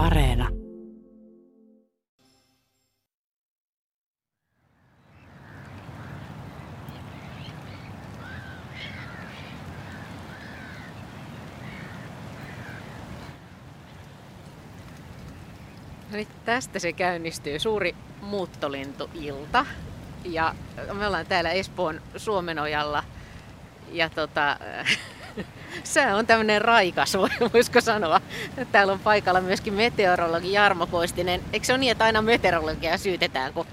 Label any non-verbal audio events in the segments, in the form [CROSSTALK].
Areena. Niin, tästä se käynnistyy suuri muuttolintuilta. Ja me ollaan täällä Espoon Suomenojalla. Ja tota, [LAUGHS] se on tämmöinen raikas, [LAUGHS] voisiko sanoa. Täällä on paikalla myöskin meteorologi Jarmo Koistinen. Eikö se ole niin, että aina meteorologia syytetään, kun,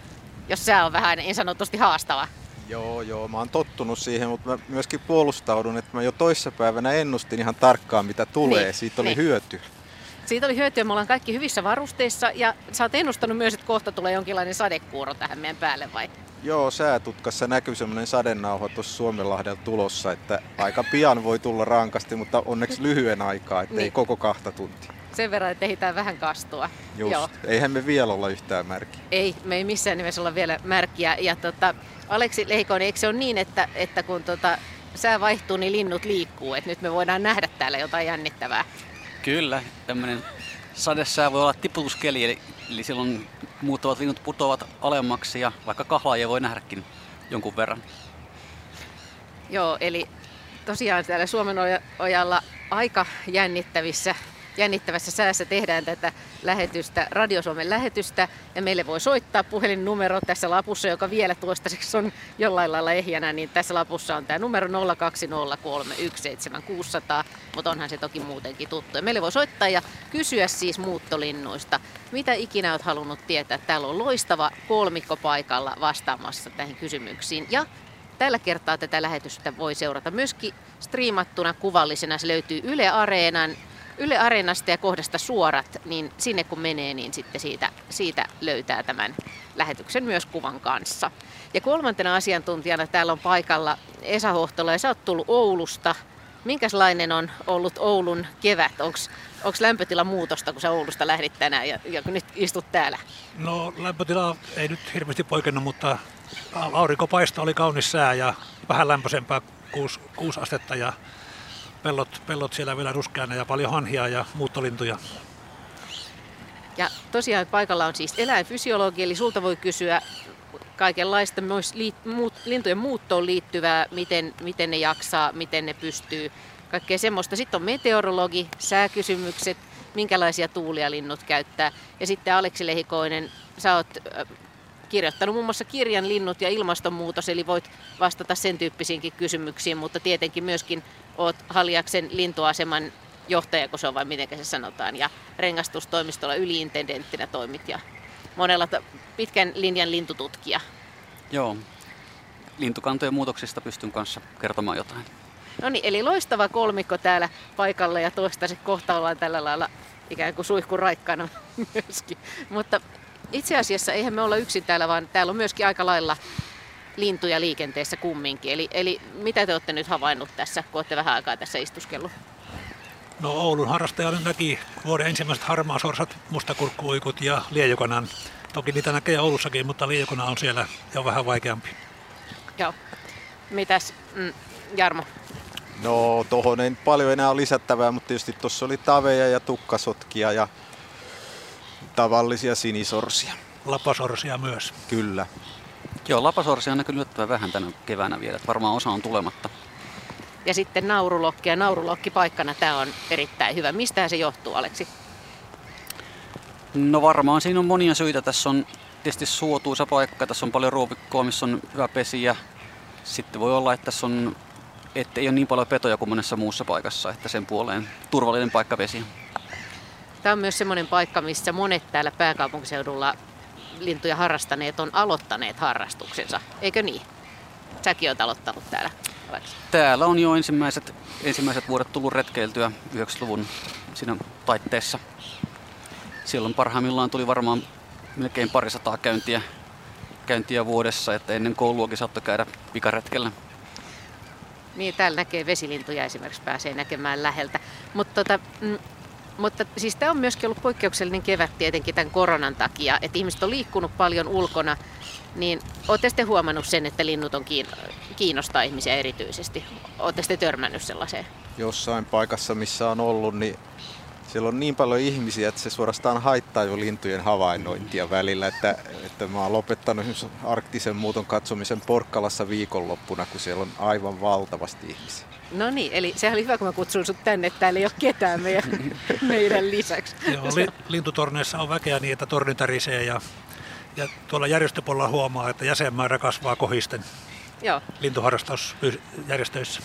jos sää on vähän niin sanotusti haastava? Joo, joo, mä oon tottunut siihen, mutta mä myöskin puolustaudun, että mä jo toissapäivänä ennustin ihan tarkkaan mitä tulee. Niin, Siitä oli niin. hyöty. Siitä oli hyötyä, me ollaan kaikki hyvissä varusteissa ja sä oot ennustanut myös, että kohta tulee jonkinlainen sadekuuro tähän meidän päälle vai? Joo, säätutkassa näkyy semmoinen sadenauha tuossa Suomenlahdella tulossa, että aika pian voi tulla rankasti, mutta onneksi lyhyen aikaa, ettei Niin. koko kahta tuntia. Sen verran, että ehditään vähän kastua. Just. Joo. Eihän me vielä olla yhtään märki. Ei, me ei missään nimessä olla vielä märkiä. Ja tota, Aleksi Leikonen, eikö se ole niin, että, että kun tota, sää vaihtuu, niin linnut liikkuu? Että nyt me voidaan nähdä täällä jotain jännittävää. Kyllä, tämmöinen sadesää voi olla tiputuskeli, eli, eli silloin muuttuvat linnut putoavat alemmaksi ja vaikka kahlaajia voi nähdäkin jonkun verran. Joo, eli tosiaan täällä Suomen oja- ojalla aika jännittävissä, jännittävässä säässä tehdään tätä lähetystä, Radio Suomen lähetystä. Ja meille voi soittaa puhelinnumero tässä lapussa, joka vielä toistaiseksi on jollain lailla ehjänä, niin tässä lapussa on tämä numero 020317600, mutta onhan se toki muutenkin tuttu. Ja meille voi soittaa ja kysyä siis muuttolinnuista. Mitä ikinä olet halunnut tietää? Täällä on loistava kolmikko paikalla vastaamassa näihin kysymyksiin. Ja Tällä kertaa tätä lähetystä voi seurata myöskin striimattuna kuvallisena. Se löytyy Yle Areenan, Yle Areenasta ja kohdasta suorat, niin sinne kun menee, niin sitten siitä, siitä löytää tämän lähetyksen myös kuvan kanssa. Ja kolmantena asiantuntijana täällä on paikalla Esa Hohtola ja sä oot tullut Oulusta. Minkälainen on ollut Oulun kevät? Onko lämpötila muutosta, kun sä Oulusta lähdit tänään ja, ja kun nyt istut täällä? No lämpötila ei nyt hirveästi poikennut, mutta aurinko paistoi, oli kaunis sää ja vähän lämpöisempää 6, 6 astetta ja pellot, pellot siellä vielä ruskeana ja paljon hanhia ja muuttolintuja. Ja tosiaan paikalla on siis eläinfysiologi, eli sulta voi kysyä kaikenlaista myös liit, muut, lintujen muuttoon liittyvää, miten, miten ne jaksaa, miten ne pystyy, kaikkea semmoista. Sitten on meteorologi, sääkysymykset, minkälaisia tuulia linnut käyttää. Ja sitten Aleksi Lehikoinen, sä oot kirjoittanut muun muassa kirjan Linnut ja ilmastonmuutos, eli voit vastata sen tyyppisiinkin kysymyksiin, mutta tietenkin myöskin oot Haljaksen lintuaseman johtaja, kun se on vai miten se sanotaan, ja rengastustoimistolla yliintendenttinä toimit ja monella ta- pitkän linjan lintututkija. Joo, lintukantojen muutoksista pystyn kanssa kertomaan jotain. No niin, eli loistava kolmikko täällä paikalla ja toistaiseksi kohta ollaan tällä lailla ikään kuin suihkun raikkana [LAUGHS] myöskin. Mutta itse asiassa eihän me olla yksin täällä, vaan täällä on myöskin aika lailla lintuja liikenteessä kumminkin. Eli, eli mitä te olette nyt havainnut tässä, kun olette vähän aikaa tässä istuskellut? No Oulun harrastaja näki vuoden ensimmäiset harmaasorsat, mustakurkkuuikut ja liejukanan. Toki niitä näkee Oulussakin, mutta liejukana on siellä jo vähän vaikeampi. Joo. Mitäs, mm, Jarmo? No, tohon ei paljon enää ole lisättävää, mutta tietysti tuossa oli taveja ja tukkasotkia ja tavallisia sinisorsia. Lapasorsia myös. Kyllä. Joo, lapasorsia on näkynyt vähän tänä keväänä vielä, että varmaan osa on tulematta. Ja sitten naurulokki ja naurulokki paikkana, tämä on erittäin hyvä. Mistä se johtuu, Aleksi? No varmaan siinä on monia syitä. Tässä on tietysti suotuisa paikka, tässä on paljon ruovikkoa, missä on hyvä pesi ja sitten voi olla, että tässä on, että ei ole niin paljon petoja kuin monessa muussa paikassa, että sen puoleen turvallinen paikka vesi. Tämä on myös semmoinen paikka, missä monet täällä pääkaupunkiseudulla lintuja harrastaneet on aloittaneet harrastuksensa. Eikö niin? Säkin olet aloittanut täällä, Aleksi. Täällä on jo ensimmäiset, ensimmäiset vuodet tullut retkeiltyä 90-luvun siinä taitteessa. Silloin parhaimmillaan tuli varmaan melkein parisataa käyntiä, käyntiä vuodessa, että ennen kouluakin saattoi käydä pikaretkellä. Niin, täällä näkee vesilintuja esimerkiksi, pääsee näkemään läheltä. Mutta tota, mm, mutta siis tämä on myöskin ollut poikkeuksellinen kevät tietenkin tämän koronan takia, että ihmiset on liikkunut paljon ulkona, niin olette sitten huomannut sen, että linnut on kiin- kiinnostaa ihmisiä erityisesti? Olette sitten törmännyt sellaiseen? Jossain paikassa, missä on ollut, niin siellä on niin paljon ihmisiä, että se suorastaan haittaa jo lintujen havainnointia välillä, että, että mä oon lopettanut arktisen muuton katsomisen Porkkalassa viikonloppuna, kun siellä on aivan valtavasti ihmisiä. No niin, eli sehän oli hyvä, kun mä kutsun sut tänne, että täällä ei ole ketään meidän, [LAUGHS] meidän lisäksi. Joo, li, lintutorneissa on väkeä niin, että torni tärisee ja, ja tuolla järjestöpuolella huomaa, että jäsenmäärä kasvaa kohisten Joo. lintuharrastusjärjestöissä.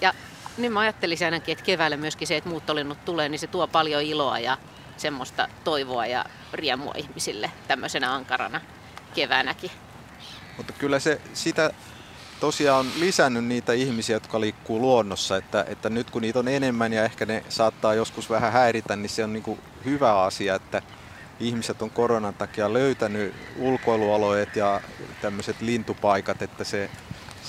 Ja niin mä ajattelisin ainakin, että keväällä myöskin se, että muuttolinnut tulee, niin se tuo paljon iloa ja semmoista toivoa ja riemua ihmisille tämmöisenä ankarana keväänäkin. Mutta kyllä se sitä tosiaan on lisännyt niitä ihmisiä, jotka liikkuu luonnossa, että, että nyt kun niitä on enemmän ja ehkä ne saattaa joskus vähän häiritä, niin se on niin kuin hyvä asia, että ihmiset on koronan takia löytänyt ulkoilualueet ja tämmöiset lintupaikat, että se,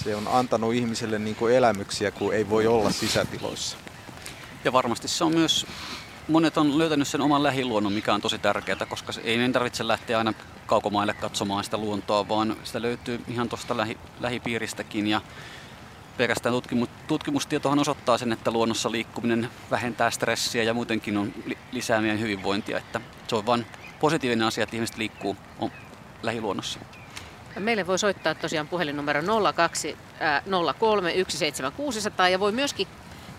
se on antanut ihmiselle niin kuin elämyksiä, kun ei voi olla sisätiloissa. Ja varmasti se on myös, monet on löytänyt sen oman lähiluonnon, mikä on tosi tärkeää, koska ei meidän tarvitse lähteä aina kaukomaille katsomaan sitä luontoa, vaan sitä löytyy ihan tuosta lähi, lähipiiristäkin. Ja pelkästään tutkimus, tutkimustietohan osoittaa sen, että luonnossa liikkuminen vähentää stressiä ja muutenkin on li, lisää meidän hyvinvointia. Että se on vain positiivinen asia, että ihmiset liikkuu on lähiluonnossa. Meille voi soittaa tosiaan puhelinnumero 02 03 17600 ja voi myöskin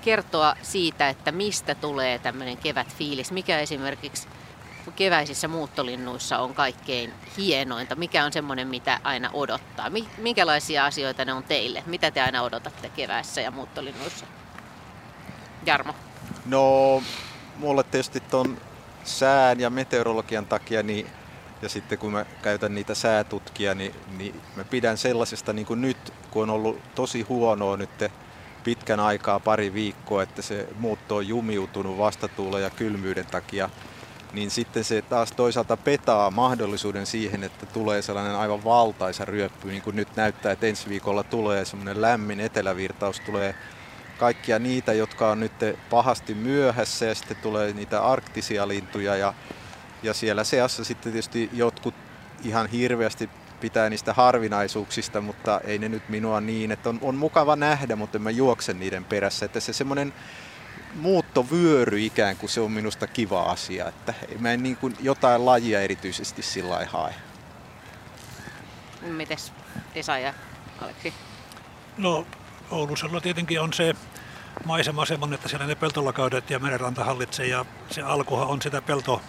kertoa siitä, että mistä tulee tämmöinen kevätfiilis, mikä esimerkiksi keväisissä muuttolinnuissa on kaikkein hienointa, mikä on semmoinen, mitä aina odottaa, minkälaisia asioita ne on teille, mitä te aina odotatte keväässä ja muuttolinnuissa? Jarmo. No, mulle tietysti ton sään ja meteorologian takia niin ja sitten kun mä käytän niitä säätutkia, niin, niin mä pidän sellaisesta niin kuin nyt, kun on ollut tosi huonoa nyt pitkän aikaa, pari viikkoa, että se muutto on jumiutunut vastatuulen ja kylmyyden takia, niin sitten se taas toisaalta petaa mahdollisuuden siihen, että tulee sellainen aivan valtaisa ryöppy, niin kuin nyt näyttää, että ensi viikolla tulee semmoinen lämmin etelävirtaus, tulee kaikkia niitä, jotka on nyt pahasti myöhässä ja sitten tulee niitä arktisia lintuja ja ja siellä seassa sitten tietysti jotkut ihan hirveästi pitää niistä harvinaisuuksista, mutta ei ne nyt minua niin, että on, on mukava nähdä, mutta mä juoksen niiden perässä, että se semmoinen muuttovyöry ikään kuin se on minusta kiva asia, että mä en niin kuin jotain lajia erityisesti sillä hae. Mites Esa ja Aleksi? No Oulussa tietenkin on se maisema semmoinen, että siellä ne peltolakaudet ja merenranta hallitsee ja se alkuhan on sitä pelto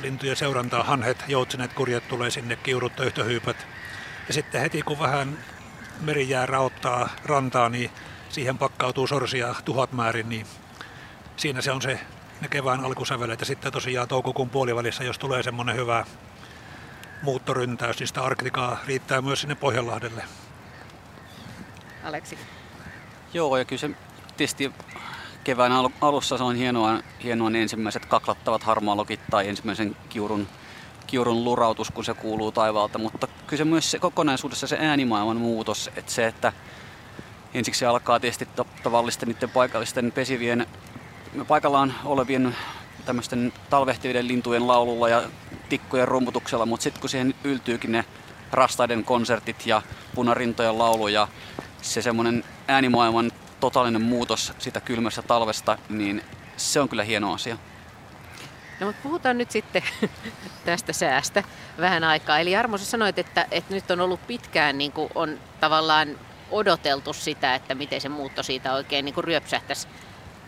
lintujen seurantaa, hanhet, joutsenet, kurjet tulee sinne, kiurut, töyhtöhyypät. Ja sitten heti kun vähän merijää raottaa rantaa, niin siihen pakkautuu sorsia tuhat määrin, niin siinä se on se ne kevään alkusävelet. Ja sitten tosiaan toukokuun puolivälissä, jos tulee semmoinen hyvä muuttoryntäys, niin sitä arktikaa riittää myös sinne Pohjanlahdelle. Aleksi. Joo, ja kyllä se tietysti kevään alussa se on hienoa, hienoa ne ensimmäiset kaklattavat harmaalokit tai ensimmäisen kiurun, kiurun lurautus, kun se kuuluu taivaalta, mutta kyllä se myös se kokonaisuudessa se äänimaailman muutos, että se, että ensiksi se alkaa tietysti tavallisten niiden paikallisten pesivien paikallaan olevien tämmöisten talvehtivien lintujen laululla ja tikkojen rumputuksella, mutta sitten kun siihen yltyykin ne rastaiden konsertit ja punarintojen laulu ja se semmoinen äänimaailman totaalinen muutos sitä kylmässä talvesta, niin se on kyllä hieno asia. No mutta puhutaan nyt sitten [LAUGHS] tästä säästä vähän aikaa. Eli Jarmo, sä sanoit, että, että nyt on ollut pitkään niin kuin on tavallaan odoteltu sitä, että miten se muutto siitä oikein niin kuin ryöpsähtäisi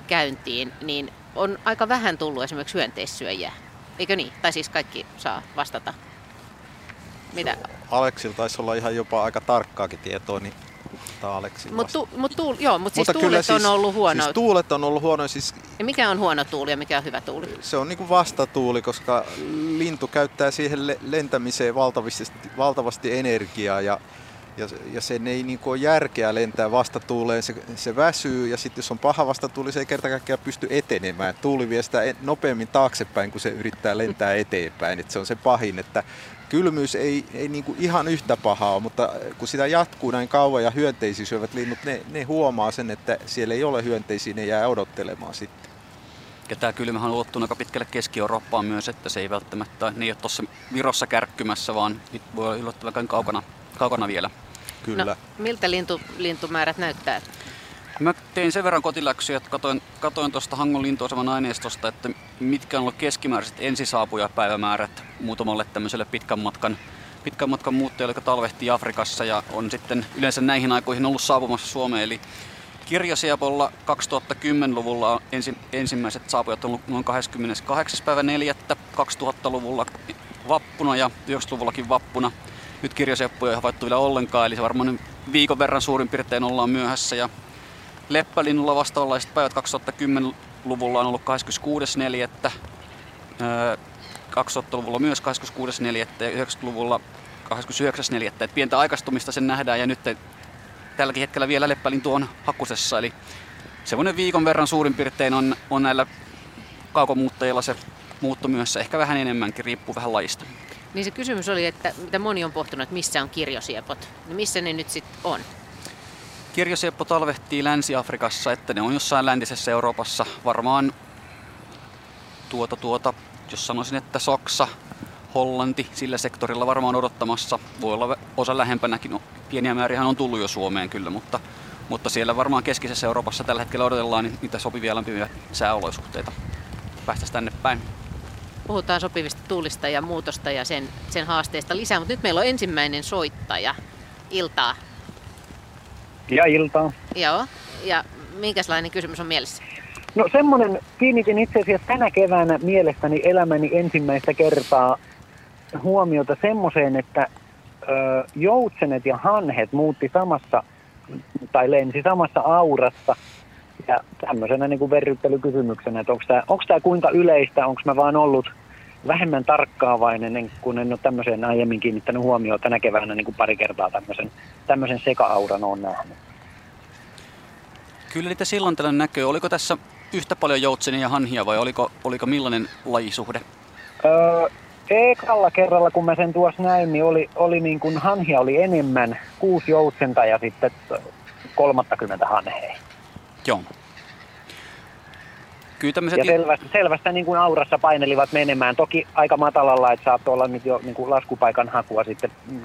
käyntiin, niin on aika vähän tullut esimerkiksi hyönteissyöjiä. Eikö niin? Tai siis kaikki saa vastata. Mitä? Aleksilla taisi olla ihan jopa aika tarkkaakin tietoa, niin Mut tu, mut tuul, joo, mut siis Mutta tuulet siis, on ollut huono. Siis tuulet on ollut huono. Siis, ja mikä on huono tuuli ja mikä on hyvä tuuli? Se on niin kuin vastatuuli, koska lintu käyttää siihen lentämiseen valtavasti, valtavasti energiaa ja ja, ja sen ei niin kuin ole järkeä lentää vastatuuleen, se, se väsyy ja sitten jos on paha vastatuuli, se ei kerta kaikkiaan pysty etenemään. Tuuli vie sitä nopeammin taaksepäin, kun se yrittää lentää [LAUGHS] eteenpäin. Et se on se pahin, että kylmyys ei, ei niin kuin ihan yhtä pahaa mutta kun sitä jatkuu näin kauan ja hyönteisiä syövät linnut, ne, ne huomaa sen, että siellä ei ole hyönteisiä, ne jää odottelemaan sitten. Ja tämä kylmähän on ulottunut aika pitkälle Keski-Eurooppaan myös, että se ei välttämättä, ei ole tuossa Virossa kärkkymässä, vaan voi olla yllättävän kaukana, kaukana vielä. Kyllä. No, miltä lintu, lintumäärät näyttää? Mä tein sen verran kotiläksyjä, että katoin, katoin tuosta Hangon lintuosaman aineistosta, että mitkä on ollut keskimääräiset ensisaapujapäivämäärät muutamalle tämmöiselle pitkän matkan, pitkän matkan muuttajalle, joka talvehtii Afrikassa ja on sitten yleensä näihin aikoihin ollut saapumassa Suomeen. Eli Kirjosiepolla 2010-luvulla ensi, ensimmäiset saapujat on ollut noin 28. päivä 4. 2000-luvulla vappuna ja 90-luvullakin vappuna. Nyt kirjosieppuja ei havaittu vielä ollenkaan, eli se varmaan viikon verran suurin piirtein ollaan myöhässä. Ja Leppälinnulla vastaavanlaiset päivät 2010-luvulla on ollut 26.4. 2000-luvulla myös 26.4. ja 90-luvulla 29.4. Et pientä aikastumista sen nähdään ja nyt tälläkin hetkellä vielä leppälintu on hakusessa. Eli semmoinen viikon verran suurin piirtein on, on näillä kaukomuuttajilla se muutto myös, ehkä vähän enemmänkin, riippuu vähän lajista. Niin se kysymys oli, että mitä moni on pohtunut, että missä on kirjosiepot, niin missä ne nyt sitten on? Kirjosieppo talvehtii Länsi-Afrikassa, että ne on jossain läntisessä Euroopassa. Varmaan tuota, tuota, jos sanoisin, että Saksa, Hollanti sillä sektorilla varmaan odottamassa. Voi olla osa lähempänäkin, no, pieniä määriä on tullut jo Suomeen kyllä, mutta, mutta siellä varmaan keskisessä Euroopassa tällä hetkellä odotellaan niin niitä sopivia lämpimiä sääolosuhteita päästä tänne päin. Puhutaan sopivista tuulista ja muutosta ja sen, sen haasteista lisää, mutta nyt meillä on ensimmäinen soittaja. Iltaa. Ja iltaa. Joo. Ja minkälainen kysymys on mielessä? No semmoinen, kiinnitin itse asiassa tänä keväänä mielestäni elämäni ensimmäistä kertaa huomiota semmoiseen, että ö, joutsenet ja hanhet muutti samassa tai lensi samassa aurassa. Ja tämmöisenä niin kuin verryttelykysymyksenä, että onko tämä kuinka yleistä, onko mä vaan ollut vähemmän tarkkaavainen, kun en ole tämmöiseen aiemmin kiinnittänyt huomioon tänä keväänä niin kuin pari kertaa tämmöisen, tämmöisen seka-auran on nähnyt. Kyllä niitä silloin tällöin näkyy. Oliko tässä yhtä paljon joutsenia ja hanhia vai oliko, oliko millainen lajisuhde? Öö, ekalla kerralla, kun mä sen tuossa näin, niin oli, oli niin kuin hanhia oli enemmän, kuusi joutsenta ja sitten 30 hanhea. Joo. Kyllä tämmöset... Ja selvästä, selvästä niin kuin aurassa painelivat menemään. Toki aika matalalla, että saattoi olla nyt jo niin kuin laskupaikan hakua sitten mm,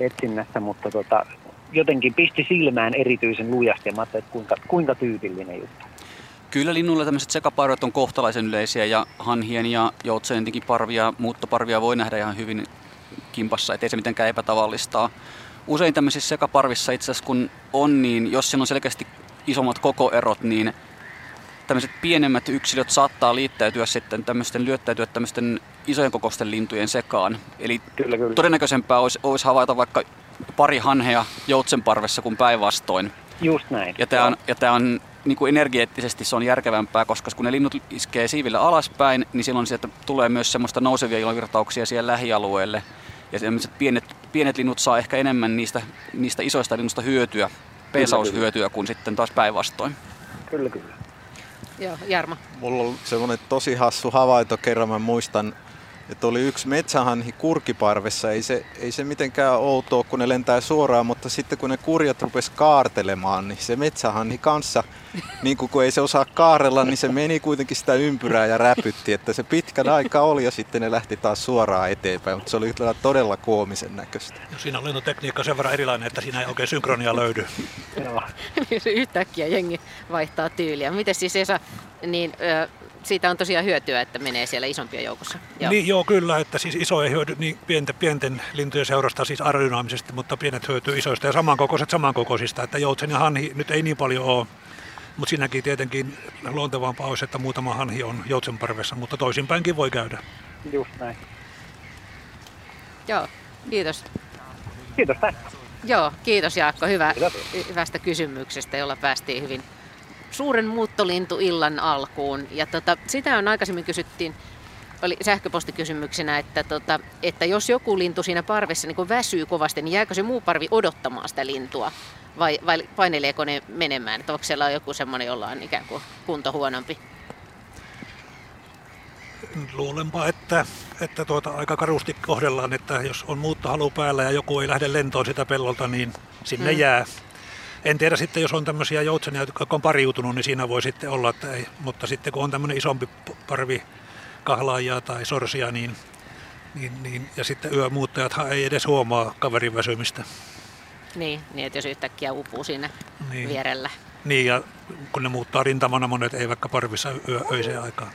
etsinnässä, mutta tota, jotenkin pisti silmään erityisen lujasti ja että kuinka, kuinka tyypillinen juttu. Kyllä linnuilla tämmöiset sekaparvet on kohtalaisen yleisiä ja hanhien ja joutsentinkin parvia, muuttoparvia voi nähdä ihan hyvin kimpassa, ettei se mitenkään epätavallistaa. Usein tämmöisissä sekaparvissa itse asiassa kun on, niin jos siinä on selkeästi isommat kokoerot, niin tämmöiset pienemmät yksilöt saattaa liittäytyä sitten tämmöisten, lyöttäytyä tämmöisten isojen kokoisten lintujen sekaan. Eli kyllä, kyllä. todennäköisempää olisi, olisi havaita vaikka pari hanhea joutsenparvessa kuin päinvastoin. Just näin. Ja tämä on, ja tämä on niin kuin energeettisesti se on järkevämpää, koska kun ne linnut iskee siivillä alaspäin, niin silloin sieltä tulee myös semmoista nousevia ilmavirtauksia siellä lähialueelle. Ja pienet, pienet linnut saa ehkä enemmän niistä, niistä isoista linnusta hyötyä, peesaushyötyä kuin sitten taas päinvastoin. Kyllä, kyllä. Joo, Jarmo. Mulla on semmoinen tosi hassu havainto kerran, mä muistan että oli yksi metsähanhi kurkiparvessa, ei se, ei se mitenkään outoa, kun ne lentää suoraan, mutta sitten kun ne kurjat rupes kaartelemaan, niin se metsähanhi kanssa, niin kun, kun ei se osaa kaarella, niin se meni kuitenkin sitä ympyrää ja räpytti, että se pitkän aika oli ja sitten ne lähti taas suoraan eteenpäin, mutta se oli todella koomisen näköistä. No, siinä on lentotekniikka sen verran erilainen, että siinä ei oikein synkronia löydy. [LAUGHS] Yhtäkkiä jengi vaihtaa tyyliä. Miten siis Esa, niin siitä on tosiaan hyötyä, että menee siellä isompia joukossa. Joo. Niin, joo, kyllä, että siis iso ei hyödy niin pienten, pienten lintujen seurasta siis aerodynaamisesti, mutta pienet hyötyy isoista ja samankokoiset samankokoisista, että joutsen ja hanhi nyt ei niin paljon ole. Mutta siinäkin tietenkin luontevampaa olisi, että muutama hanhi on joutsenparvessa, mutta toisinpäinkin voi käydä. Just näin. Joo, kiitos. Kiitos tästä. Joo, kiitos Jaakko. Hyvä, kiitos. hyvästä kysymyksestä, jolla päästiin hyvin suuren muuttolintu illan alkuun. Ja tota, sitä on aikaisemmin kysyttiin, oli sähköpostikysymyksenä, että, tota, että jos joku lintu siinä parvessa niin väsyy kovasti, niin jääkö se muu parvi odottamaan sitä lintua? Vai, vai paineleeko ne menemään? Että onko siellä joku semmoinen, jolla on ikään kuin kunto huonompi? Luulenpa, että, että tuota, aika karusti kohdellaan, että jos on muuttohalu päällä ja joku ei lähde lentoon sitä pellolta, niin sinne hmm. jää. En tiedä sitten, jos on tämmöisiä joutsenia, jotka on pariutunut, niin siinä voi sitten olla, että ei. Mutta sitten kun on tämmöinen isompi parvi kahlaajia tai sorsia, niin, niin, niin, ja sitten yömuuttajathan ei edes huomaa kaverin väsymistä. Niin, niin että jos yhtäkkiä uupuu siinä niin. vierellä. Niin, ja kun ne muuttaa rintamana monet, ei vaikka parvissa yö, öiseen aikaan.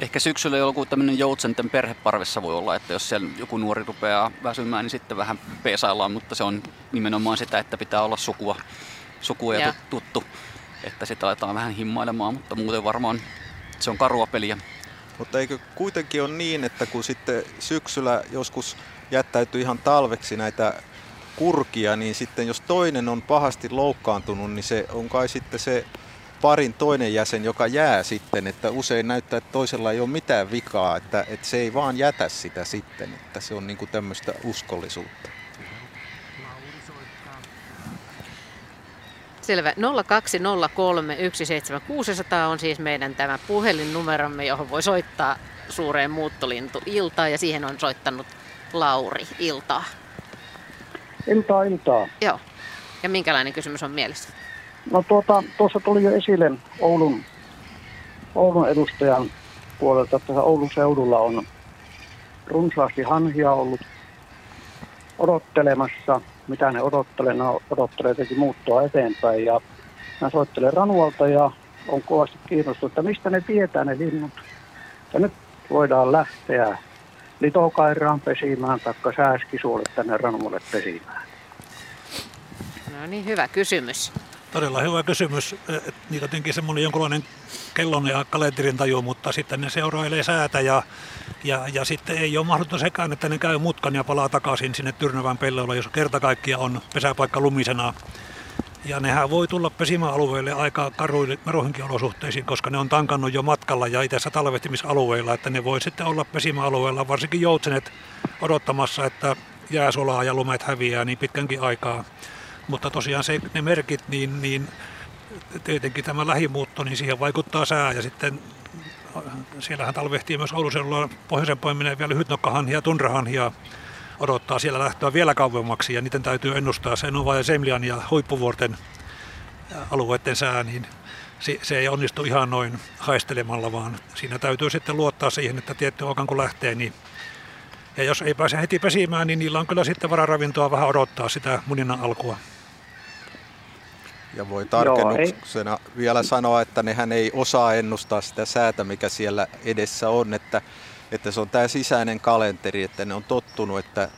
Ehkä syksyllä joku tämmöinen joutsenten perheparvessa voi olla, että jos siellä joku nuori rupeaa väsymään, niin sitten vähän peesaillaan, mutta se on nimenomaan sitä, että pitää olla sukua, sukua ja, ja. tuttu, että sitten aletaan vähän himmailemaan, mutta muuten varmaan se on karua peliä. Mutta eikö kuitenkin ole niin, että kun sitten syksyllä joskus jättäytyy ihan talveksi näitä kurkia, niin sitten jos toinen on pahasti loukkaantunut, niin se on kai sitten se parin toinen jäsen, joka jää sitten, että usein näyttää, että toisella ei ole mitään vikaa, että, että se ei vaan jätä sitä sitten, että se on niin kuin tämmöistä uskollisuutta. Selvä. 020317600 on siis meidän tämä puhelinnumeromme, johon voi soittaa suureen muuttolintu iltaa ja siihen on soittanut Lauri iltaa. Iltaa, iltaa. Joo. Ja minkälainen kysymys on mielessä? No tuota, tuossa tuli jo esille Oulun, Oulun edustajan puolelta, että Oulun seudulla on runsaasti hanhia ollut odottelemassa. Mitä ne odottelee? Ne odottelee teki muuttoa eteenpäin ja mä soittelen Ranualta ja on kovasti kiinnostunut, että mistä ne tietää ne linnut. Ja nyt voidaan lähteä litokairaan pesimään taikka sääskisuolle tänne Ranualle pesimään. No niin, hyvä kysymys. Todella hyvä kysymys. Niin jotenkin semmoinen jonkunlainen kellon ja kalenterin taju, mutta sitten ne seurailee säätä ja, ja, ja sitten ei ole mahdotonta sekään, että ne käy mutkan ja palaa takaisin sinne Tyrnävän pellolle, jos kerta kaikkia on pesäpaikka lumisena. Ja nehän voi tulla pesimäalueelle aika karuihinkin olosuhteisiin, koska ne on tankannut jo matkalla ja itse talvehtimisalueilla, että ne voi sitten olla pesimäalueella, varsinkin joutsenet odottamassa, että jää sulaa ja lumet häviää niin pitkänkin aikaa. Mutta tosiaan se, ne merkit, niin, niin tietenkin tämä lähimuutto, niin siihen vaikuttaa sää. Ja sitten siellähän talvehtii myös Ouluseudulla pohjoisen poiminen vielä lyhytnokkahanhia ja tunrahanhia odottaa siellä lähtöä vielä kauemmaksi. Ja niiden täytyy ennustaa Senova ja Semlian ja huippuvuorten alueiden sää, niin se ei onnistu ihan noin haistelemalla, vaan siinä täytyy sitten luottaa siihen, että tietty aikaan kun lähtee, niin ja jos ei pääse heti pesimään, niin niillä on kyllä sitten vararavintoa vähän odottaa sitä muninnan alkua. Ja voi tarkennuksena Joo, vielä sanoa, että nehän ei osaa ennustaa sitä säätä, mikä siellä edessä on, että, että se on tämä sisäinen kalenteri, että ne on tottunut, että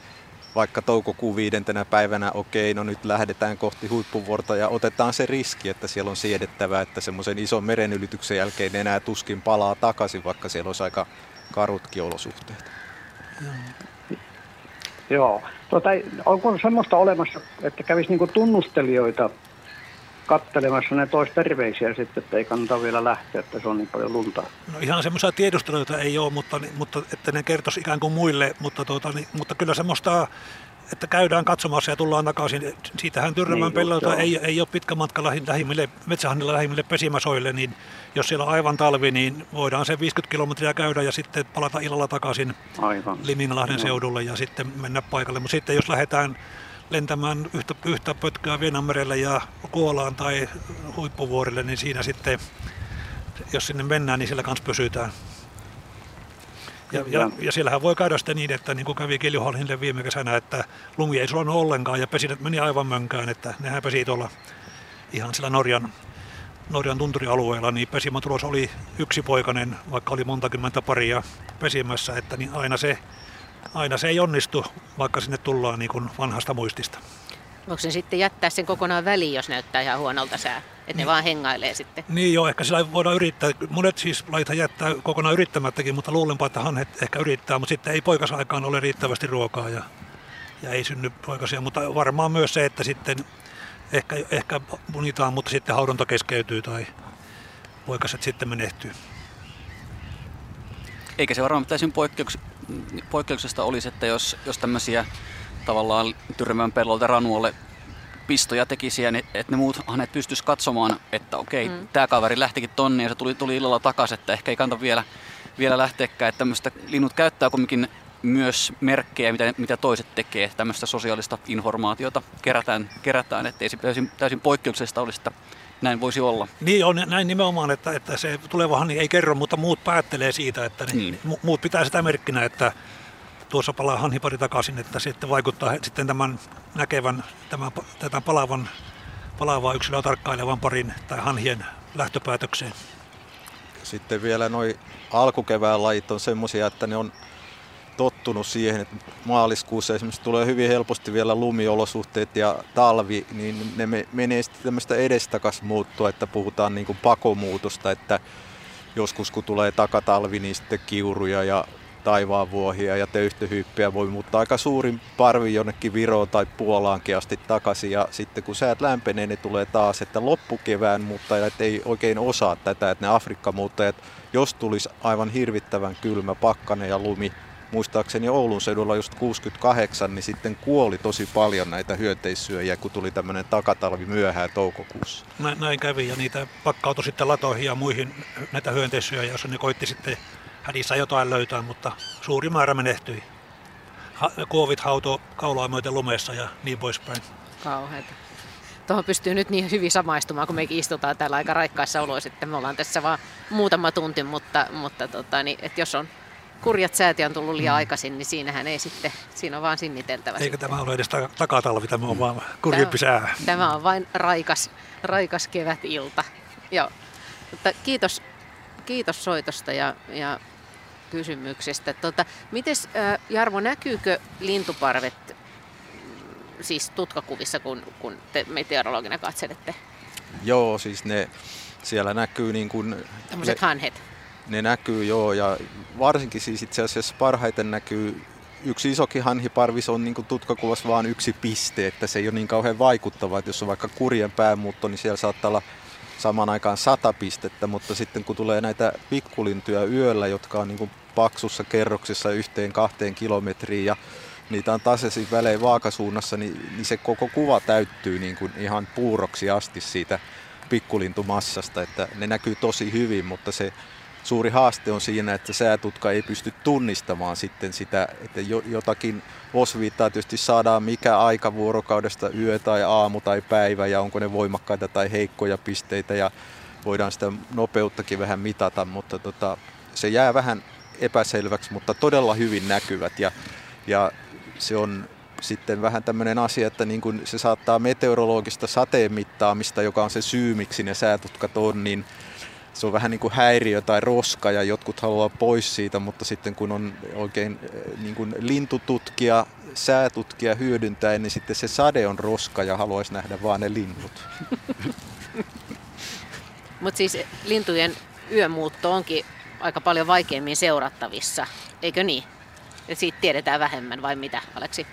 vaikka toukokuun viidentenä päivänä, okei, no nyt lähdetään kohti huippuvuorta ja otetaan se riski, että siellä on siedettävää, että semmoisen ison merenylityksen jälkeen enää tuskin palaa takaisin, vaikka siellä olisi aika karutkin olosuhteet. Joo. Tuota, onko semmoista olemassa, että kävisi niinku tunnustelijoita kattelemassa, ne tois terveisiä sitten, että ei kannata vielä lähteä, että se on niin paljon lunta. No ihan semmoisia tiedusteluita ei ole, mutta, mutta että ne kertoisi ikään kuin muille, mutta, tuota, niin, mutta kyllä semmoista että käydään katsomassa ja tullaan takaisin. Siitähän Tyrnämän niin, pellolta ei, ei ole pitkä matka lähimmille, metsähannilla lähimmille pesimäsoille, niin jos siellä on aivan talvi, niin voidaan se 50 kilometriä käydä ja sitten palata illalla takaisin aivan. Liminalahden no. seudulle ja sitten mennä paikalle. Mutta sitten jos lähdetään lentämään yhtä, yhtä pötkää Vienanmerelle ja Kuolaan tai Huippuvuorille, niin siinä sitten, jos sinne mennään, niin siellä kanssa pysytään. Ja, ja, ja siellähän voi käydä sitten niin, että niin kuin kävi Kiljuhallinille viime kesänä, että lumi ei sulanut ollenkaan ja pesinät meni aivan mönkään, että nehän pesi tuolla ihan sillä Norjan, Norjan tunturialueella, niin pesimätulos oli yksipoikainen, vaikka oli monta kymmentä paria pesimässä, että niin aina se, aina se ei onnistu, vaikka sinne tullaan niin kuin vanhasta muistista. Voiko se sitten jättää sen kokonaan väliin, jos näyttää ihan huonolta sää? Että ne niin. vaan hengailee sitten. Niin joo, ehkä sillä voidaan yrittää. Monet siis laita jättää kokonaan yrittämättäkin, mutta luulenpa, että hanhet ehkä yrittää, mutta sitten ei poikasaikaan ole riittävästi ruokaa ja, ja ei synny poikasia. Mutta varmaan myös se, että sitten ehkä, ehkä munitaan, mutta sitten haudonta keskeytyy tai poikaset sitten menehtyy. Eikä se varmaan täysin poikkeuks, poikkeuksesta olisi, että jos, jos tämmöisiä tavallaan tyrmän pellolta ranuolle pistoja tekisi, niin että ne muut hanet pystyisi katsomaan, että okei, mm. tämä kaveri lähtikin tonne ja se tuli, tuli illalla takaisin, että ehkä ei kannata vielä, vielä lähteäkään. Että tämmöistä linnut käyttää kuitenkin myös merkkejä, mitä, mitä toiset tekee. Tämmöistä sosiaalista informaatiota kerätään, kerätään ettei se täysin, täysin poikkeuksesta olisi, että näin voisi olla. Niin on näin nimenomaan, että, että se tuleva niin ei kerro, mutta muut päättelee siitä, että ne, niin. muut pitää sitä merkkinä, että tuossa palaa hanhipari takaisin, että sitten vaikuttaa sitten tämän näkevän, tämän, tätä palaavan, palaavaa yksilöä tarkkailevan parin tai hanhien lähtöpäätökseen. Sitten vielä noin alkukevään lajit on semmoisia, että ne on tottunut siihen, että maaliskuussa esimerkiksi tulee hyvin helposti vielä lumiolosuhteet ja talvi, niin ne menee sitten tämmöistä edestakas muuttua, että puhutaan niin kuin pakomuutosta, että joskus kun tulee takatalvi, niin sitten kiuruja ja taivaanvuohia ja töyhtöhyyppiä voi muuttaa aika suurin parvi jonnekin Viroon tai Puolaankin asti takaisin. Ja sitten kun säät lämpenee, ne tulee taas, että loppukevään muuttajat ei oikein osaa tätä, että ne Afrikka-muuttajat, jos tulisi aivan hirvittävän kylmä pakkane ja lumi, muistaakseni Oulun seudulla just 68, niin sitten kuoli tosi paljon näitä hyönteissyöjiä, kun tuli tämmöinen takatalvi myöhään toukokuussa. Näin kävi ja niitä pakkautui sitten latoihin ja muihin näitä hyönteissyöjiä, jos ne koitti sitten hädissä jotain löytää, mutta suuri määrä menehtyi. Ha- kuovit hauto kaulaa myöten lumessa ja niin poispäin. Kauheeta. Tuohon pystyy nyt niin hyvin samaistumaan, kun mekin istutaan täällä aika raikkaissa oloissa, että me ollaan tässä vaan muutama tunti, mutta, mutta tota, niin, että jos on kurjat säät ja on tullut liian mm. aikaisin, niin siinähän ei sitten, siinä on vaan sinniteltävä. Eikä tämä ole edes takatalvi, tämä on vaan kurjempi sää. Tämä on vain raikas, raikas kevätilta. Joo. Mutta kiitos, kiitos soitosta ja, ja kysymyksestä. Tota, mites, Jarmo, näkyykö lintuparvet mm, siis tutkakuvissa, kun, kun te meteorologina katselette? Joo, siis ne siellä näkyy niin kuin... Tämmöiset hanhet. Ne näkyy joo ja varsinkin siis itse asiassa parhaiten näkyy yksi isokin hanhiparvis on niin tutkakuvassa vain yksi piste, että se ei ole niin kauhean vaikuttava, että jos on vaikka kurjen päämuutto, niin siellä saattaa olla saman aikaan sata pistettä, mutta sitten kun tulee näitä pikkulintuja yöllä, jotka on niin paksussa kerroksissa yhteen kahteen kilometriin ja niitä on tasaisin välein vaakasuunnassa, niin, niin se koko kuva täyttyy niin kuin ihan puuroksi asti siitä pikkulintumassasta, että ne näkyy tosi hyvin, mutta se suuri haaste on siinä, että säätutka ei pysty tunnistamaan sitten sitä, että jotakin osviittaa tietysti saadaan mikä aika vuorokaudesta, yö tai aamu tai päivä ja onko ne voimakkaita tai heikkoja pisteitä ja voidaan sitä nopeuttakin vähän mitata, mutta tota, se jää vähän epäselväksi, mutta todella hyvin näkyvät ja, ja se on sitten vähän tämmöinen asia, että niin kun se saattaa meteorologista sateen mittaamista, joka on se syy, miksi ne säätutkat on, niin se on vähän niin kuin häiriö tai roska ja jotkut haluaa pois siitä, mutta sitten kun on oikein eh, niin kuin lintututkija, säätutkija hyödyntää, niin sitten se sade on roska ja haluaisi nähdä vaan ne linnut. [LAUGHS] Mutta siis lintujen yömuutto onkin aika paljon vaikeammin seurattavissa, eikö niin? Ja siitä tiedetään vähemmän vai mitä, Aleksi?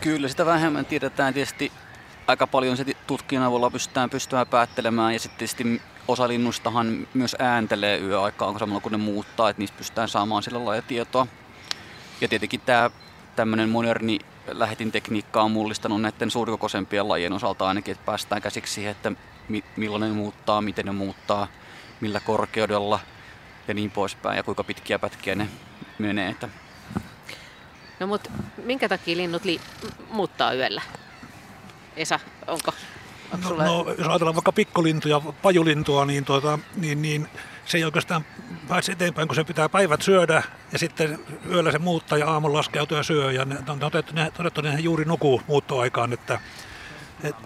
Kyllä, sitä vähemmän tiedetään tietysti aika paljon se tutkijan avulla pystytään pystyään päättelemään ja sitten tietysti osa linnustahan myös ääntelee yöaikaan samalla kun ne muuttaa, että niistä pystytään saamaan sillä lailla tietoa. Ja tietenkin tämä tämmöinen moderni lähetintekniikka on mullistanut näiden suurikokoisempien lajien osalta ainakin, että päästään käsiksi siihen, että mi- milloin ne muuttaa, miten ne muuttaa, millä korkeudella ja niin poispäin ja kuinka pitkiä pätkiä ne menee. Että... No mutta minkä takia linnut li- muuttaa yöllä? Esa, onko No, no, jos ajatellaan vaikka pikkulintuja, pajulintua, niin, tuota, niin, niin se ei oikeastaan pääse eteenpäin, kun se pitää päivät syödä ja sitten yöllä se muuttaa ja aamulla laskeutuu ja syö. Ja ne, on todettu, ne, todettu, ne juuri nukuu muuttoaikaan, että, et,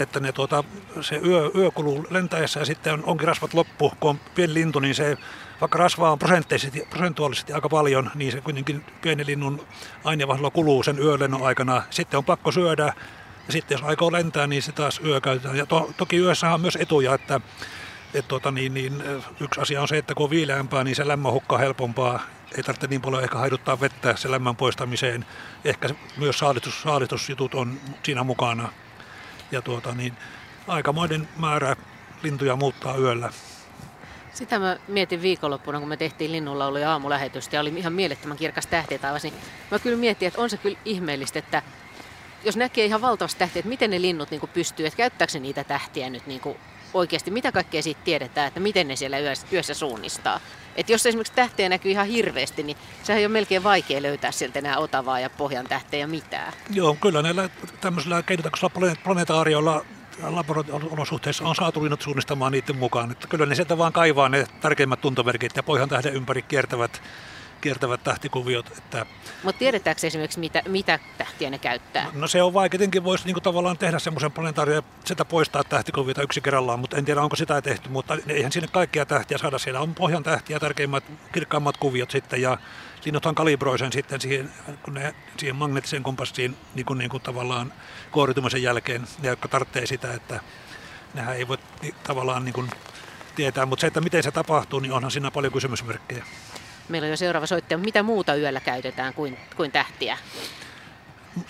että ne, tuota, se yö, yö kuluu lentäessä ja sitten on, onkin rasvat loppu. Kun on pieni lintu, niin se, vaikka rasvaa on prosentuaalisesti aika paljon, niin se kuitenkin pieni linnun aineenvaihdella kuluu sen yölennon aikana. Sitten on pakko syödä ja sitten jos aikoo lentää, niin se taas yö käytetään. Ja to, toki yössä on myös etuja, että et tota, niin, niin, yksi asia on se, että kun on viileämpää, niin se lämmön hukka helpompaa. Ei tarvitse niin paljon ehkä haiduttaa vettä sen lämmön poistamiseen. Ehkä myös saalistus, saalistusjutut on siinä mukana. Ja tuota, niin, aikamoinen määrä lintuja muuttaa yöllä. Sitä mä mietin viikonloppuna, kun me tehtiin linnunlaulu ja aamulähetystä ja oli ihan mielettömän kirkas tähti taivas, niin mä kyllä mietin, että on se kyllä ihmeellistä, että jos näkee ihan valtavasti tähtiä, että miten ne linnut niin pystyy, että käyttääkö niitä tähtiä nyt niin kuin oikeasti, mitä kaikkea siitä tiedetään, että miten ne siellä yössä, suunnistaa. Että jos esimerkiksi tähtejä näkyy ihan hirveästi, niin sehän on melkein vaikea löytää sieltä enää otavaa ja pohjan tähtejä mitään. Joo, kyllä näillä tämmöisillä keinotekoisilla planetaarioilla laboratoriolosuhteissa on saatu linnut suunnistamaan niiden mukaan. Että kyllä ne sieltä vaan kaivaa ne tärkeimmät tuntomerkit ja pohjan tähden ympäri kiertävät kiertävät tähtikuviot. Että Mutta tiedetäänkö esimerkiksi, mitä, mitä tähtiä ne käyttää? No se on vaikea. Tietenkin voisi niin tavallaan tehdä semmoisen planetaario sitä poistaa tähtikuviota yksi kerrallaan, mutta en tiedä onko sitä tehty. Mutta eihän sinne kaikkia tähtiä saada. Siellä on pohjan tähtiä, tärkeimmät, kirkkaammat kuviot sitten ja linnuthan kalibroi sen sitten siihen, kun ne, siihen magneettiseen kompassiin niin kuin, niin kuin tavallaan kuoritumisen jälkeen, ne jotka tarvitsee sitä, että nehän ei voi niin, tavallaan niin kuin tietää, mutta se, että miten se tapahtuu, niin onhan siinä paljon kysymysmerkkejä. Meillä on jo seuraava soittaja. Mitä muuta yöllä käytetään kuin, kuin tähtiä?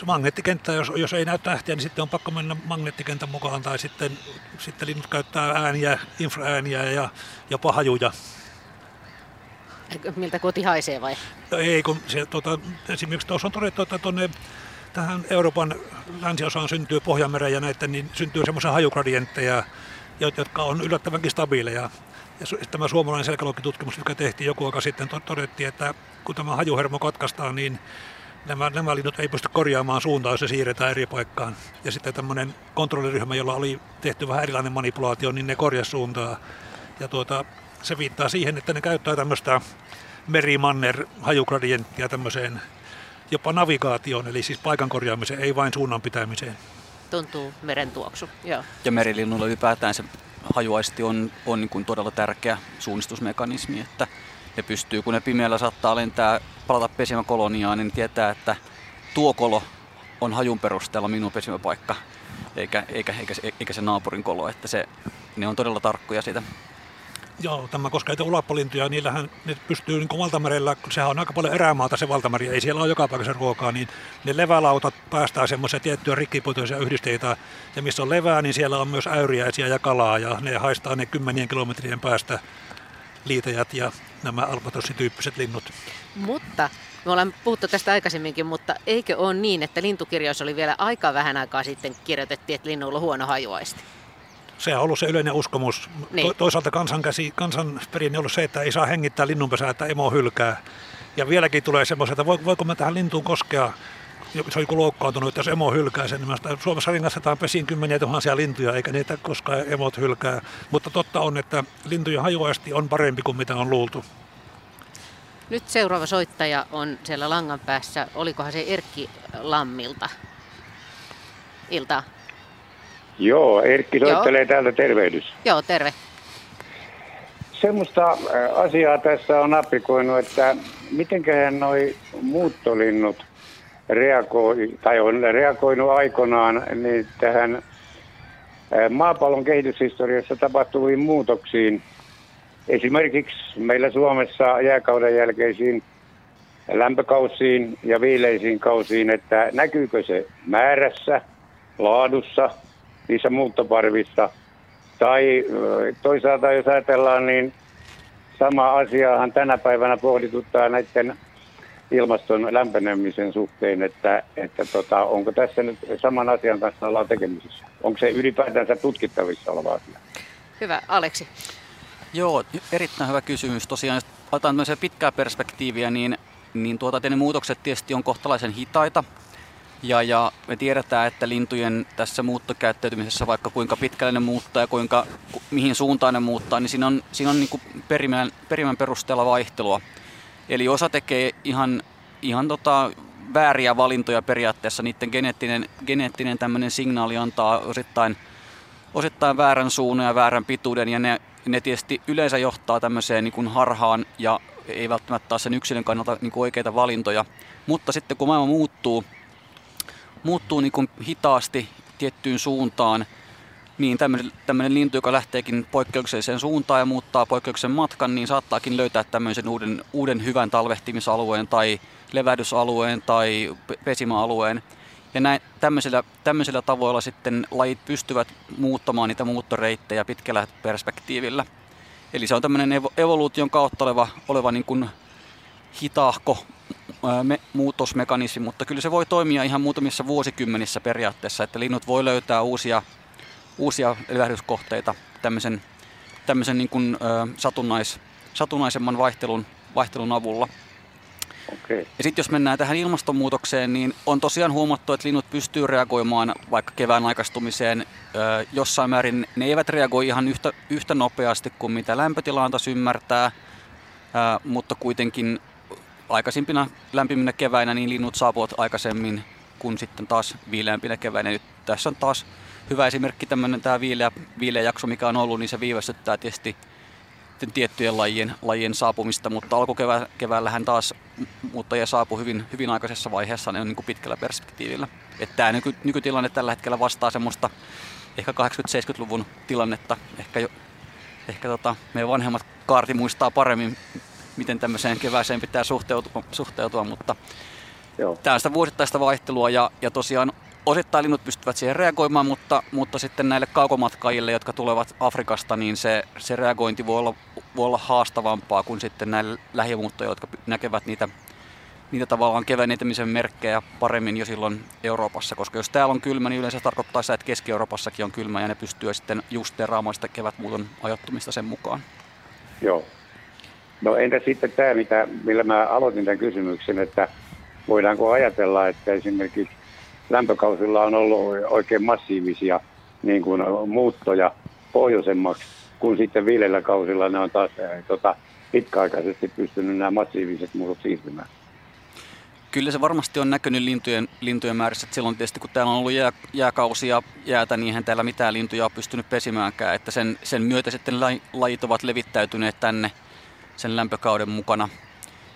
magneettikenttä, jos, jos ei näy tähtiä, niin sitten on pakko mennä magneettikentän mukaan, tai sitten, sitten linnut käyttää ääniä, infraääniä ja jopa hajuja. Miltä koti haisee vai? No ei, kun se, tuota, esimerkiksi tuossa on todettu, että tuonne tähän Euroopan länsiosaan syntyy Pohjanmeren ja näiden, niin syntyy semmoisia hajugradientteja, jotka on yllättävänkin stabiileja. Ja tämä suomalainen selkälokkitutkimus, joka tehtiin joku aika sitten, todettiin, että kun tämä hajuhermo katkaistaan, niin nämä, nämä linnut ei pysty korjaamaan suuntaa, jos se siirretään eri paikkaan. Ja sitten tämmöinen kontrolliryhmä, jolla oli tehty vähän erilainen manipulaatio, niin ne korjasi suuntaa. Ja tuota, se viittaa siihen, että ne käyttää tämmöistä merimanner hajugradienttia tämmöiseen jopa navigaatioon, eli siis paikan korjaamiseen, ei vain suunnan pitämiseen. Tuntuu meren tuoksu, joo. Ja merilinnulla ylipäätään se hajuaisti on, on niin kuin todella tärkeä suunnistusmekanismi, että ne pystyy, kun ne pimeällä saattaa lentää, palata pesimäkoloniaan, niin tietää, että tuo kolo on hajun perusteella minun pesimäpaikka, eikä, eikä, eikä, eikä se naapurin kolo, että se, ne on todella tarkkoja siitä. Joo, tämä koskee niitä ulappolintuja, niillähän ne pystyy niin valtamerellä, kun sehän on aika paljon erämaata se valtameri, ei siellä ole joka paikassa ruokaa, niin ne levälautat päästää semmoisia tiettyjä rikkipuitoisia yhdisteitä, ja missä on levää, niin siellä on myös äyriäisiä ja kalaa, ja ne haistaa ne kymmenien kilometrien päästä liitäjät ja nämä albatrossityyppiset linnut. Mutta me ollaan puhuttu tästä aikaisemminkin, mutta eikö ole niin, että lintukirjoissa oli vielä aika vähän aikaa sitten kirjoitettiin, että linnuilla on huono hajuaisti? Se on ollut se yleinen uskomus. Niin. To- toisaalta kansankäsi, kansanperinne on ollut se, että ei saa hengittää linnunpesää, että emo hylkää. Ja vieläkin tulee semmoista, että voiko mä tähän lintuun koskea, se on joku loukkaantunut, että jos emo hylkää sen, niin Suomessa ringastetaan pesiin kymmeniä tuhansia lintuja, eikä niitä koskaan emot hylkää. Mutta totta on, että lintujen hajuaisti on parempi kuin mitä on luultu. Nyt seuraava soittaja on siellä langan päässä. Olikohan se Erkki Lammilta? Iltaa. Joo, Erkki soittelee Joo. täältä tervehdys. Joo, terve. Semmoista asiaa tässä on aprikoinut, että mitenköhän noi muuttolinnut reagoi, tai on reagoinut aikoinaan niin tähän maapallon kehityshistoriassa tapahtuviin muutoksiin. Esimerkiksi meillä Suomessa jääkauden jälkeisiin lämpökausiin ja viileisiin kausiin, että näkyykö se määrässä, laadussa, niissä muuttoparvissa. Tai toisaalta jos ajatellaan, niin sama asiahan tänä päivänä pohdituttaa näiden ilmaston lämpenemisen suhteen, että, että tota, onko tässä nyt saman asian kanssa ollaan tekemisissä? Onko se ylipäätänsä tutkittavissa oleva asia? Hyvä. Aleksi. Joo, erittäin hyvä kysymys. Tosiaan, jos otetaan pitkää perspektiiviä, niin, niin tuota, ne muutokset tietysti on kohtalaisen hitaita. Ja, ja me tiedetään, että lintujen tässä muuttokäyttäytymisessä, vaikka kuinka pitkälle ne muuttaa ja kuinka, mihin suuntaan ne muuttaa, niin siinä on, siinä on niin perimän, perimän perusteella vaihtelua. Eli osa tekee ihan, ihan tota vääriä valintoja periaatteessa. Niiden geneettinen, geneettinen tämmöinen signaali antaa osittain, osittain väärän suunnan ja väärän pituuden. Ja ne, ne tietysti yleensä johtaa tämmöiseen niin kuin harhaan ja ei välttämättä taas sen yksilön kannalta niin kuin oikeita valintoja. Mutta sitten kun maailma muuttuu, muuttuu niin kuin hitaasti tiettyyn suuntaan, niin tämmöinen lintu, joka lähteekin poikkeukselliseen suuntaan ja muuttaa poikkeuksellisen matkan, niin saattaakin löytää tämmöisen uuden, uuden hyvän talvehtimisalueen tai levähdysalueen tai pesimäalueen. Ja näin, tämmöisillä, tämmöisillä tavoilla sitten lajit pystyvät muuttamaan niitä muuttoreittejä pitkällä perspektiivillä. Eli se on tämmöinen evoluution kautta oleva, oleva niin kuin hitaahko me, muutosmekanismi, mutta kyllä se voi toimia ihan muutamissa vuosikymmenissä periaatteessa, että linnut voi löytää uusia uusia levähdyskohteita tämmöisen, tämmöisen niin kuin, ö, satunnais, satunnaisemman vaihtelun, vaihtelun avulla. Okay. Ja sitten jos mennään tähän ilmastonmuutokseen, niin on tosiaan huomattu, että linnut pystyy reagoimaan vaikka kevään aikastumiseen. Ö, jossain määrin ne eivät reagoi ihan yhtä, yhtä nopeasti kuin mitä lämpötila antaisi ymmärtää, ö, mutta kuitenkin aikaisimpina lämpiminä keväinä niin linnut saapuvat aikaisemmin kuin sitten taas viileämpinä keväinä. Nyt tässä on taas hyvä esimerkki tämmöinen tämä viileä, viileä jakso, mikä on ollut, niin se viivästyttää tietysti tiettyjen lajien, lajien saapumista, mutta alkukeväällähän taas muuttajia saapui hyvin, hyvin aikaisessa vaiheessa ne on niin kuin pitkällä perspektiivillä. Että tämä nyky, nykytilanne tällä hetkellä vastaa semmoista ehkä 80-70-luvun tilannetta. Ehkä, jo, ehkä tota, meidän vanhemmat kaarti muistaa paremmin, miten tämmöiseen kevääseen pitää suhteutua, suhteutua mutta Joo. sitä vuosittaista vaihtelua ja, ja tosiaan osittain linnut pystyvät siihen reagoimaan, mutta, mutta sitten näille kaukomatkaajille, jotka tulevat Afrikasta, niin se, se reagointi voi olla, voi olla haastavampaa kuin sitten näille lähimuuttajille, jotka näkevät niitä, niitä tavallaan kevennetämisen merkkejä paremmin jo silloin Euroopassa, koska jos täällä on kylmä, niin yleensä tarkoittaa sitä, että Keski-Euroopassakin on kylmä ja ne pystyy sitten justeeraamaan sitä kevätmuuton ajoittumista sen mukaan. Joo. No entä sitten tämä, mitä, millä mä aloitin tämän kysymyksen, että voidaanko ajatella, että esimerkiksi lämpökausilla on ollut oikein massiivisia niin kuin muuttoja pohjoisemmaksi, kun sitten viidellä kausilla ne on taas tota, pitkäaikaisesti pystynyt nämä massiiviset muutot siirtymään. Kyllä se varmasti on näkynyt lintujen, lintujen määrissä. Silloin tietysti kun täällä on ollut jää, jääkausia jäätä, niin eihän täällä mitään lintuja ole pystynyt pesimäänkään. Että sen, sen myötä sitten lajit ovat levittäytyneet tänne sen lämpökauden mukana.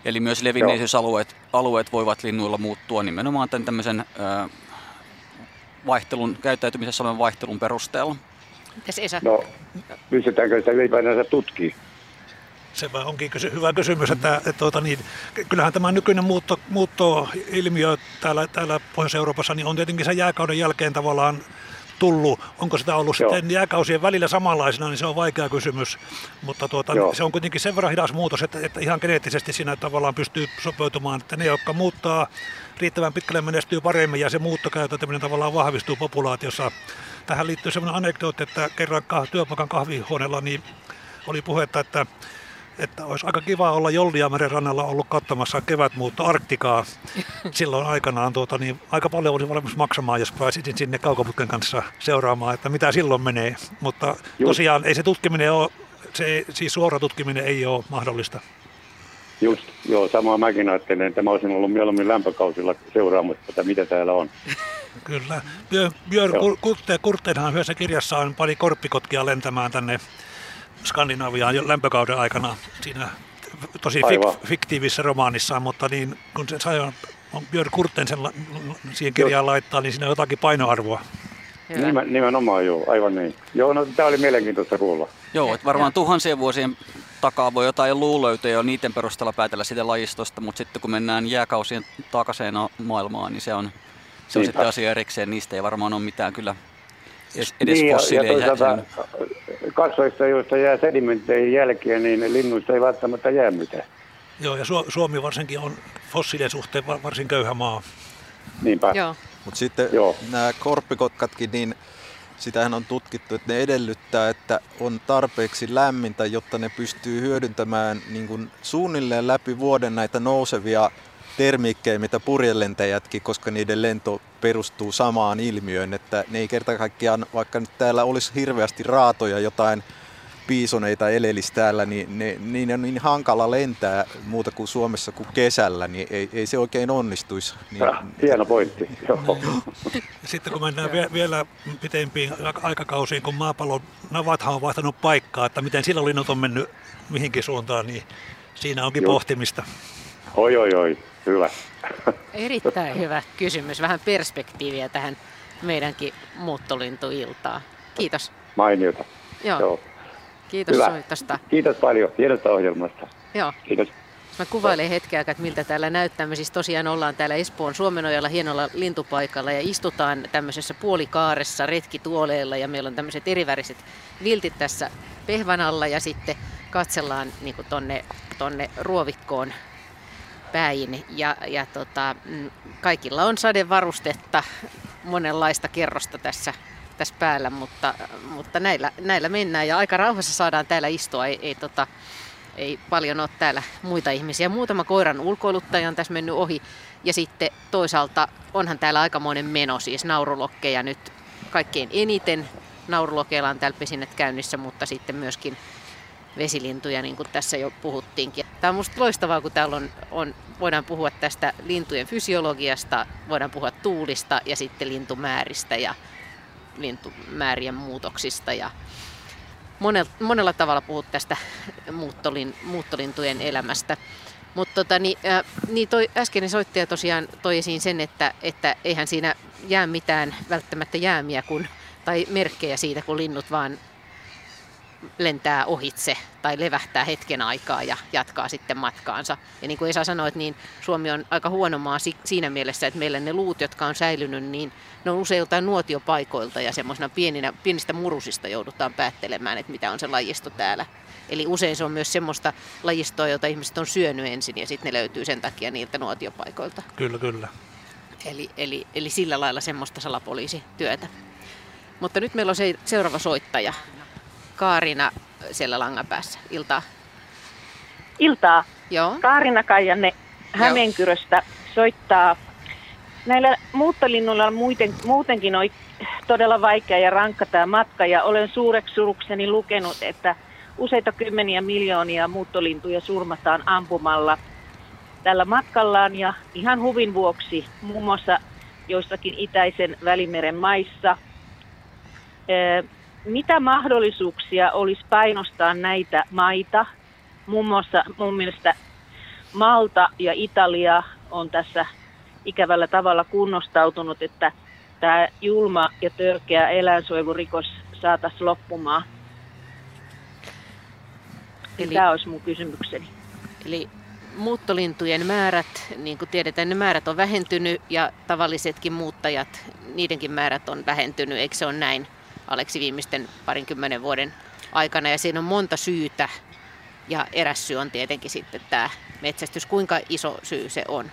Eli myös levinneisyysalueet alueet voivat linnuilla muuttua nimenomaan tämän tämmöisen ö, vaihtelun, käyttäytymisessä olevan vaihtelun perusteella. Mites Esa? No, pystytäänkö sitä ylipäätänsä tutkimaan? Se onkin kysy- hyvä kysymys, että, että tuota, niin, kyllähän tämä nykyinen muutto, muuttoilmiö täällä, täällä Pohjois-Euroopassa niin on tietenkin sen jääkauden jälkeen tavallaan tullut. Onko sitä ollut Joo. sitten jääkausien välillä samanlaisena, niin se on vaikea kysymys. Mutta tuota, se on kuitenkin sen verran hidas muutos, että, että ihan geneettisesti siinä tavallaan pystyy sopeutumaan, että ne, jotka muuttaa riittävän pitkälle menestyy paremmin ja se muuttokäyttäytyminen tavallaan vahvistuu populaatiossa. Tähän liittyy sellainen anekdootti, että kerran työpaikan kahvihuoneella niin oli puhetta, että että olisi aika kiva olla Jolliameren rannalla ollut katsomassa kevätmuutto Arktikaa [LAUGHS] silloin aikanaan. Tuota, niin aika paljon olisi valmis maksamaan, jos pääsisin sinne kaukoputken kanssa seuraamaan, että mitä silloin menee. Mutta Just. tosiaan ei se tutkiminen ole, se, siis suora tutkiminen ei ole mahdollista. Just, joo, samaa mäkin ajattelen, että mä olisin ollut mieluummin lämpökausilla seuraamassa että mitä täällä on. [LAUGHS] Kyllä. Björn Kurtteenhan yhdessä kirjassa on pari korppikotkia lentämään tänne Skandinaviaan lämpökauden aikana siinä tosi fik- fiktiivisessä romaanissaan, mutta niin, kun se sai on, on Björn Kurten sen siihen kirjaan laittaa, niin siinä on jotakin painoarvoa. Nimen, nimenomaan joo, aivan niin. Joo, no tämä oli mielenkiintoista kuulla. Joo, että varmaan tuhansien vuosien takaa voi jotain luulöytöjä jo niiden perusteella päätellä sitä lajistosta, mutta sitten kun mennään jääkausien takaisin maailmaan, niin se on, se on sitten asia erikseen. Niistä ei varmaan ole mitään kyllä edes niin, fossiileja. Ja, ja kasveista, joista jää sedimentteihin jälkiä, niin linnuista ei välttämättä jää mitään. Joo, ja Suomi varsinkin on fossiilien suhteen varsin köyhä maa. Niinpä. Joo. Mutta sitten Joo. nämä korppikotkatkin, niin sitähän on tutkittu, että ne edellyttää, että on tarpeeksi lämmintä, jotta ne pystyy hyödyntämään niin kuin suunnilleen läpi vuoden näitä nousevia termiikkejä, mitä purjelentäjätkin, koska niiden lento perustuu samaan ilmiöön, että ne ei kerta kaikkiaan, vaikka nyt täällä olisi hirveästi raatoja jotain piisoneita elelis täällä, niin ne, niin on niin hankala lentää muuta kuin Suomessa kuin kesällä, niin ei, ei se oikein onnistuisi. Niin, ja, hieno pointti. Joo. Sitten kun mennään vie, vielä pitempiin aikakausiin, kun maapallon navathan on vaihtanut paikkaa, että miten silloin linnut on mennyt mihinkin suuntaan, niin siinä onkin Joo. pohtimista. Oi, oi, oi. Hyvä. Erittäin hyvä kysymys. Vähän perspektiiviä tähän meidänkin muuttolintuiltaan. Kiitos. Mainiota. Joo. Joo. Kiitos hyvä. soitosta. Kiitos paljon. Hienosta ohjelmasta. Joo. Kiitos. Mä kuvailen hetken aikaa, että miltä täällä näyttää. Me siis tosiaan ollaan täällä Espoon Suomenojalla hienolla lintupaikalla ja istutaan tämmöisessä puolikaaressa retkituoleilla ja meillä on tämmöiset eriväriset viltit tässä pehvan alla ja sitten katsellaan niin tonne, tonne ruovikkoon päin. Ja, ja tota, mm, kaikilla on sadevarustetta, monenlaista kerrosta tässä, tässä päällä, mutta, mutta näillä, näillä mennään ja aika rauhassa saadaan täällä istua. Ei, ei, tota, ei paljon ole täällä muita ihmisiä. Muutama koiran ulkoiluttaja on tässä mennyt ohi. Ja sitten toisaalta onhan täällä aikamoinen meno, siis naurulokkeja nyt kaikkein eniten. Naurulokeilla on täällä pesinnät käynnissä, mutta sitten myöskin vesilintuja, niin kuin tässä jo puhuttiinkin. Tämä on minusta loistavaa, kun täällä on, on, voidaan puhua tästä lintujen fysiologiasta, voidaan puhua tuulista ja sitten lintumääristä ja lintumäärien muutoksista ja monella, monella tavalla puhut tästä muuttolin, muuttolintujen elämästä. Mutta tota, niin, äh, niin toi äskeinen soittaja tosiaan toi esiin sen, että, että eihän siinä jää mitään välttämättä jäämiä kun, tai merkkejä siitä, kun linnut vaan lentää ohitse tai levähtää hetken aikaa ja jatkaa sitten matkaansa. Ja niin kuin Esa sanoi, niin Suomi on aika huono maa siinä mielessä, että meillä ne luut, jotka on säilynyt, niin ne on usein jotain nuotiopaikoilta ja semmoisena pieninä, pienistä murusista joudutaan päättelemään, että mitä on se lajisto täällä. Eli usein se on myös semmoista lajistoa, jota ihmiset on syönyt ensin ja sitten ne löytyy sen takia niiltä nuotiopaikoilta. Kyllä, kyllä. Eli, eli, eli sillä lailla semmoista salapoliisityötä. Mutta nyt meillä on se, seuraava soittaja. Kaarina siellä langan päässä. Iltaa. Iltaa. Joo. Kaarina Kaijanne Hämeenkyröstä soittaa. Näillä muuttolinnuilla on muuten, muutenkin on todella vaikea ja rankka tämä matka ja olen suureksi surukseni lukenut, että useita kymmeniä miljoonia muuttolintuja surmataan ampumalla tällä matkallaan ja ihan huvin vuoksi muun muassa joissakin itäisen välimeren maissa mitä mahdollisuuksia olisi painostaa näitä maita? Muun muassa mun mielestä Malta ja Italia on tässä ikävällä tavalla kunnostautunut, että tämä julma ja törkeä eläinsuojelurikos saataisiin loppumaan. Eli, tämä olisi mun kysymykseni. Eli muuttolintujen määrät, niin kuin tiedetään, ne määrät on vähentynyt ja tavallisetkin muuttajat, niidenkin määrät on vähentynyt, eikö se ole näin? Aleksi viimeisten parinkymmenen vuoden aikana ja siinä on monta syytä ja eräs syy on tietenkin sitten tämä metsästys. Kuinka iso syy se on?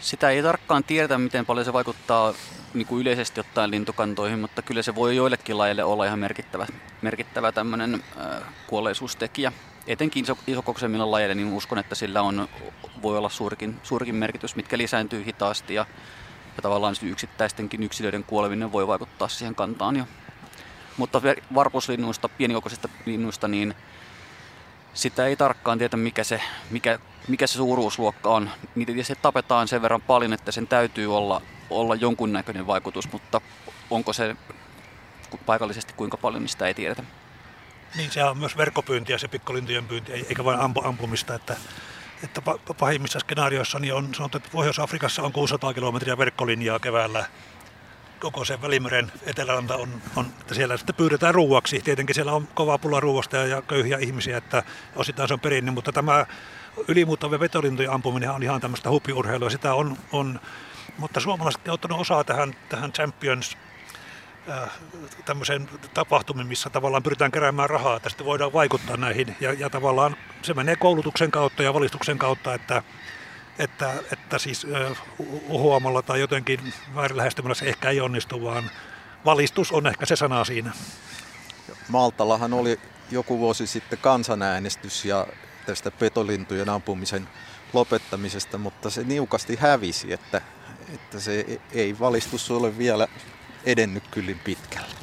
Sitä ei tarkkaan tiedetä, miten paljon se vaikuttaa niin kuin yleisesti ottaen lintukantoihin, mutta kyllä se voi joillekin lajeille olla ihan merkittävä, merkittävä tämmöinen äh, kuolleisuustekijä. Etenkin iso, isokokoisemmilla lajeilla, niin uskon, että sillä on, voi olla suurikin, suurikin merkitys, mitkä lisääntyy hitaasti ja, ja tavallaan yksittäistenkin yksilöiden kuoleminen voi vaikuttaa siihen kantaan jo mutta varpuslinnuista, pienikokoisista linnuista, niin sitä ei tarkkaan tiedä, mikä se, mikä, mikä se suuruusluokka on. Niitä tietysti tapetaan sen verran paljon, että sen täytyy olla, olla jonkunnäköinen vaikutus, mutta onko se paikallisesti kuinka paljon, niin sitä ei tiedetä. Niin, se on myös verkkopyyntiä, se pikkulintujen pyynti, eikä vain ampu, ampumista. Että, että pahimmissa skenaarioissa niin on sanottu, että Pohjois-Afrikassa on 600 kilometriä verkkolinjaa keväällä koko sen Välimeren eteläranta on, on, että siellä sitten pyydetään ruuaksi. Tietenkin siellä on kova pula ruuasta ja köyhiä ihmisiä, että osittain se on perinne, mutta tämä ylimuuttavien vetolintujen ampuminen on ihan tämmöistä huppiurheilua. Sitä on, on mutta suomalaiset on ottanut osaa tähän, tähän Champions äh, tämmöiseen tapahtumiin, missä tavallaan pyritään keräämään rahaa, että sitten voidaan vaikuttaa näihin. Ja, ja tavallaan se menee koulutuksen kautta ja valistuksen kautta, että että, että siis uhoamalla tai jotenkin väärin lähestymällä se ehkä ei onnistu, vaan valistus on ehkä se sana siinä. Maltallahan oli joku vuosi sitten kansanäänestys ja tästä petolintujen ampumisen lopettamisesta, mutta se niukasti hävisi, että, että se ei valistus ole vielä edennyt kyllin pitkälle.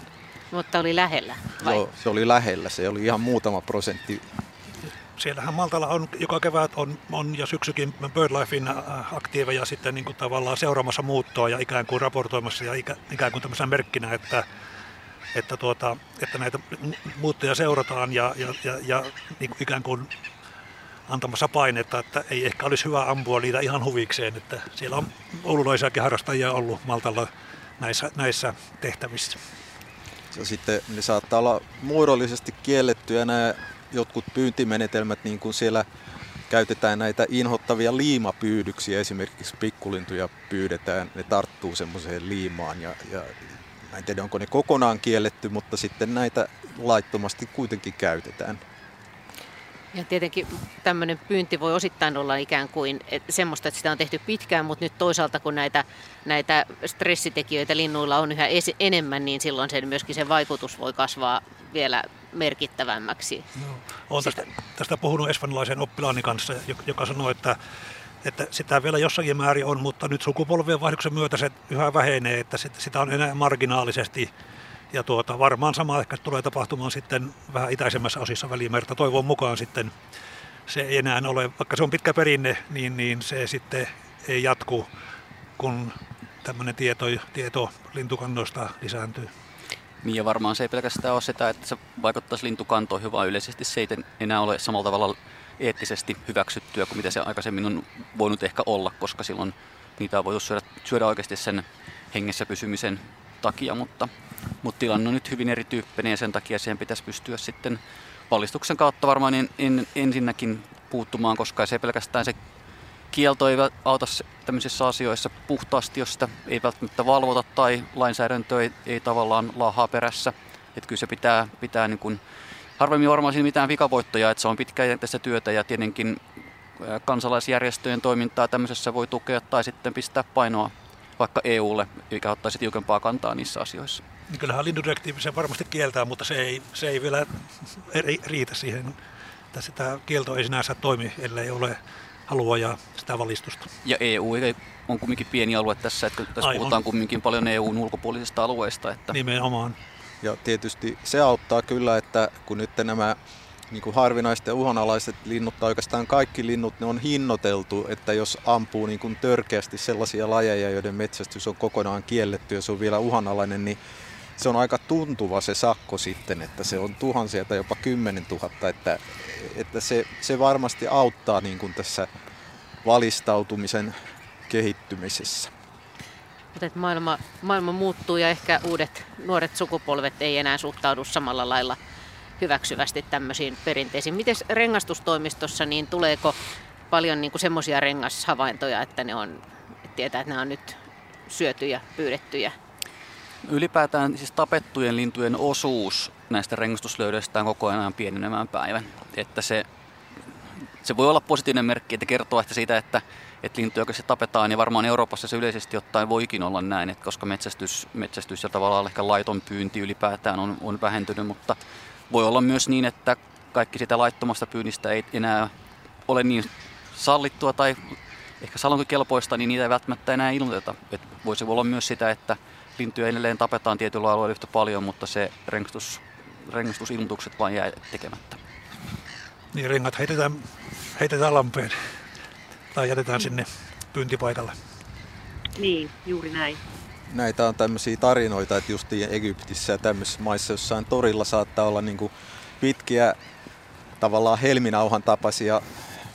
Mutta oli lähellä, vai? Joo, se oli lähellä. Se oli ihan muutama prosentti siellähän Maltalla on joka kevät on, on ja syksykin BirdLifein äh, aktiiveja sitten niin kuin tavallaan seuraamassa muuttoa ja ikään kuin raportoimassa ja ikä, ikään kuin tämmöisenä merkkinä, että, että, tuota, että näitä muuttoja seurataan ja, ja, ja, ja niin kuin ikään kuin antamassa painetta, että ei ehkä olisi hyvä ampua niitä ihan huvikseen, että siellä on oululaisiakin harrastajia ollut Maltalla näissä, näissä tehtävissä. Ja sitten ne saattaa olla muodollisesti kiellettyjä nämä jotkut pyyntimenetelmät, niin kuin siellä käytetään näitä inhottavia liimapyydyksiä, esimerkiksi pikkulintuja pyydetään, ne tarttuu semmoiseen liimaan ja, ja en tiedä onko ne kokonaan kielletty, mutta sitten näitä laittomasti kuitenkin käytetään. Ja tietenkin tämmöinen pyynti voi osittain olla ikään kuin että semmoista, että sitä on tehty pitkään, mutta nyt toisaalta kun näitä, näitä stressitekijöitä linnuilla on yhä enemmän, niin silloin sen myöskin se vaikutus voi kasvaa vielä merkittävämmäksi. No, olen tästä, tästä puhunut espanjalaisen oppilaani kanssa, joka sanoi, että, että sitä vielä jossakin määrin on, mutta nyt sukupolvien vaihdoksen myötä se yhä vähenee, että sitä on enää marginaalisesti ja tuota, varmaan sama ehkä tulee tapahtumaan sitten vähän itäisemmässä osissa välimerta. Toivon mukaan sitten se ei enää ole, vaikka se on pitkä perinne, niin, niin se sitten ei jatku, kun tämmöinen tieto, tieto lintukannoista lisääntyy. Niin ja varmaan se ei pelkästään ole sitä, että se vaikuttaisi lintukantoihin, vaan yleisesti se ei enää ole samalla tavalla eettisesti hyväksyttyä kuin mitä se aikaisemmin on voinut ehkä olla, koska silloin niitä on voitu syödä, syödä oikeasti sen hengessä pysymisen takia, mutta, mutta tilanne on nyt hyvin erityyppinen ja sen takia siihen pitäisi pystyä sitten valistuksen kautta varmaan en, en, ensinnäkin puuttumaan, koska se pelkästään se kielto ei auta tämmöisissä asioissa puhtaasti, jos sitä ei välttämättä valvota tai lainsäädäntö ei, ei tavallaan laahaa perässä. Että kyllä se pitää, pitää niin kuin, harvemmin varmaan siinä mitään vikavoittoja, että se on pitkäjänteistä työtä ja tietenkin kansalaisjärjestöjen toimintaa tämmöisessä voi tukea tai sitten pistää painoa vaikka EUlle, mikä ottaisi tiukempaa kantaa niissä asioissa. Niin kyllähän lintudirektiivi se varmasti kieltää, mutta se ei, se ei vielä riitä siihen. Että sitä kielto ei sinänsä toimi, ellei ole halua ja sitä valistusta. Ja EU on kumminkin pieni alue tässä, että tässä Aivan. puhutaan kumminkin paljon EUn ulkopuolisista alueista. Että... Nimenomaan. Ja tietysti se auttaa kyllä, että kun nyt nämä niin kuin harvinaiset ja uhanalaiset linnut tai oikeastaan kaikki linnut, ne on hinnoiteltu, että jos ampuu niin kuin törkeästi sellaisia lajeja, joiden metsästys on kokonaan kielletty ja se on vielä uhanalainen, niin se on aika tuntuva se sakko sitten, että se on tuhansia tai jopa kymmenen tuhatta, että, että se, se varmasti auttaa niin kuin tässä valistautumisen kehittymisessä. Mutta että maailma, maailma muuttuu ja ehkä uudet nuoret sukupolvet ei enää suhtaudu samalla lailla hyväksyvästi tämmöisiin perinteisiin. Miten rengastustoimistossa, niin tuleeko paljon niin semmoisia rengashavaintoja, että ne on, että tietää, että nämä on nyt syötyjä, pyydettyjä Ylipäätään siis tapettujen lintujen osuus näistä rengastuslöydöistä on koko ajan pienenemään päivän. Että se, se voi olla positiivinen merkki, että kertoo että siitä, että, että lintuja oikeasti tapetaan, ja varmaan Euroopassa se yleisesti ottaen voikin olla näin, että koska metsästys, metsästys ja tavallaan ehkä laiton pyynti ylipäätään on, on vähentynyt, mutta voi olla myös niin, että kaikki sitä laittomasta pyynnistä ei enää ole niin sallittua tai ehkä salonkikelpoista, niin niitä ei välttämättä enää ilmoiteta. Et voisi olla myös sitä, että lintuja edelleen tapetaan tietyllä alueella yhtä paljon, mutta se rengastus, rengastusilmoitukset vain jää tekemättä. Niin rengat heitetään, heitetään lampeen tai jätetään sinne pyyntipaikalle. Niin, juuri näin. Näitä on tämmöisiä tarinoita, että just Egyptissä ja tämmöisissä maissa jossain torilla saattaa olla niin pitkiä tavallaan helminauhan tapaisia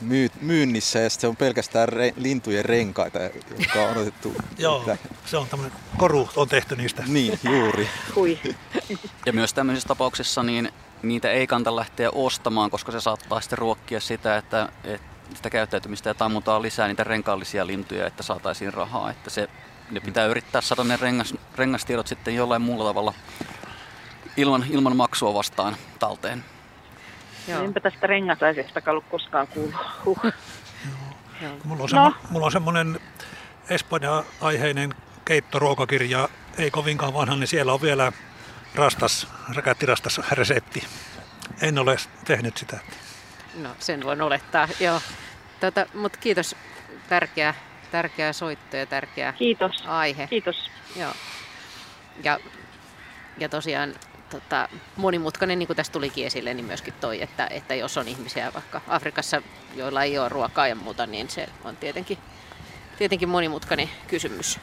myy, myynnissä ja se on pelkästään re, lintujen renkaita, jotka on otettu. [LAUGHS] Joo, että... se on tämmöinen koru on tehty niistä. Niin, juuri. Hui. [LAUGHS] ja myös tämmöisissä tapauksissa niin niitä ei kannata lähteä ostamaan, koska se saattaa sitten ruokkia sitä, että, että sitä käyttäytymistä ja tammutaan lisää niitä renkaallisia lintuja, että saataisiin rahaa. Että se, ne pitää yrittää saada ne rengas, rengastiedot sitten jollain muulla tavalla ilman, ilman maksua vastaan talteen. Joo. Enpä tästä rengasaisesta ollut koskaan kuullut. Huh. Joo. Mulla on, semmo, mulla on semmoinen Espanja-aiheinen keittoruokakirja, ei kovinkaan vanha, niin siellä on vielä rastas, räkättirastas resepti. En ole tehnyt sitä. No sen voin olettaa, joo. Tota, Mutta kiitos, tärkeä, tärkeä soitto ja tärkeä kiitos. aihe. Kiitos. Joo. Ja, ja tosiaan tota, monimutkainen, niin kuin tässä tulikin esille, niin myöskin toi, että, että jos on ihmisiä vaikka Afrikassa, joilla ei ole ruokaa ja muuta, niin se on tietenkin, tietenkin monimutkainen kysymys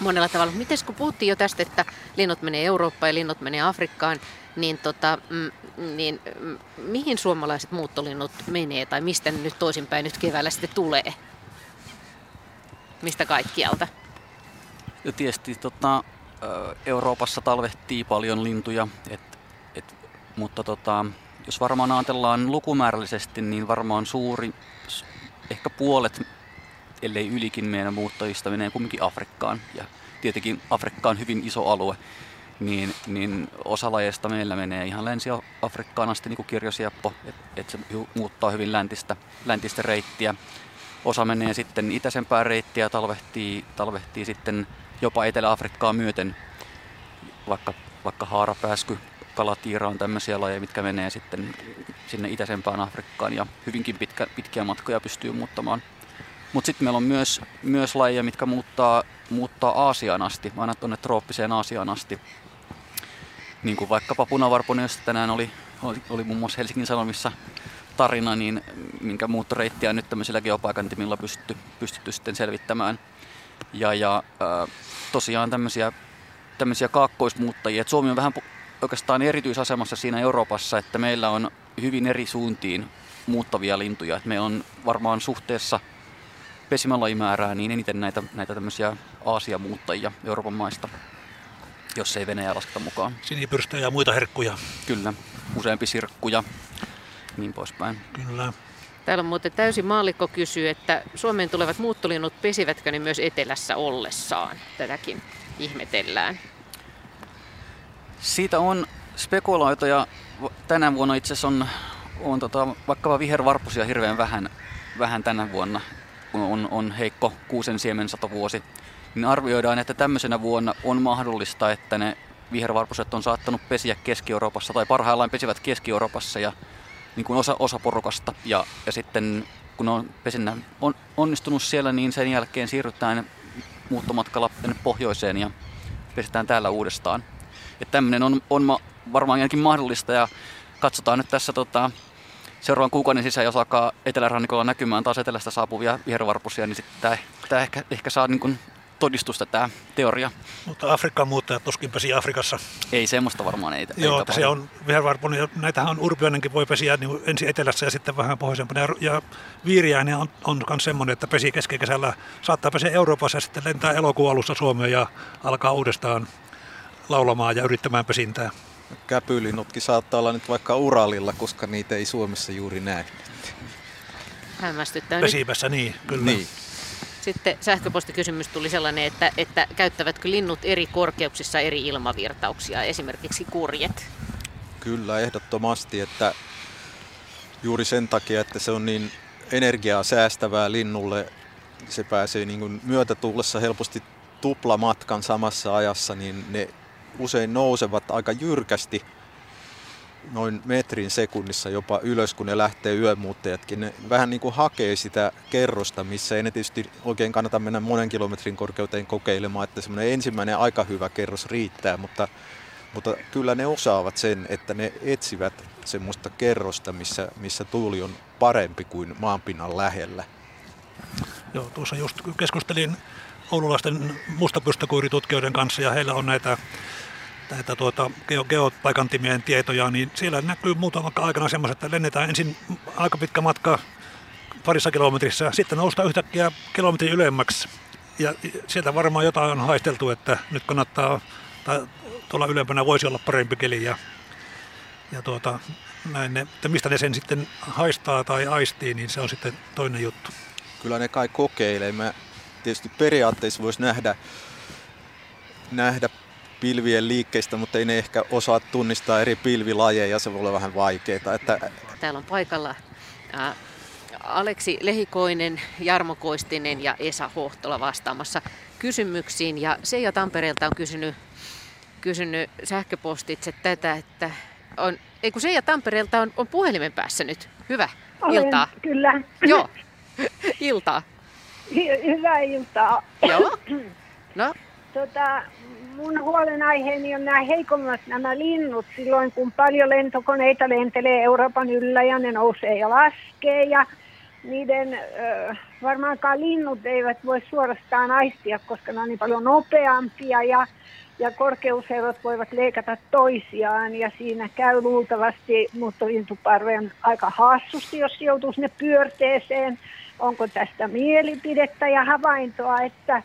monella tavalla. Miten kun puhuttiin jo tästä, että linnut menee Eurooppaan ja linnut menee Afrikkaan, niin, tota, mm, niin mm, mihin suomalaiset muuttolinnut menee tai mistä ne nyt toisinpäin nyt keväällä sitten tulee? Mistä kaikkialta? Ja tietysti tota, Euroopassa talvehtii paljon lintuja, et, et, mutta tota, jos varmaan ajatellaan lukumäärällisesti, niin varmaan suuri, ehkä puolet, ellei ylikin meidän muuttajista menee kumminkin Afrikkaan. Ja tietenkin Afrikka on hyvin iso alue, niin, niin osa lajeista meillä menee ihan Länsi-Afrikkaan asti, niin kuin kirjosieppo, että et se muuttaa hyvin läntistä, läntistä reittiä. Osa menee sitten itäisempää reittiä, talvehtii, talvehtii sitten jopa Etelä-Afrikkaa myöten, vaikka, vaikka haarapääsky, kalatiira on tämmöisiä lajeja, mitkä menee sitten sinne itäisempään Afrikkaan ja hyvinkin pitkä, pitkiä matkoja pystyy muuttamaan. Mutta sitten meillä on myös, myös lajeja, mitkä muuttaa, muuttaa Aasiaan asti, aina tuonne trooppiseen Aasiaan asti. niin kuin vaikkapa punavarpuni, josta tänään oli, oli, oli muun muassa Helsingin Sanomissa tarina, niin minkä muuttoreittiä on nyt tämmöisillä geopaikantimilla pystytty, pystytty sitten selvittämään. Ja, ja äh, tosiaan tämmöisiä, tämmöisiä kaakkoismuuttajia. Et Suomi on vähän oikeastaan erityisasemassa siinä Euroopassa, että meillä on hyvin eri suuntiin muuttavia lintuja. Et meillä on varmaan suhteessa pesimälajimäärää niin eniten näitä, näitä tämmöisiä Aasia-muuttajia Euroopan maista, jos ei Venäjä lasketa mukaan. Sinipyrstöjä ja muita herkkuja. Kyllä, useampi sirkkuja, niin poispäin. Kyllä. Täällä on muuten täysin maallikko kysyy, että Suomeen tulevat muuttolinnut pesivätkö ne myös etelässä ollessaan? Tätäkin ihmetellään. Siitä on spekuloita tänä vuonna itse asiassa on, on tota, vaikkapa vihervarpusia hirveän vähän, vähän tänä vuonna, kun on, on heikko kuusen siemensatovuosi. Niin arvioidaan, että tämmöisenä vuonna on mahdollista, että ne vihervarpuset on saattanut pesiä Keski-Euroopassa tai parhaillaan pesivät Keski-Euroopassa ja niin kuin osa, osa porukasta. Ja, ja sitten kun on pesinnä on, onnistunut siellä, niin sen jälkeen siirrytään muuttomatkalla tänne pohjoiseen ja pesitään täällä uudestaan. Että tämmöinen on, on ma, varmaan ainakin mahdollista ja katsotaan nyt tässä tota, seuraavan kuukauden sisään, jos alkaa etelärannikolla näkymään taas etelästä saapuvia vihervarpusia, niin sitten tämä ehkä, ehkä saa niin kuin todistusta tämä teoria. Mutta Afrikan muuttajat tuskin pesi Afrikassa. Ei semmoista varmaan ei. Joo, ei että se on vihervarpuni. Näitähän on urpionenkin voi pesiä niin ensin etelässä ja sitten vähän pohjoisempana. Ja, ja viiriäinen on, on myös semmoinen, että pesi keskikesällä. Saattaa pesiä Euroopassa ja sitten lentää elokuun alussa Suomeen ja alkaa uudestaan laulamaan ja yrittämään pesintää. Käpylinnutkin saattaa olla nyt vaikka Uralilla, koska niitä ei Suomessa juuri näe. Hämmästyttää. Pesimässä, niin, kyllä. Niin. Sitten sähköpostikysymys tuli sellainen, että, että käyttävätkö linnut eri korkeuksissa eri ilmavirtauksia, esimerkiksi kurjet? Kyllä, ehdottomasti, että juuri sen takia, että se on niin energiaa säästävää linnulle, se pääsee niin kuin myötätuulessa helposti tuplamatkan samassa ajassa, niin ne usein nousevat aika jyrkästi noin metrin sekunnissa jopa ylös, kun ne lähtee yömuuttajatkin. Ne vähän niin kuin hakee sitä kerrosta, missä ei ne tietysti oikein kannata mennä monen kilometrin korkeuteen kokeilemaan, että semmoinen ensimmäinen aika hyvä kerros riittää, mutta, mutta kyllä ne osaavat sen, että ne etsivät semmoista kerrosta, missä, missä tuuli on parempi kuin maanpinnan lähellä. Joo, tuossa just keskustelin oululaisten mustapystökuiritutkijoiden kanssa ja heillä on näitä näitä tuota, geopaikantimien tietoja, niin siellä näkyy muutama aikana semmoiset, että lennetään ensin aika pitkä matka parissa kilometrissä, sitten noustaan yhtäkkiä kilometrin ylemmäksi. Ja sieltä varmaan jotain on haisteltu, että nyt kannattaa, tai tuolla ylempänä voisi olla parempi keli. Ja, ja tuota, näin ne, että mistä ne sen sitten haistaa tai aistii, niin se on sitten toinen juttu. Kyllä ne kai kokeilee. Mä tietysti periaatteessa voisi nähdä, nähdä pilvien liikkeistä, mutta ei ne ehkä osaa tunnistaa eri pilvilajeja, se voi olla vähän vaikeaa. Että... Täällä on paikalla Aleksi Lehikoinen, Jarmo Koistinen ja Esa Hohtola vastaamassa kysymyksiin. Ja Seija Tampereelta on kysynyt, kysynyt sähköpostitse tätä, että on, ei kun Seija Tampereelta on, on puhelimen päässä nyt. Hyvä Olen, iltaa. kyllä. Joo, [LAUGHS] iltaa. Hy- hyvää iltaa. Joo. No, Tota, mun huolenaiheeni on nämä heikommat nämä linnut silloin, kun paljon lentokoneita lentelee Euroopan yllä ja ne nousee ja laskee. Ja niiden ö, varmaankaan linnut eivät voi suorastaan aistia, koska ne on niin paljon nopeampia ja, ja korkeuserot voivat leikata toisiaan. Ja siinä käy luultavasti muuttolintuparven aika hassusti, jos joutuu sinne pyörteeseen. Onko tästä mielipidettä ja havaintoa, että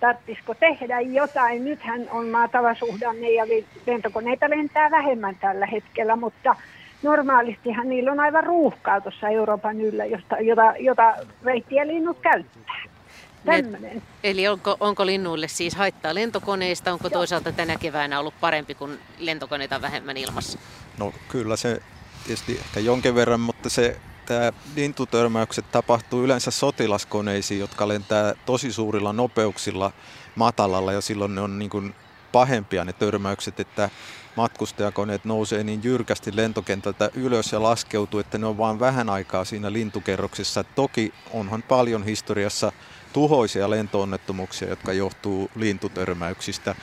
tarvitsisiko tehdä jotain. Nythän on maatava suhdanne ja lentokoneita lentää vähemmän tällä hetkellä, mutta normaalistihan niillä on aivan ruuhkaa tuossa Euroopan yllä, jota, jota, jota reittiä linnut käyttää. Tämmöinen. Eli onko, onko linnuille siis haittaa lentokoneista? Onko toisaalta tänä keväänä ollut parempi, kun lentokoneita on vähemmän ilmassa? No kyllä se tietysti ehkä jonkin verran, mutta se tämä lintutörmäykset tapahtuu yleensä sotilaskoneisiin, jotka lentää tosi suurilla nopeuksilla matalalla ja silloin ne on niin kuin pahempia ne törmäykset, että matkustajakoneet nousee niin jyrkästi lentokentältä ylös ja laskeutuu, että ne on vain vähän aikaa siinä lintukerroksessa. Toki onhan paljon historiassa tuhoisia lentoonnettomuuksia, jotka johtuu lintutörmäyksistä.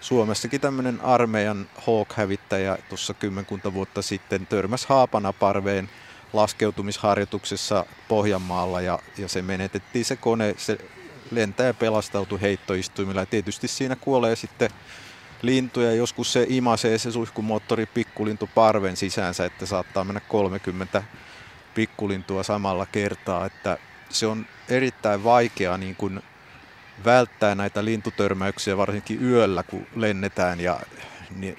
Suomessakin tämmöinen armeijan Hawk-hävittäjä tuossa kymmenkunta vuotta sitten törmäsi Haapanaparveen laskeutumisharjoituksessa Pohjanmaalla ja, ja se menetettiin se kone, se lentäjä pelastautui heittoistuimilla ja tietysti siinä kuolee sitten lintuja. Joskus se imasee se suihkumoottori pikkulintu parven sisäänsä, että saattaa mennä 30 pikkulintua samalla kertaa. Että se on erittäin vaikea niin kuin välttää näitä lintutörmäyksiä varsinkin yöllä, kun lennetään ja niin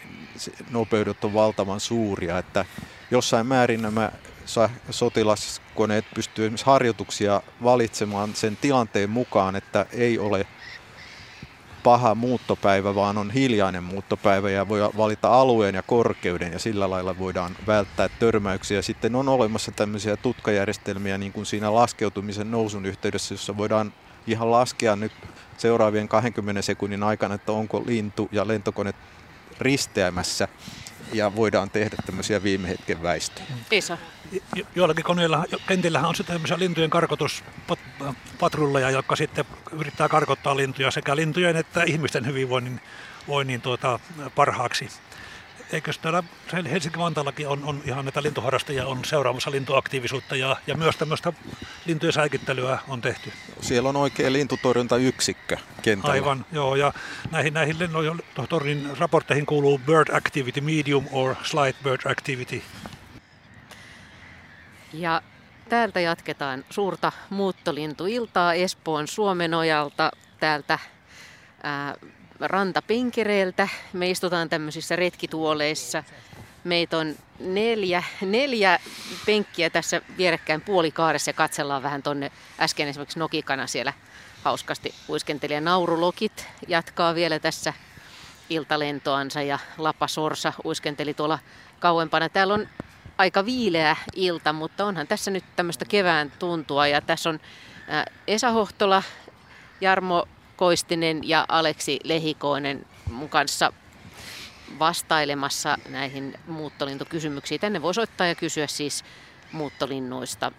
nopeudet on valtavan suuria. Että jossain määrin nämä sotilaskoneet pystyvät esimerkiksi harjoituksia valitsemaan sen tilanteen mukaan, että ei ole paha muuttopäivä, vaan on hiljainen muuttopäivä ja voi valita alueen ja korkeuden ja sillä lailla voidaan välttää törmäyksiä. Sitten on olemassa tämmöisiä tutkajärjestelmiä niin kuin siinä laskeutumisen nousun yhteydessä, jossa voidaan ihan laskea nyt seuraavien 20 sekunnin aikana, että onko lintu ja lentokone risteämässä ja voidaan tehdä tämmöisiä viime hetken väistöjä. Isa. Jo- joillakin koneilla, kentillähän on sitten tämmöisiä lintujen karkotuspatrulleja, jotka sitten yrittää karkottaa lintuja sekä lintujen että ihmisten hyvinvoinnin voinnin tuota, parhaaksi. Eikö täällä Helsinki-Vantaallakin on, on ihan näitä lintuharrastajia on seuraamassa lintuaktiivisuutta ja, ja myös tämmöistä lintujen säikittelyä on tehty. Siellä on oikein lintutorjuntayksikkö kentällä. Aivan, joo, ja näihin, näihin lennotornin raportteihin kuuluu bird activity medium or slight bird activity. Ja täältä jatketaan suurta muuttolintuiltaa Espoon Suomenojalta täältä ää, rantapinkireiltä. Me istutaan tämmöisissä retkituoleissa. Meitä on neljä, neljä penkkiä tässä vierekkäin puolikaaressa ja katsellaan vähän tonne äsken esimerkiksi Nokikana siellä hauskasti uiskenteli. Ja naurulokit jatkaa vielä tässä iltalentoansa ja Lapa Sorsa uiskenteli tuolla kauempana. Täällä on aika viileä ilta, mutta onhan tässä nyt tämmöistä kevään tuntua. Ja tässä on Esa Hohtola, Jarmo Koistinen ja Aleksi Lehikoinen mun kanssa vastailemassa näihin muuttolintukysymyksiin. Tänne voi soittaa ja kysyä siis muuttolinnuista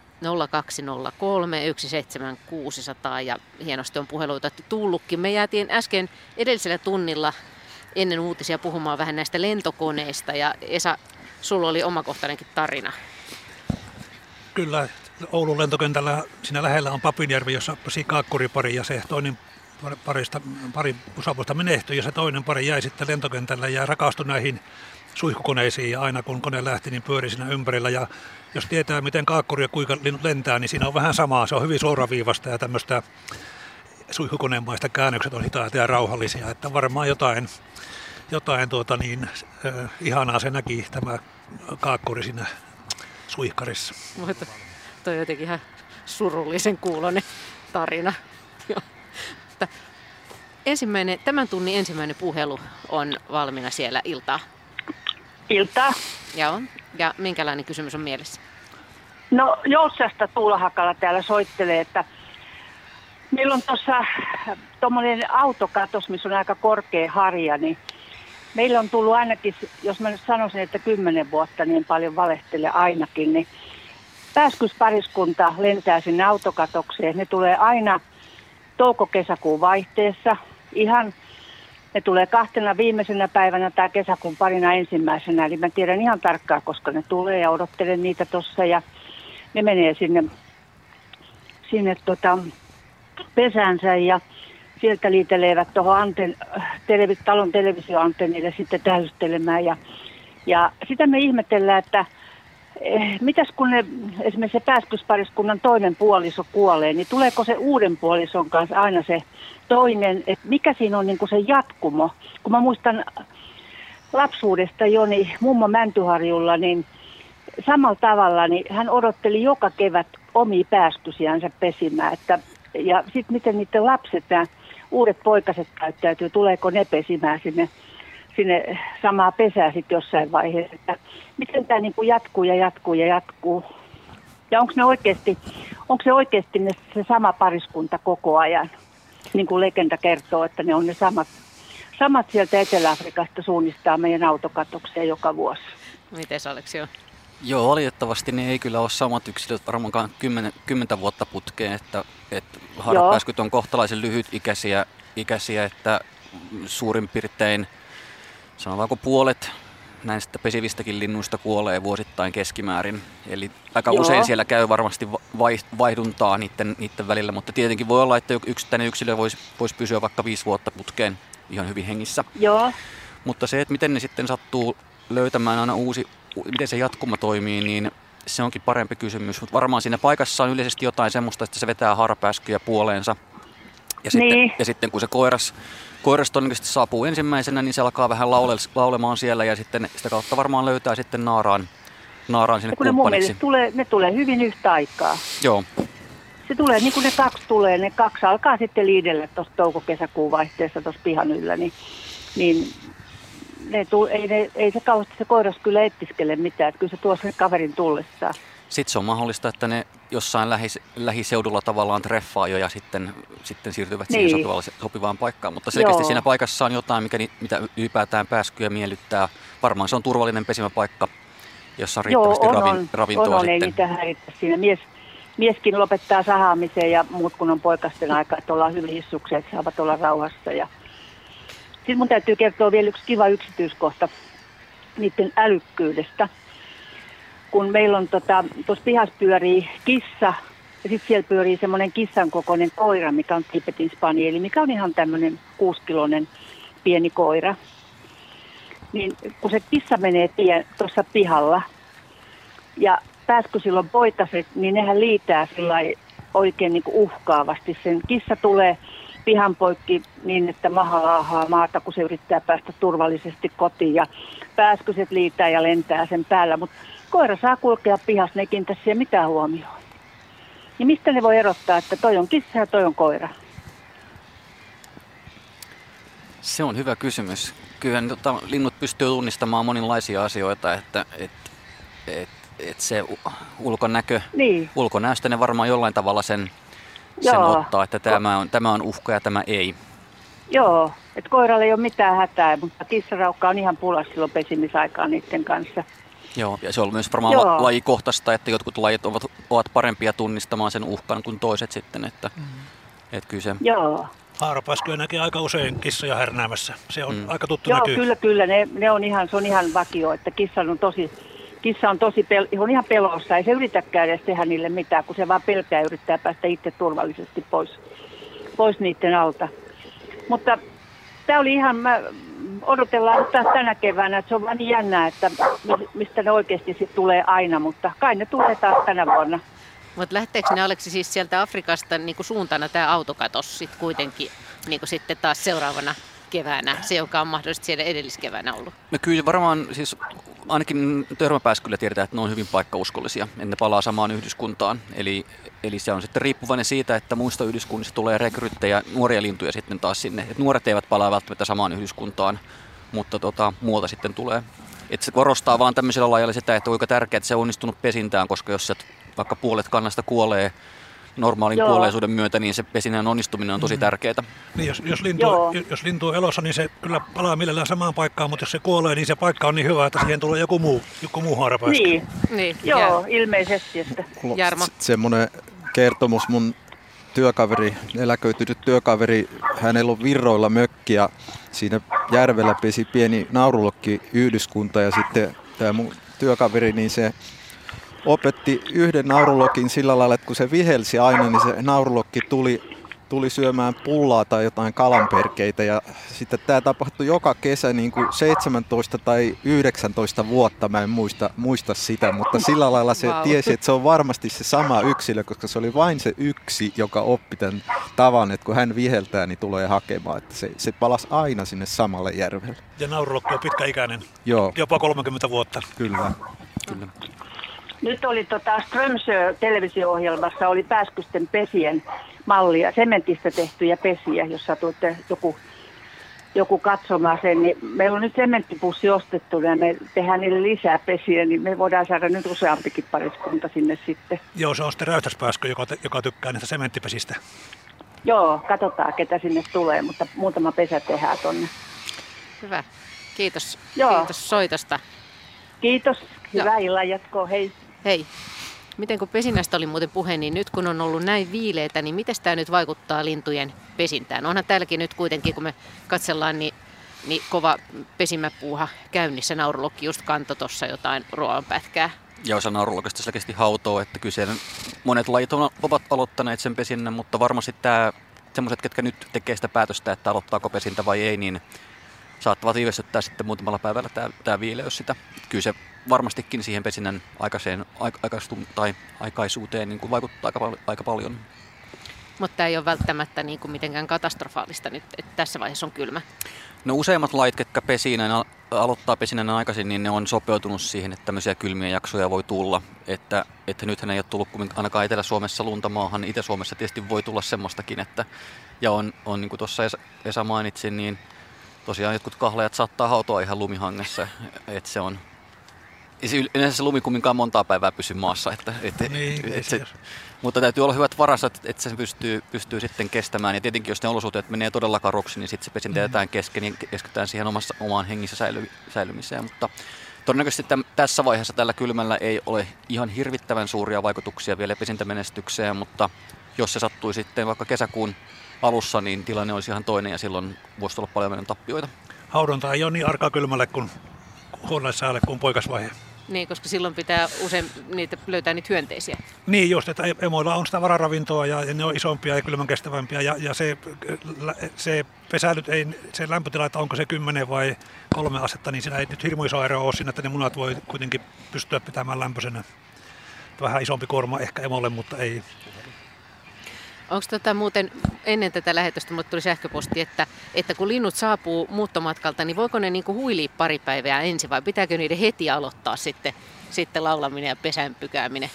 0203 17600 ja hienosti on puheluita tullutkin. Me jäätiin äsken edellisellä tunnilla ennen uutisia puhumaan vähän näistä lentokoneista ja Esa, sulla oli omakohtainenkin tarina. Kyllä, Oulun lentokentällä siinä lähellä on Papinjärvi, jossa pesi kaakkuripari ja se toinen parista, pari osapuolta menehtyi ja se toinen pari jäi sitten lentokentällä ja rakastui näihin suihkukoneisiin ja aina kun kone lähti, niin pyöri siinä ympärillä. Ja jos tietää, miten kaakkuri ja kuinka lentää, niin siinä on vähän samaa. Se on hyvin suoraviivasta ja tämmöistä suihkukoneenmaista käännökset on hitaita ja rauhallisia. Että varmaan jotain, jotain tuota niin, äh, ihanaa se näki tämä kaakkuri siinä suihkarissa. Mutta toi on jotenkin ihan surullisen kuulonen tarina. Että ensimmäinen, tämän tunnin ensimmäinen puhelu on valmiina siellä iltaa. Iltaa. Joo. Ja minkälainen kysymys on mielessä? No Joutsasta Tuula Hakala täällä soittelee, että meillä on tuossa tuommoinen autokatos, missä on aika korkea harja, niin meillä on tullut ainakin, jos mä nyt sanoisin, että kymmenen vuotta, niin paljon valehtele ainakin, niin pääskyspariskunta lentää sinne autokatokseen. Ne tulee aina touko-kesäkuun vaihteessa. Ihan ne tulee kahtena viimeisenä päivänä tai kesäkuun parina ensimmäisenä. Eli mä tiedän ihan tarkkaan, koska ne tulee ja odottelen niitä tuossa. Ja ne menee sinne, sinne tota, pesäänsä ja sieltä liitelevät tuohon anten, televi, talon televisioantennille sitten täystelemään. Ja, ja sitä me ihmetellään, että Eh, mitäs kun ne, esimerkiksi se pääskyspariskunnan toinen puoliso kuolee, niin tuleeko se uuden puolison kanssa aina se toinen, että mikä siinä on niin kuin se jatkumo? Kun mä muistan lapsuudesta jo, niin mummo Mäntyharjulla, niin samalla tavalla niin hän odotteli joka kevät omia pääskysiänsä pesimään. Että, ja sitten miten niiden lapset, nämä uudet poikaset käyttäytyy, tuleeko ne pesimään sinne sinne samaa pesää sitten jossain vaiheessa. Että miten tämä niin kuin jatkuu ja jatkuu ja jatkuu. Ja onko ne oikeasti, onko se oikeasti ne, se sama pariskunta koko ajan? Niin kuin legenda kertoo, että ne on ne samat, samat sieltä Etelä-Afrikasta suunnistaa meidän autokatokseen joka vuosi. Miten Aleksio? Joo, valitettavasti ne ei kyllä ole samat yksilöt varmaankaan kymmen, kymmentä vuotta putkeen, että, että harrapääskyt on kohtalaisen lyhytikäisiä, ikäisiä, että suurin piirtein, sanotaanko puolet näistä pesivistäkin linnuista kuolee vuosittain keskimäärin. Eli aika Joo. usein siellä käy varmasti vaihduntaa niiden, niiden välillä, mutta tietenkin voi olla, että yksittäinen yksilö voisi, voisi pysyä vaikka viisi vuotta putkeen ihan hyvin hengissä. Joo. Mutta se, että miten ne sitten sattuu löytämään aina uusi, miten se jatkuma toimii, niin se onkin parempi kysymys. Mutta varmaan siinä paikassa on yleisesti jotain semmoista, että se vetää harapääskyjä puoleensa. Ja sitten, niin. ja sitten kun se koiras, koiras todennäköisesti saapuu ensimmäisenä, niin se alkaa vähän laule, laulemaan siellä ja sitten sitä kautta varmaan löytää sitten naaraan, naaraan sinne kun ne mun tulee, ne tulee hyvin yhtä aikaa. Joo. Se tulee niin kuin ne kaksi tulee, ne kaksi alkaa sitten liidellä tuossa touko-kesäkuun vaihteessa tuossa pihan yllä, niin, niin ne tuu, ei, ne, ei se kauheasti se koiras kyllä ettiskele mitään, että kyllä se tuo sen kaverin tullessaan. Sitten se on mahdollista, että ne jossain lähis, lähiseudulla tavallaan treffaa jo ja sitten, sitten siirtyvät niin. siihen sopivaan, sopivaan paikkaan. Mutta selkeästi Joo. siinä paikassa on jotain, mikä, mitä ylipäätään pääskyä miellyttää. Varmaan se on turvallinen pesimäpaikka, jossa on riittävästi Joo, on, ravin, on, ravintoa on, sitten. Ei niitä häiritä siinä. Mies, mieskin lopettaa sahaamisen ja muut kun on poikasten aika, että ollaan hyvin hissuksia, että saavat olla rauhassa. Ja... Sitten mun täytyy kertoa vielä yksi kiva yksityiskohta niiden älykkyydestä kun meillä on tuossa tota, pihassa pyörii kissa, ja sitten siellä pyörii semmoinen kissan kokoinen koira, mikä on Tibetin spanieli, mikä on ihan tämmöinen kuuskilonen pieni koira. Niin kun se kissa menee tuossa pihalla, ja pääskö silloin poikaset, niin nehän liitää sillä oikein niin uhkaavasti. Sen kissa tulee pihan poikki niin, että maha laahaa maata, kun se yrittää päästä turvallisesti kotiin. Ja pääskyset liitää ja lentää sen päällä. Mutta koira saa kulkea pihassa, ne ei kiinnitä siihen mitään huomioon. Niin mistä ne voi erottaa, että toi on kissa ja toi on koira? Se on hyvä kysymys. Kyllä tota, linnut pystyy tunnistamaan monenlaisia asioita, että et, et, et se ulkonäkö, niin. ulkonäöstä ne varmaan jollain tavalla sen, sen ottaa, että tämä on, tämä on uhka ja tämä ei. Joo, että koiralle ei ole mitään hätää, mutta kissaraukka on ihan pulas silloin pesimisaikaa niiden kanssa. Joo, ja se on myös varmaan Joo. lajikohtaista, että jotkut lajit ovat, ovat parempia tunnistamaan sen uhkan kuin toiset sitten, että, mm. että kyllä se... Joo. Haaropaskuja näkee aika usein kissoja härnäämässä. Se on mm. aika tuttu Joo, näkyy. kyllä, kyllä. Ne, ne on ihan, se on ihan vakio, että kissa on tosi, kissa on tosi pel- on ihan pelossa. Ei se yritäkään edes tehdä niille mitään, kun se vaan pelkää ja yrittää päästä itse turvallisesti pois, pois niiden alta. Mutta tämä oli ihan, mä odotellaan taas tänä keväänä, että se on vaan niin jännää, että mistä ne oikeasti sit tulee aina, mutta kai ne tulee taas tänä vuonna. Mutta lähteekö ne Aleksi siis sieltä Afrikasta niin kuin suuntana tämä autokatos sit kuitenkin niin kuin sitten taas seuraavana keväänä, se joka on mahdollisesti siellä edelliskeväänä ollut? No kyllä varmaan siis ainakin törmäpääskyllä tiedetään, että ne on hyvin paikkauskollisia, ja ne palaa samaan yhdyskuntaan. Eli, eli se on sitten riippuvainen siitä, että muista yhdyskunnista tulee rekryttejä, nuoria lintuja sitten taas sinne. Et nuoret eivät palaa välttämättä samaan yhdyskuntaan, mutta tota, muuta sitten tulee. Et se korostaa vaan tämmöisellä lajalla sitä, että kuinka tärkeää, että se on onnistunut pesintään, koska jos vaikka puolet kannasta kuolee normaalin Joo. kuolleisuuden myötä, niin se pesinnän onnistuminen on tosi mm. tärkeää. Niin, jos, jos, lintu, jos lintu on elossa, niin se kyllä palaa millään samaan paikkaan, mutta jos se kuolee, niin se paikka on niin hyvä, että siihen tulee joku muu, joku muu haarapäästä. Niin, niin. joo, Jär. ilmeisesti. Että. Jarmo. Semmoinen kertomus mun työkaveri, eläköitynyt työkaveri, hänellä on virroilla mökki ja siinä järvellä pesi pieni naurulokki yhdyskunta ja sitten tämä mun työkaveri, niin se opetti yhden naurulokin sillä lailla, että kun se vihelsi aina, niin se naurulokki tuli, tuli syömään pullaa tai jotain kalanperkeitä. Ja sitten tämä tapahtui joka kesä niin kuin 17 tai 19 vuotta, mä en muista, muista sitä, mutta sillä lailla se wow. tiesi, että se on varmasti se sama yksilö, koska se oli vain se yksi, joka oppi tämän tavan, että kun hän viheltää, niin tulee hakemaan. Että se, se palasi aina sinne samalle järvelle. Ja naurulokki on pitkäikäinen, Joo. jopa 30 vuotta. Kyllä. Kyllä. Nyt oli tota Strömsö televisio-ohjelmassa oli pääskysten pesien mallia, sementistä tehtyjä pesiä, jos satuitte joku, joku katsomaan sen. Niin meillä on nyt sementtipussi ostettu ja me tehdään niille lisää pesiä, niin me voidaan saada nyt useampikin pariskunta sinne sitten. Joo, se on sitten räystäspääskö, joka, joka tykkää niistä sementtipesistä. Joo, katsotaan ketä sinne tulee, mutta muutama pesä tehdään tonne. Hyvä. Kiitos. Joo. Kiitos soitosta. Kiitos. Hyvää illan jatkoa. Hei. Hei. Miten kun pesinnästä oli muuten puhe, niin nyt kun on ollut näin viileitä, niin miten tämä nyt vaikuttaa lintujen pesintään? Onhan täälläkin nyt kuitenkin, kun me katsellaan, niin, niin kova pesimäpuuha käynnissä. Naurulokki just kanto tuossa jotain ruoanpätkää. Ja osa naurulokista selkeästi hautoo, että kyse monet lajit ovat aloittaneet sen pesinnän, mutta varmasti tämä semmoiset, ketkä nyt tekee sitä päätöstä, että aloittaako pesintä vai ei, niin saattavat viivästyttää sitten muutamalla päivällä tämä, tämä viileys sitä. Kyllä se varmastikin siihen pesinnän aikaiseen, aikaistum, tai aikaisuuteen niin kuin vaikuttaa aika, aika paljon. Mutta tämä ei ole välttämättä niin kuin mitenkään katastrofaalista nyt, että tässä vaiheessa on kylmä. No useimmat lait, ketkä pesinän, aloittaa pesinnän aikaisin, niin ne on sopeutunut siihen, että tämmöisiä kylmiä jaksoja voi tulla. Että, että nythän ei ole tullut ainakaan Etelä-Suomessa lunta maahan. Itä-Suomessa tietysti voi tulla semmoistakin, että, ja on, on niin kuin tuossa Esa mainitsi, niin tosiaan jotkut kahlajat saattaa hautoa ihan lumihangessa, että se on, yleensä se lumi kumminkaan montaa päivää pysy maassa. Että, et, niin, et, se, mutta täytyy olla hyvät varastot, että se pystyy, pystyy sitten kestämään. Ja tietenkin, jos ne olosuhteet menee todella karuksi, niin sitten se pesintä jätetään kesken ja keskitytään siihen omassa, omaan hengissä säily, säilymiseen. Mutta todennäköisesti täm, tässä vaiheessa tällä kylmällä ei ole ihan hirvittävän suuria vaikutuksia vielä pesintämenestykseen, mutta jos se sattui sitten vaikka kesäkuun alussa, niin tilanne olisi ihan toinen ja silloin voisi olla paljon meidän tappioita. Haudonta ei ole niin arkaa kylmälle kuin huoneessaalle kuin poikasvaihe. Niin, koska silloin pitää usein niitä, löytää niitä hyönteisiä. Niin just, että emoilla on sitä vararavintoa ja, ja ne on isompia ja kylmän kestävämpiä ja, ja se, se pesäilyt ei, se lämpötila, että onko se 10 vai kolme astetta, niin siinä ei nyt hirmu iso ero ole siinä, että ne munat voi kuitenkin pystyä pitämään lämpöisenä. Vähän isompi kuorma ehkä emolle, mutta ei, Onko tota muuten ennen tätä lähetystä mulle tuli sähköposti, että, että kun linnut saapuu muuttomatkalta, niin voiko ne niinku huilia pari päivää ensin vai pitääkö niiden heti aloittaa sitten, sitten laulaminen ja pesän pykääminen?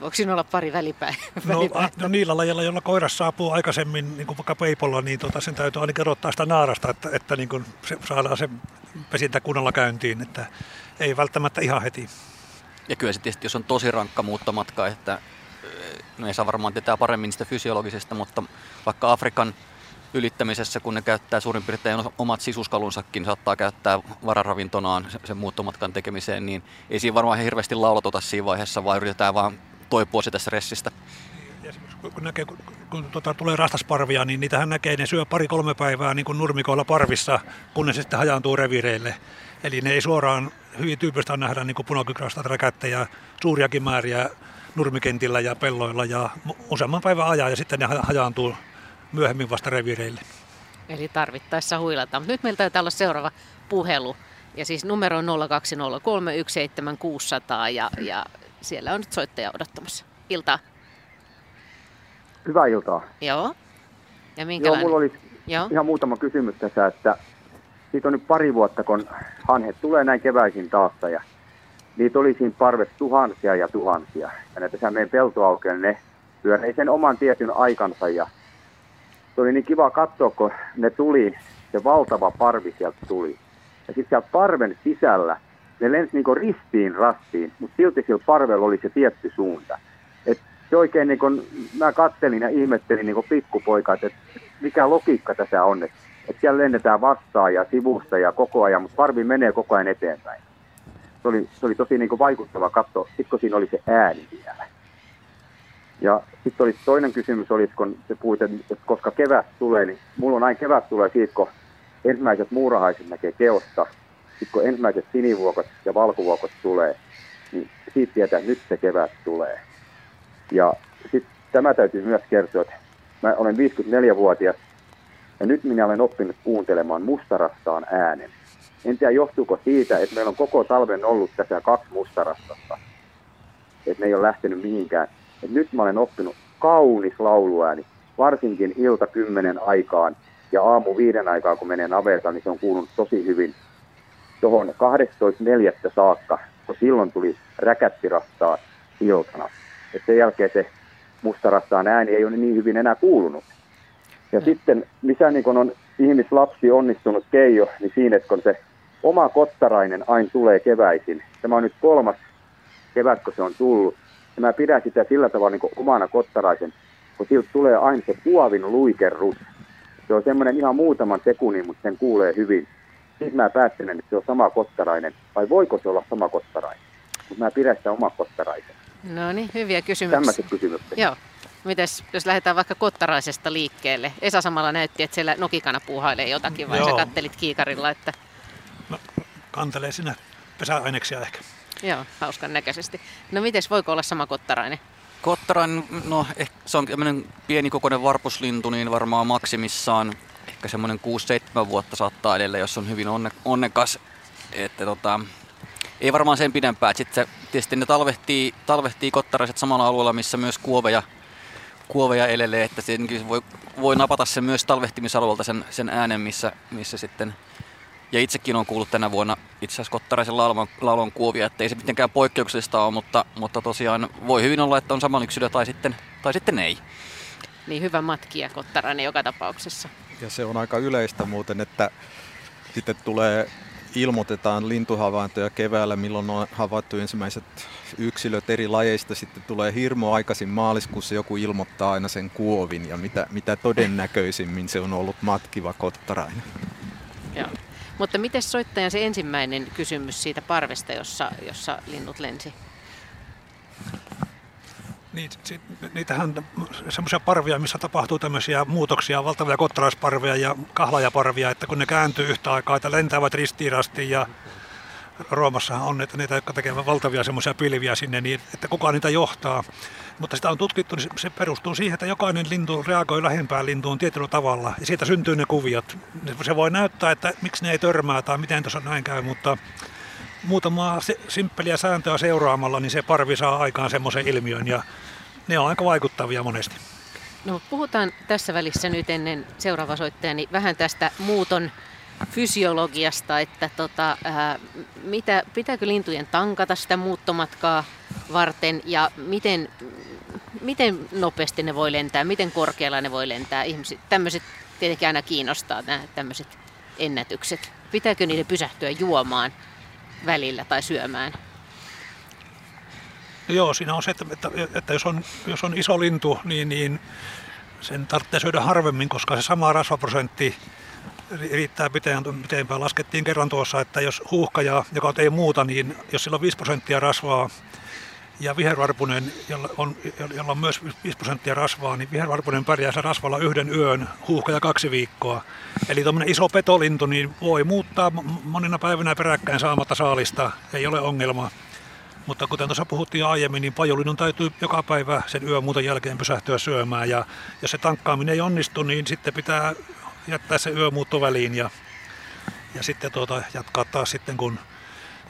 Voiko siinä olla pari välipäivää? No, no niillä lajeilla, joilla koiras saapuu aikaisemmin, niin kuin vaikka peipolla, niin tota, sen täytyy ainakin erottaa sitä naarasta, että, että niin kuin se, saadaan se pesintä kunnolla käyntiin, että ei välttämättä ihan heti. Ja kyllä se tietysti, jos on tosi rankka muuttomatka, että no ei saa varmaan tietää paremmin sitä fysiologisesta, mutta vaikka Afrikan ylittämisessä, kun ne käyttää suurin piirtein omat sisuskalunsakin, saattaa käyttää vararavintonaan sen muuttomatkan tekemiseen, niin ei siinä varmaan hirveästi laulatota siinä vaiheessa, vaan yritetään vaan toipua sitä stressistä. Kun, näkee, kun, kun tuota, tulee rastasparvia, niin niitähän näkee, ne syö pari-kolme päivää niin kuin nurmikoilla parvissa, kunnes sitten hajaantuu revireille. Eli ne ei suoraan, hyvin tyypistä nähdä niin punakykrasta räkättejä, suuriakin määriä nurmikentillä ja pelloilla ja useamman päivän ajan ja sitten ne hajaantuu myöhemmin vasta revireille. Eli tarvittaessa huilata. Nyt meillä taitaa olla seuraava puhelu. Ja siis numero on 020317600 ja, ja siellä on nyt soittaja odottamassa. Iltaa. Hyvää iltaa. Joo. Ja minkälainen? Joo, mulla oli Joo. ihan muutama kysymys tässä, että siitä on nyt pari vuotta, kun hanhet tulee näin keväisin taas ja niitä oli siinä parvessa tuhansia ja tuhansia. Ja ne tässä meidän peltoaukeen ne pyörii sen oman tietyn aikansa ja se oli niin kiva katsoa, kun ne tuli, se valtava parvi sieltä tuli. Ja sitten sieltä parven sisällä ne lensi niin ristiin rastiin, mutta silti sillä parvella oli se tietty suunta. Et se oikein, niin kun, mä kattelin ja ihmettelin niin pikkupoika, että mikä logiikka tässä on, että et siellä lennetään vastaan ja sivusta ja koko ajan, mutta parvi menee koko ajan eteenpäin se oli, se oli tosi niin kuin vaikuttava katto, sitten kun siinä oli se ääni vielä. Ja sitten oli toinen kysymys, oli, kun se puhuit, että koska kevät tulee, niin mulla on aina kevät tulee siitä, kun ensimmäiset muurahaiset näkee keosta, sitten kun ensimmäiset sinivuokot ja valkuvuokot tulee, niin siitä tietää, että nyt se kevät tulee. Ja sitten tämä täytyy myös kertoa, että mä olen 54-vuotias ja nyt minä olen oppinut kuuntelemaan mustarastaan äänen. En tiedä johtuuko siitä, että meillä on koko talven ollut tässä kaksi mustarastasta. Että ne ei ole lähtenyt mihinkään. Et nyt mä olen oppinut kaunis lauluääni, varsinkin ilta kymmenen aikaan ja aamu viiden aikaan, kun menee navetaan, niin se on kuulunut tosi hyvin tuohon 12.4. saakka, kun silloin tuli räkättirastaa iltana. Et sen jälkeen se mustarastaan ääni ei ole niin hyvin enää kuulunut. Ja mm. sitten, missä niin on ihmislapsi onnistunut Keijo, niin siinä, että kun se oma kottarainen aina tulee keväisin. Tämä on nyt kolmas kevät, kun se on tullut. Ja mä pidän sitä sillä tavalla niin omana kottaraisen, kun siltä tulee aina se puavin luikerus. Se on semmoinen ihan muutaman sekunnin, mutta sen kuulee hyvin. Sitten mä päättelen, että se on sama kottarainen, vai voiko se olla sama kottarainen? mutta mä pidän sitä omakottaraisen. No niin, hyviä kysymyksiä. Tämmöiset kysymykset. Joo. Mites, jos lähdetään vaikka kottaraisesta liikkeelle? Esa samalla näytti, että siellä nokikana puuhailee jotakin, vai Joo. sä kattelit kiikarilla, että kantelee sinne pesäaineksia ehkä. joo, hauskan näköisesti. No mites, voiko olla sama kottarainen? Kottarainen, no ehkä se on tämmöinen pienikokoinen varpuslintu, niin varmaan maksimissaan ehkä semmoinen 6-7 vuotta saattaa edelleen, jos on hyvin onne, onnekas. Että tota, ei varmaan sen pidempään. Sitten se, tietysti ne talvehtii, talvehtii kottaraiset samalla alueella, missä myös kuoveja, kuoveja elelee, että tietenkin voi, voi napata sen myös talvehtimisalueelta sen, sen äänen, missä, missä sitten ja itsekin on kuullut tänä vuonna itse asiassa kottaraisen laulon, laulon kuovia, että ei se mitenkään poikkeuksellista ole, mutta, mutta tosiaan voi hyvin olla, että on sama yksilö tai sitten, tai sitten ei. Niin hyvä matkia kottarainen joka tapauksessa. Ja se on aika yleistä muuten, että sitten tulee, ilmoitetaan lintuhavaintoja keväällä, milloin on havaittu ensimmäiset yksilöt eri lajeista. Sitten tulee hirmo aikaisin maaliskuussa joku ilmoittaa aina sen kuovin ja mitä, mitä todennäköisimmin se on ollut matkiva kottarainen. Joo. Mutta miten soittajan se ensimmäinen kysymys siitä parvesta, jossa, jossa linnut lensi? Niin, sit, niitähän semmoisia parvia, missä tapahtuu tämmöisiä muutoksia, valtavia kottaraisparvia ja kahlajaparvia, että kun ne kääntyy yhtä aikaa, että lentävät ristiirasti ja Roomassahan on että niitä, jotka tekevät valtavia semmoisia pilviä sinne, niin että kuka niitä johtaa. Mutta sitä on tutkittu, niin se- perustuu siihen, että jokainen lintu reagoi lähempään lintuun tietyllä tavalla ja siitä syntyy ne kuviot. Se voi näyttää, että miksi ne ei törmää tai miten tuossa näin käy, mutta muutamaa simppeliä sääntöä seuraamalla, niin se parvi saa aikaan semmoisen ilmiön ja ne on aika vaikuttavia monesti. No puhutaan tässä välissä nyt ennen seuraava soittajani vähän tästä muuton fysiologiasta, että tota, ää, mitä, pitääkö lintujen tankata sitä muuttomatkaa varten ja miten, miten nopeasti ne voi lentää, miten korkealla ne voi lentää. Ihmiset, tämmöiset tietenkin aina kiinnostaa nämä tämmöiset ennätykset. Pitääkö niiden pysähtyä juomaan välillä tai syömään? No joo, siinä on se, että, että, että jos, on, jos on iso lintu, niin, niin sen tarvitsee syödä harvemmin, koska se sama rasvaprosentti ri- riittää pitempään. Laskettiin kerran tuossa, että jos huuhkaja, joka ei muuta, niin jos sillä on 5 prosenttia rasvaa ja vihervarpunen, jolla on, jolla on myös 5 prosenttia rasvaa, niin vihervarpunen pärjää se rasvalla yhden yön, huuhkaja kaksi viikkoa. Eli tuommoinen iso petolintu niin voi muuttaa monina päivinä peräkkäin saamatta saalista, ei ole ongelma. Mutta kuten tuossa puhuttiin aiemmin, niin pajulinnon täytyy joka päivä sen yömuuton jälkeen pysähtyä syömään. Ja jos se tankkaaminen ei onnistu, niin sitten pitää jättää se yömuutto väliin ja, ja sitten tuota, jatkaa taas sitten kun...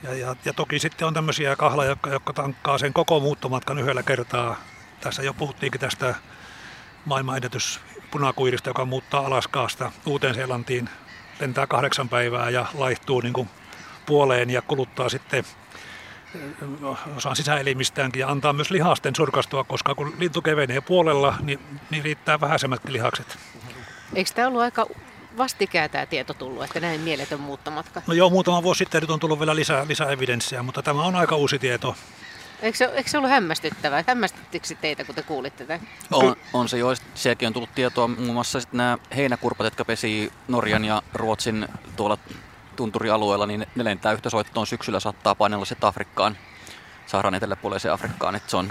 Ja, ja, ja toki sitten on tämmöisiä kahloja, jotka, jotka tankkaa sen koko muuttomatkan yhdellä kertaa. Tässä jo puhuttiinkin tästä maailmanennätys punakuirista, joka muuttaa Alaskaasta Uuteen-Seelantiin, lentää kahdeksan päivää ja laihtuu niin kuin puoleen ja kuluttaa sitten osan sisäelimistäänkin ja antaa myös lihasten surkastua, koska kun lintu kevenee puolella, niin, niin riittää vähäisemmätkin lihakset. Eikö tämä ollut aika vastikään tämä tieto tullut, että näin mieletön muuttomatka? No joo, muutama vuosi sitten nyt on tullut vielä lisää, lisää evidenssiä, mutta tämä on aika uusi tieto. Eikö se, eikö se ollut hämmästyttävää? Hämmästyttikö teitä, kun te kuulitte tämän? On, on se jo, sielläkin on tullut tietoa muun muassa sitten nämä heinäkurpat, jotka pesii Norjan ja Ruotsin tuolla tunturialueella, niin ne lentää yhtä soittoon syksyllä, saattaa painella sitten Afrikkaan, Saharan eteläpuoleiseen Afrikkaan. Et se on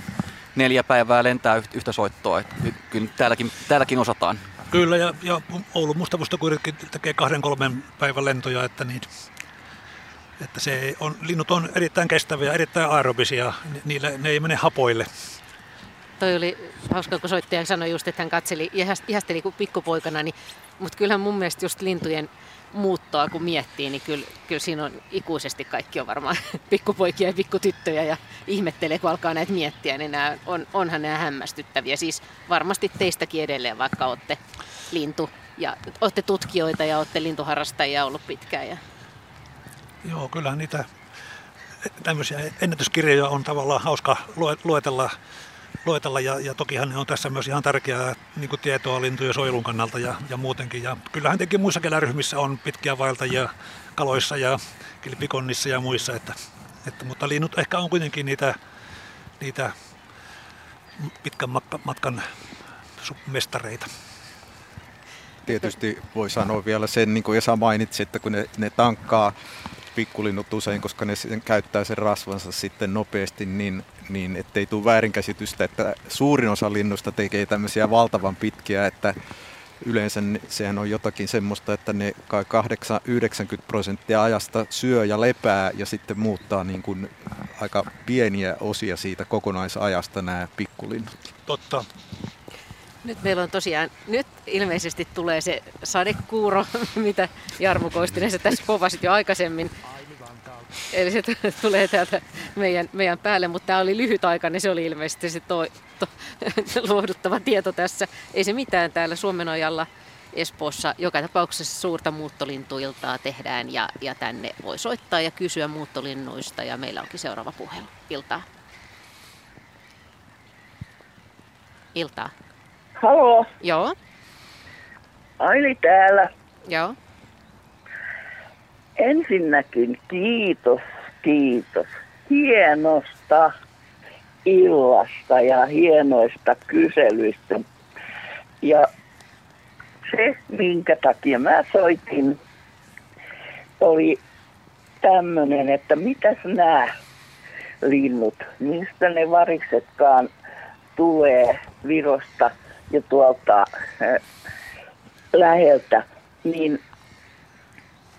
neljä päivää lentää yht- yhtä soittoa. Et ky- kyllä täälläkin, täälläkin osataan. Kyllä, ja, ja Oulun mustavustokuiritkin tekee kahden kolmen päivän lentoja, että, niin, että se on, linnut on erittäin kestäviä, erittäin aerobisia, Ni- niille, ne ei mene hapoille. Toi oli hauska, kun soittaja sanoi just, että hän katseli, ihas- ihasteli pikkupoikana, niin, mutta kyllähän mun mielestä just lintujen muuttoa kun miettii, niin kyllä, kyllä siinä on ikuisesti kaikki on varmaan [LAUGHS] pikkupoikia ja pikkutyttöjä ja ihmettelee, kun alkaa näitä miettiä, niin nämä on, onhan nämä hämmästyttäviä. Siis varmasti teistäkin edelleen, vaikka olette lintu ja olette tutkijoita ja olette lintuharrastajia ollut pitkään. Ja... Joo, kyllähän niitä tämmöisiä ennätyskirjoja on tavallaan hauska lue- luetella, luetella ja, ja tokihan ne on tässä myös ihan tärkeää niin kuin tietoa lintujen suojelun kannalta ja, ja muutenkin. Ja kyllähän tietenkin muissakin eläinryhmissä on pitkiä vaeltajia kaloissa ja kilpikonnissa ja muissa, että, että, mutta linnut ehkä on kuitenkin niitä, niitä pitkän matka- matkan mestareita. Tietysti voi sanoa vielä sen, niin kuin Esa mainitsi, että kun ne, ne tankkaa pikkulinnut usein, koska ne käyttää sen rasvansa sitten nopeasti, niin, niin ettei tule väärinkäsitystä, että suurin osa linnusta tekee tämmöisiä valtavan pitkiä, että yleensä sehän on jotakin semmoista, että ne kai 8-90 prosenttia ajasta syö ja lepää ja sitten muuttaa niin kuin aika pieniä osia siitä kokonaisajasta nämä pikkulinnut. Totta. Nyt meillä on tosiaan, nyt ilmeisesti tulee se sadekuuro, [LAUGHS] mitä Jarmo Koistinen se tässä povasit jo aikaisemmin. Eli se tulee täältä meidän, meidän päälle, mutta tämä oli lyhyt aika, niin se oli ilmeisesti se toi, to, [LAUGHS] luoduttava tieto tässä. Ei se mitään täällä Suomenojalla Espoossa. Joka tapauksessa suurta muuttolintuiltaa tehdään ja, ja tänne voi soittaa ja kysyä muuttolinnuista ja meillä onkin seuraava puhelu. Iltaa. Iltaa. Halo. Joo. Aili täällä. Joo. Ensinnäkin kiitos, kiitos hienosta illasta ja hienoista kyselyistä. Ja se, minkä takia mä soitin, oli tämmöinen, että mitäs nämä linnut, mistä ne variksetkaan tulee Virosta ja tuolta äh, läheltä, niin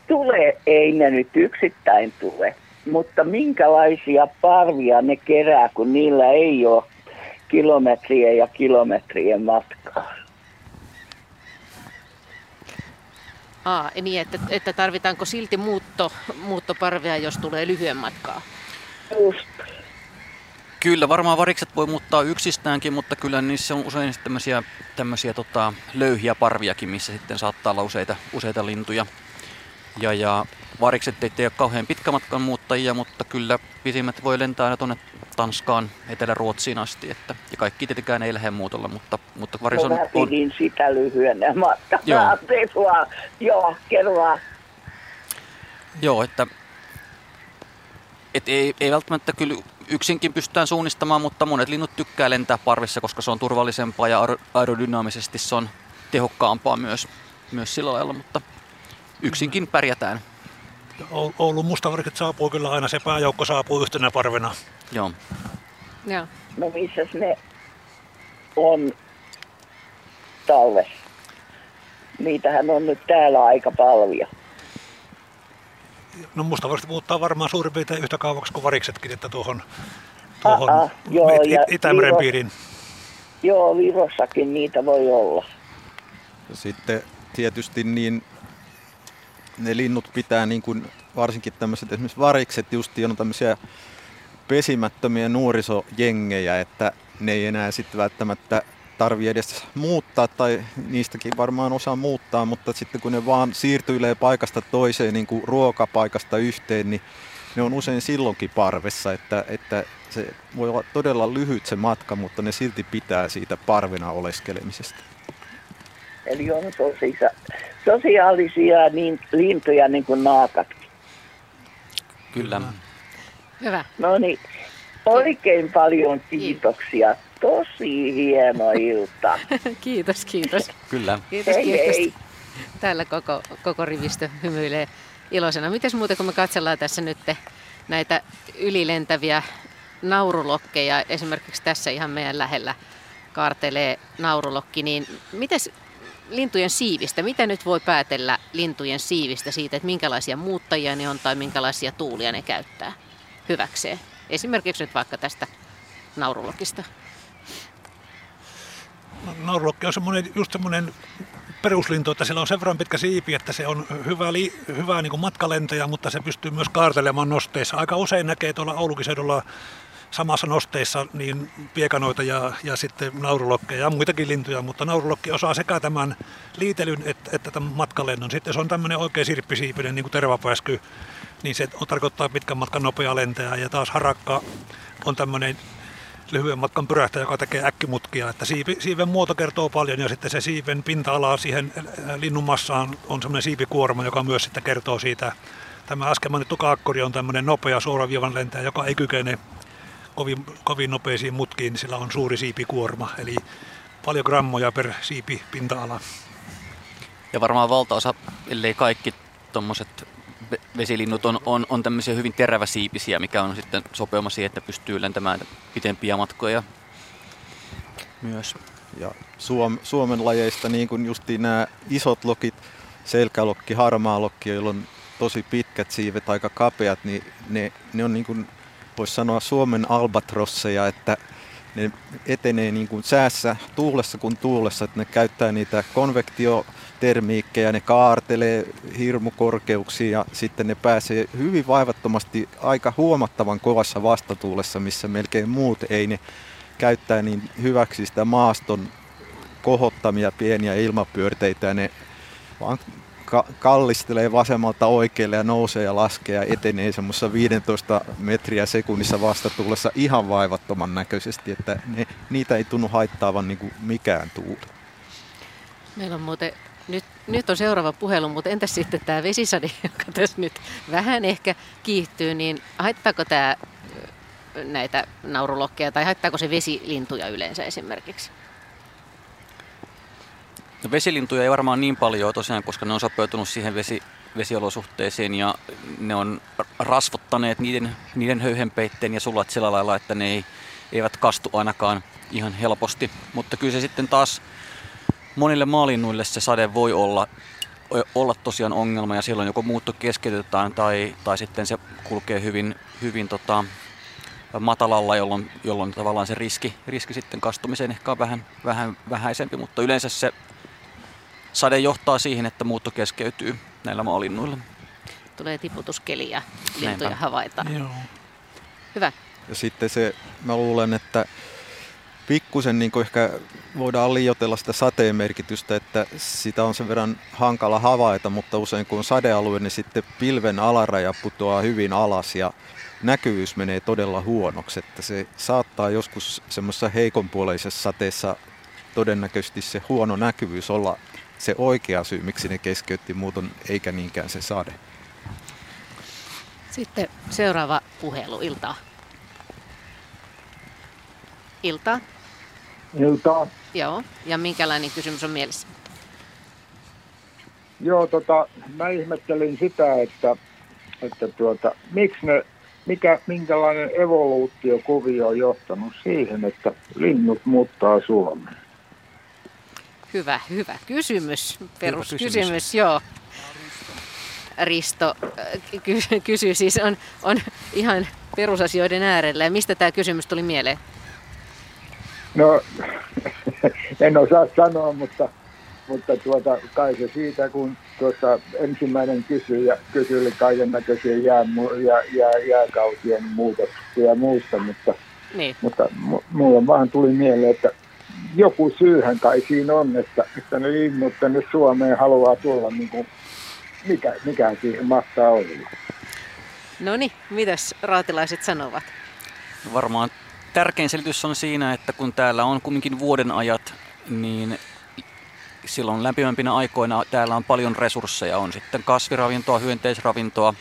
tulee, ei ne nyt yksittäin tule, mutta minkälaisia parvia ne kerää, kun niillä ei ole kilometrien ja kilometrien matkaa. Aa, niin, että, että tarvitaanko silti muutto, muuttoparvea, jos tulee lyhyen matkaa? Just. Kyllä, varmaan varikset voi muuttaa yksistäänkin, mutta kyllä niissä on usein tämmöisiä, tämmöisiä tota, löyhiä parviakin, missä sitten saattaa olla useita, useita lintuja. Ja, ja varikset ei tee kauhean pitkämatkan muuttajia, mutta kyllä pisimmät voi lentää aina tuonne Tanskaan, Etelä-Ruotsiin asti. Että, ja kaikki tietenkään ei lähde muutolla, mutta, mutta varis on... Mä pidin on... sitä lyhyenä matkana. Joo. Joo, kerro Joo, että et ei, ei välttämättä kyllä yksinkin pystytään suunnistamaan, mutta monet linnut tykkää lentää parvissa, koska se on turvallisempaa ja aerodynaamisesti se on tehokkaampaa myös, myös sillä lailla, mutta yksinkin pärjätään. Oulun mustavarikit saapuu kyllä aina, se pääjoukko saapuu yhtenä parvena. Joo. Joo. No missä ne on talvessa? Niitähän on nyt täällä aika paljon. No mustavarikset muuttaa varmaan suurin piirtein yhtä kauaksi kuin variksetkin, että tuohon, tuohon Aa, joo, it, it, Itämeren Viro, piiriin. Joo, Virossakin niitä voi olla. Sitten tietysti niin ne linnut pitää niin kuin varsinkin tämmöiset esimerkiksi varikset justi on tämmöisiä pesimättömiä nuorisojengejä, että ne ei enää sitten välttämättä tarvi edes muuttaa, tai niistäkin varmaan osaa muuttaa, mutta sitten kun ne vaan siirtyilee paikasta toiseen, niin kuin ruokapaikasta yhteen, niin ne on usein silloinkin parvessa, että, että se voi olla todella lyhyt se matka, mutta ne silti pitää siitä parvena oleskelemisesta. Eli on tosi sosiaalisia niin, lintuja niin kuin naakatkin. Kyllä. Hyvä. No niin, oikein paljon kiitoksia. Tosi hieno ilta. [LAUGHS] kiitos, kiitos. Kyllä. Kiitos, hei, kiitos. Hei. Täällä koko, koko rivistö hymyilee iloisena. Mites muuten, kun me katsellaan tässä nyt näitä ylilentäviä naurulokkeja, esimerkiksi tässä ihan meidän lähellä kaartelee naurulokki, niin mites lintujen siivistä. Mitä nyt voi päätellä lintujen siivistä siitä, että minkälaisia muuttajia ne on tai minkälaisia tuulia ne käyttää hyväkseen? Esimerkiksi nyt vaikka tästä naurulokista. No, naurulokki on semmoinen, just semmoinen peruslintu, että sillä on sen verran pitkä siipi, että se on hyvä, li, hyvä niin matkalentäjä, mutta se pystyy myös kaartelemaan nosteissa. Aika usein näkee tuolla Oulukiseudulla samassa nosteissa niin piekanoita ja, ja sitten naurulokkeja ja muitakin lintuja, mutta naurulokki osaa sekä tämän liitelyn että, että tämän matkalennon. Sitten se on tämmöinen oikein sirppisiipinen, niin kuin tervapääsky, niin se tarkoittaa pitkän matkan nopea lentäjä. Ja taas harakka on tämmöinen lyhyen matkan pyrähtäjä, joka tekee äkkimutkia. Että siivi, siiven muoto kertoo paljon ja sitten se siiven pinta-ala siihen linnun massaan on semmoinen siipikuorma, joka myös sitten kertoo siitä. Tämä äsken mainittu kaakkuri on tämmöinen nopea suoraviivan lentäjä, joka ei kykene kovin, kovin nopeisiin mutkiin, niin sillä on suuri siipikuorma, eli paljon grammoja per siipi pinta-ala. Ja varmaan valtaosa, ellei kaikki tuommoiset vesilinnut on, on, on tämmöisiä hyvin teräväsiipisiä, mikä on sitten sopeuma siihen, että pystyy lentämään pitempiä matkoja myös. Ja Suom, Suomen lajeista niin kuin justiin nämä isot lokit, selkälokki, harmaalokki, joilla on tosi pitkät siivet, aika kapeat, niin ne, ne on niin kuin, voisi sanoa Suomen albatrosseja, että ne etenee niin kuin säässä, tuulessa kuin tuulessa, että ne käyttää niitä konvektiotermiikkejä, ne kaartelee hirmukorkeuksia ja sitten ne pääsee hyvin vaivattomasti aika huomattavan kovassa vastatuulessa, missä melkein muut ei ne käyttää niin hyväksi sitä maaston kohottamia pieniä ilmapyörteitä ja ne vaan ka- kallistelee vasemmalta oikealle ja nousee ja laskee ja etenee semmoisessa 15 metriä sekunnissa vastatuulessa ihan vaivattoman näköisesti, että ne, niitä ei tunnu haittaavan niin kuin mikään tuuli. Meillä on muuten nyt, nyt on seuraava puhelu, mutta entäs sitten tämä vesisade, [LAUGHS] joka tässä nyt vähän ehkä kiihtyy, niin haittaako tämä näitä naurulokkeja tai haittaako se vesilintuja yleensä esimerkiksi? No vesilintuja ei varmaan niin paljon tosiaan, koska ne on sopeutunut siihen vesi, vesiolosuhteisiin ja ne on rasvottaneet niiden, niiden höyhenpeitteen ja sulat sillä lailla, että ne ei, eivät kastu ainakaan ihan helposti. Mutta kyllä se sitten taas monille maalinnuille se sade voi olla, olla tosiaan ongelma ja silloin joko muutto keskeytetään tai, tai sitten se kulkee hyvin, hyvin tota, matalalla, jolloin, jolloin tavallaan se riski, riski sitten kastumiseen ehkä on vähän, vähän vähäisempi, mutta yleensä se sade johtaa siihen, että muutto keskeytyy näillä maalinnuilla. Tulee tiputuskeli ja lintuja Näinpä. havaitaan. Joo. Hyvä. Ja sitten se, mä luulen, että pikkusen niin ehkä voidaan liioitella sitä sateen merkitystä, että sitä on sen verran hankala havaita, mutta usein kun on sadealue, niin sitten pilven alaraja putoaa hyvin alas ja näkyvyys menee todella huonoksi. Että se saattaa joskus semmoisessa heikonpuoleisessa sateessa todennäköisesti se huono näkyvyys olla se oikea syy, miksi ne keskeytti muuton, eikä niinkään se sade. Sitten seuraava puhelu, Iltaa. Iltaa. Iltaa. Joo, ja minkälainen kysymys on mielessä? Joo, tota, mä ihmettelin sitä, että, että tuota, miksi ne, mikä, minkälainen evoluutiokuvio on johtanut siihen, että linnut muuttaa Suomeen. Hyvä, hyvä kysymys. Peruskysymys, joo. Risto äh, ky- kysyy siis, on, on ihan perusasioiden äärellä. Ja mistä tämä kysymys tuli mieleen? No, [LAUGHS] en osaa sanoa, mutta, mutta tuota, kai se siitä, kun tuossa ensimmäinen kysyjä kysyi kaiken näköisiä jää, jää, jää, jääkautien muutoksia ja muusta, mutta, niin. mutta mulla vaan tuli mieleen, että joku syyhän kai siinä on, että, että ne linnut tänne Suomeen haluaa tulla, niin kuin, mikä, mikä siihen mahtaa olla. No niin, mitäs raatilaiset sanovat? No varmaan tärkein selitys on siinä, että kun täällä on kumminkin vuoden ajat, niin silloin lämpimämpinä aikoina täällä on paljon resursseja. On sitten kasviravintoa, hyönteisravintoa,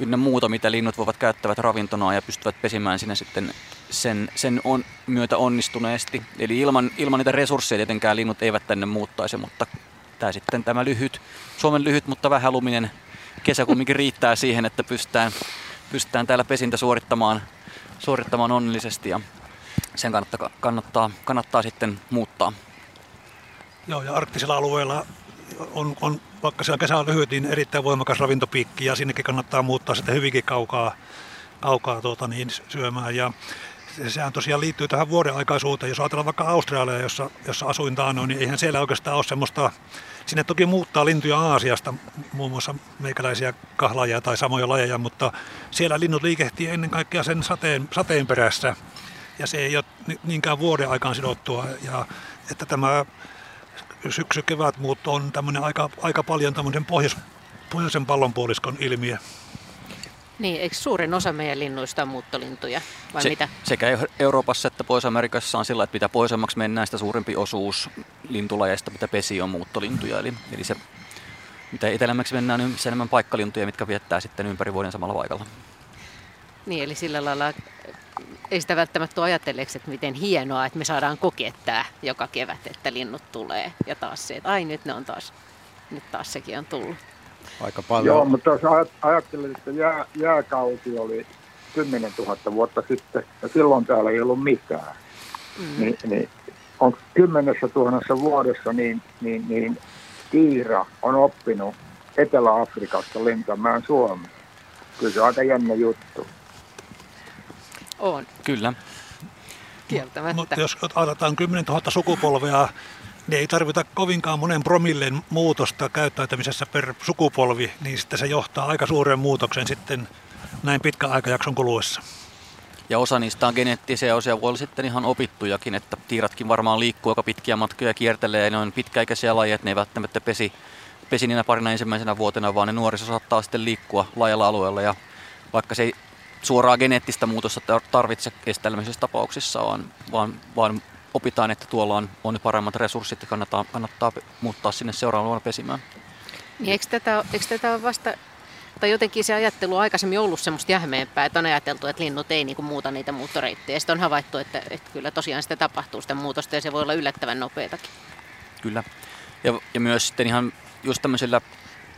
ynnä muuta, mitä linnut voivat käyttävät ravintona ja pystyvät pesimään sinne sitten sen, sen on, myötä onnistuneesti. Eli ilman, ilman niitä resursseja tietenkään linnut eivät tänne muuttaisi, mutta tämä sitten tämä lyhyt, Suomen lyhyt, mutta vähän luminen kesä kumminkin riittää siihen, että pystytään, pystytään täällä pesintä suorittamaan, suorittamaan onnellisesti ja sen kannattaa, kannattaa, kannattaa sitten muuttaa. Joo, ja arktisilla alueilla on, on vaikka siellä kesä on lyhyt, niin erittäin voimakas ravintopiikki ja sinnekin kannattaa muuttaa sitten hyvinkin kaukaa, kaukaa tuota, niin, syömään. Ja sehän tosiaan liittyy tähän vuoden aikaisuuteen. Jos ajatellaan vaikka Australia, jossa, jossa asuin taanoin, niin eihän siellä oikeastaan ole semmoista, sinne toki muuttaa lintuja Aasiasta, muun muassa meikäläisiä kahlaajia tai samoja lajeja, mutta siellä linnut liikehtii ennen kaikkea sen sateen, sateen perässä. Ja se ei ole niinkään vuoden aikaan sidottua. Ja että tämä syksy-kevät muutto on tämmöinen aika, aika paljon tämmöinen pohjois, pohjoisen pallonpuoliskon ilmiö. Niin, eikö suurin osa meidän linnuista on muuttolintuja, vai Se, mitä? Sekä Euroopassa että Pohjois-Amerikassa on sillä, että mitä pohjoisemmaksi mennään, sitä suurempi osuus lintulajeista, mitä pesi on muuttolintuja. Eli, eli se, mitä etelämmäksi mennään, niin se enemmän paikkalintuja, mitkä viettää sitten ympäri vuoden samalla paikalla. Niin, eli sillä lailla ei sitä välttämättä ole ajatelleeksi, että miten hienoa, että me saadaan kokea tämä joka kevät, että linnut tulee. Ja taas se, että ai nyt ne on taas, nyt taas sekin on tullut. Aika paljon. Joo, mutta jos ajattelet, että jää, jääkausi oli 10 000 vuotta sitten, ja silloin täällä ei ollut mitään, mm. niin, niin on kymmenessä tuhannessa vuodessa, niin, niin, niin Kiira on oppinut Etelä-Afrikasta lentämään Suomeen. Kyllä se on aika jännä juttu. On. Kyllä. Kieltämättä. Mutta jos otetaan 10 000 sukupolvea, niin ei tarvita kovinkaan monen promillen muutosta käyttäytymisessä per sukupolvi, niin sitten se johtaa aika suuren muutoksen sitten näin pitkän aikajakson kuluessa. Ja osa niistä on geneettisiä, osia voi olla sitten ihan opittujakin, että tiiratkin varmaan liikkuu aika pitkiä matkoja kiertelee, ja ne on pitkäikäisiä lajeja, että ne ei välttämättä pesi, pesi niinä parina ensimmäisenä vuotena, vaan ne nuoriso saattaa sitten liikkua laajalla alueella, ja vaikka se ei suoraa geneettistä muutosta tarvitse tällaisissa tapauksissa, vaan, vaan, vaan opitaan, että tuolla on, on paremmat resurssit ja kannattaa, kannattaa muuttaa sinne seuraavaan vuonna pesimään. Niin eikö tätä, eikö tätä ole vasta, tai jotenkin se ajattelu on aikaisemmin ollut semmoista jähmeempää, että on ajateltu, että linnut ei niin kuin muuta niitä muuttoreittejä. Sitten on havaittu, että, että kyllä tosiaan sitä tapahtuu sitä muutosta ja se voi olla yllättävän nopeatakin. Kyllä. Ja, ja myös sitten ihan just tämmöisillä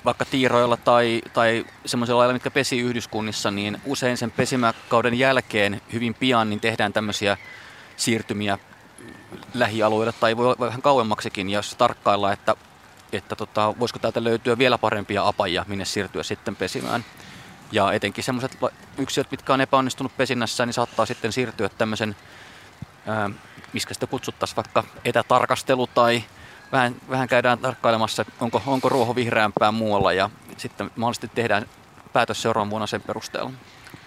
vaikka tiiroilla tai, tai semmoisilla lailla, mitkä pesi yhdyskunnissa, niin usein sen pesimäkauden jälkeen hyvin pian niin tehdään tämmöisiä siirtymiä lähialueille tai voi vähän kauemmaksikin, jos tarkkailla, että, että tota, voisiko täältä löytyä vielä parempia apajia, minne siirtyä sitten pesimään. Ja etenkin semmoiset yksilöt, mitkä on epäonnistunut pesinnässä, niin saattaa sitten siirtyä tämmöisen, ää, miskä sitä kutsuttaisiin vaikka etätarkastelu tai vähän, vähän käydään tarkkailemassa, onko, onko ruoho vihreämpää muualla ja sitten mahdollisesti tehdään päätös seuraavan vuonna sen perusteella.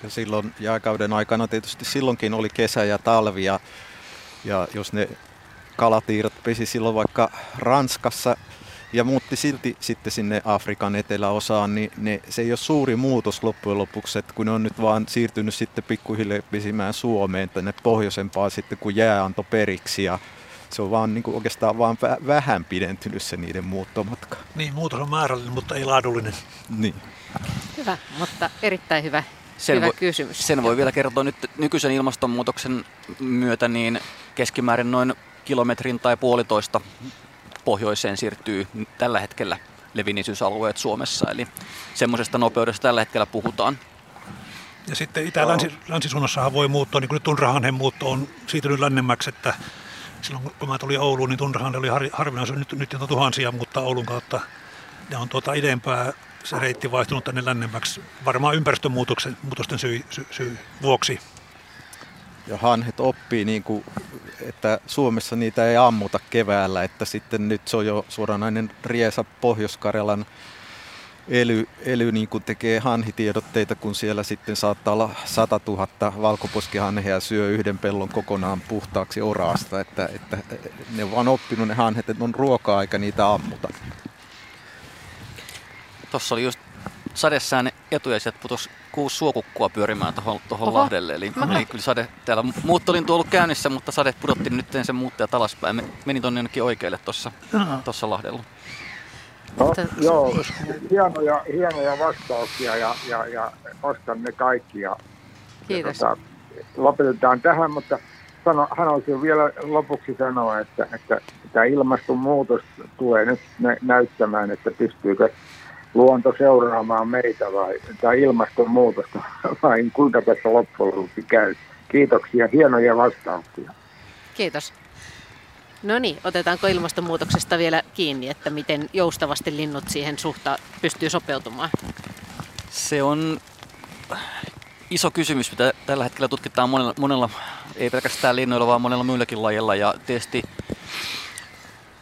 Ja silloin jääkauden aikana tietysti silloinkin oli kesä ja talvi ja, ja jos ne kalatiirot pesi silloin vaikka Ranskassa ja muutti silti sitten sinne Afrikan eteläosaan, niin ne, se ei ole suuri muutos loppujen lopuksi, että kun ne on nyt vaan siirtynyt sitten pikkuhiljaa pesimään Suomeen tänne pohjoisempaan sitten, kun jää antoi periksi ja se on vaan niin kuin oikeastaan vaan vähän pidentynyt se niiden muuttomatka. Niin, muutos on määrällinen, mutta ei laadullinen. Niin. Hyvä, mutta erittäin hyvä, sen hyvä voi, kysymys. Sen voi vielä kertoa nyt nykyisen ilmastonmuutoksen myötä, niin keskimäärin noin kilometrin tai puolitoista pohjoiseen siirtyy tällä hetkellä levinneisyysalueet Suomessa. Eli semmoisesta nopeudesta tällä hetkellä puhutaan. Ja sitten itä-länsisuunnassahan voi muuttua, niin kuin nyt Tunrahanhen muutto on siirtynyt lännemmäksi, että silloin kun mä tulin Ouluun, niin Tunrahan oli har, harvinaisen, nyt, nyt on tuhansia, mutta Oulun kautta ne on tuota idempää se reitti vaihtunut tänne lännemmäksi, varmaan ympäristömuutosten syy, sy, syy vuoksi. Ja hanhet oppii, niin kuin, että Suomessa niitä ei ammuta keväällä, että sitten nyt se on jo suoranainen riesa Pohjois-Karjalan ely, ely niin kuin tekee hanhitiedotteita, kun siellä sitten saattaa olla 100 000 valkoposkihanhea syö yhden pellon kokonaan puhtaaksi oraasta. Että, että ne on vaan oppinut ne hanhet, että on ruokaa eikä niitä ammuta. Tuossa oli just sadessään etujaiset putos kuusi suokukkua pyörimään tuohon, Lahdelle. Eli, eli kyllä sade, täällä muuttolintu ollut käynnissä, mutta sade pudotti nyt sen muuttajat alaspäin. Meni tuonne jonnekin oikealle tuossa Lahdella. No, joo, hienoja, hienoja vastauksia ja, ja, ja ostan ne kaikki. Ja, Kiitos. Ja, tota, lopetetaan tähän, mutta sano, haluaisin vielä lopuksi sanoa, että, että tämä ilmastonmuutos tulee nyt näyttämään, että pystyykö luonto seuraamaan meitä vai tai ilmastonmuutosta [LAUGHS] vai kuinka tässä loppujen lopuksi käy. Kiitoksia, hienoja vastauksia. Kiitos. No niin, otetaanko ilmastonmuutoksesta vielä kiinni, että miten joustavasti linnut siihen suhta pystyy sopeutumaan? Se on iso kysymys, mitä tällä hetkellä tutkitaan monella, monella ei pelkästään linnoilla, vaan monella muillakin lajilla. Ja tietysti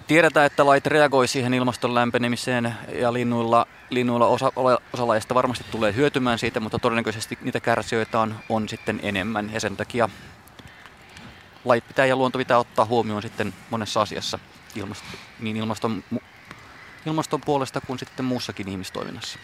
tiedetään, että lait reagoi siihen ilmaston lämpenemiseen ja linnuilla, linnuilla osa, osa lajista varmasti tulee hyötymään siitä, mutta todennäköisesti niitä kärsijöitä on, on sitten enemmän. Ja sen takia lait pitää ja luonto pitää ottaa huomioon sitten monessa asiassa ilmast, niin ilmaston, ilmaston puolesta kuin sitten muussakin ihmistoiminnassa.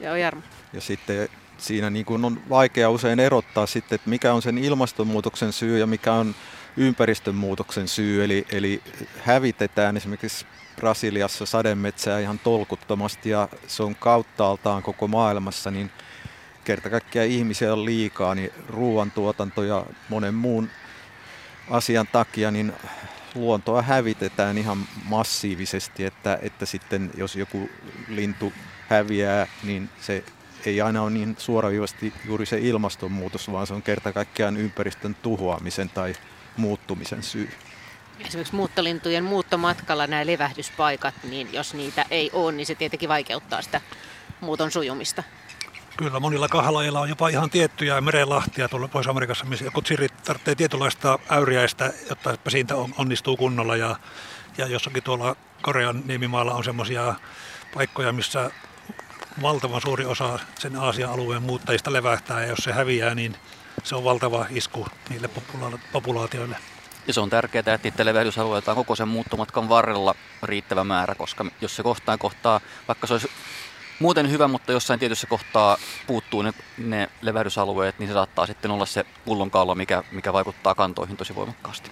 Joo, Jarmo. Ja sitten siinä niin kuin on vaikea usein erottaa sitten, että mikä on sen ilmastonmuutoksen syy ja mikä on ympäristönmuutoksen syy. Eli, eli hävitetään esimerkiksi Brasiliassa sademetsää ihan tolkuttomasti ja se on kauttaaltaan koko maailmassa, niin kerta kaikkiaan ihmisiä on liikaa, niin ruoantuotanto ja monen muun asian takia niin luontoa hävitetään ihan massiivisesti, että, että sitten jos joku lintu häviää, niin se ei aina ole niin suoraviivasti juuri se ilmastonmuutos, vaan se on kerta kaikkiaan ympäristön tuhoamisen tai muuttumisen syy. Esimerkiksi muuttolintujen muuttomatkalla nämä levähdyspaikat, niin jos niitä ei ole, niin se tietenkin vaikeuttaa sitä muuton sujumista. Kyllä, monilla kahalailla on jopa ihan tiettyjä merenlahtia tuolla Pohjois-Amerikassa, missä joku sirit tarvitsee tietynlaista äyriäistä, jotta siitä onnistuu kunnolla. Ja, ja jossakin tuolla Korean niemimaalla on semmoisia paikkoja, missä valtavan suuri osa sen Aasian alueen muuttajista levähtää, ja jos se häviää, niin se on valtava isku niille populaatioille. Ja se on tärkeää, että niiden levähdysalueita on koko sen muuttomatkan varrella riittävä määrä, koska jos se kohtaa kohtaa, vaikka se olisi muuten hyvä, mutta jossain tietyssä kohtaa puuttuu ne, ne levähdysalueet, niin se saattaa sitten olla se pullonkaula, mikä, mikä vaikuttaa kantoihin tosi voimakkaasti.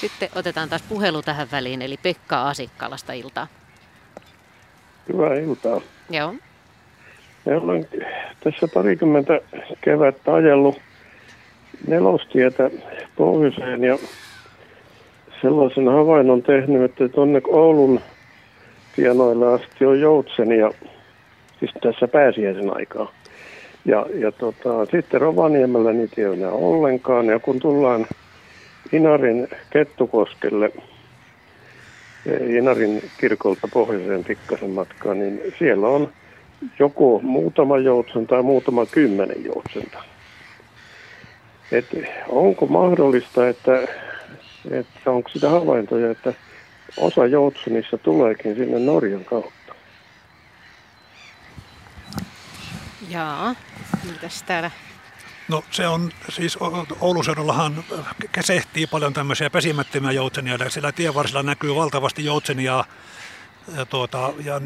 Sitten otetaan taas puhelu tähän väliin, eli Pekka Asikkalasta iltaa. Hyvää iltaa. Joo. Me olen tässä parikymmentä kevättä ajellut nelostietä pohjoiseen ja sellaisen havainnon tehnyt, että tuonne Oulun tienoille asti on joutsenia, siis tässä pääsiäisen aikaa. Ja, ja tota, sitten Rovaniemellä niitä ei ole enää ollenkaan. Ja kun tullaan Inarin Kettukoskelle, eh, Inarin kirkolta pohjoiseen pikkasen matkaan, niin siellä on joko muutama joutsen tai muutama kymmenen joutsenta. Et onko mahdollista, että, että onko sitä havaintoja, että osa joutsenissa tuleekin sinne Norjan kautta? Jaa, mitäs täällä No se on, siis Oulun seudullahan kesehtii paljon tämmöisiä pesimättömiä joutsenia, ja siellä tienvarsilla näkyy valtavasti joutsenia, ja, tuota, ja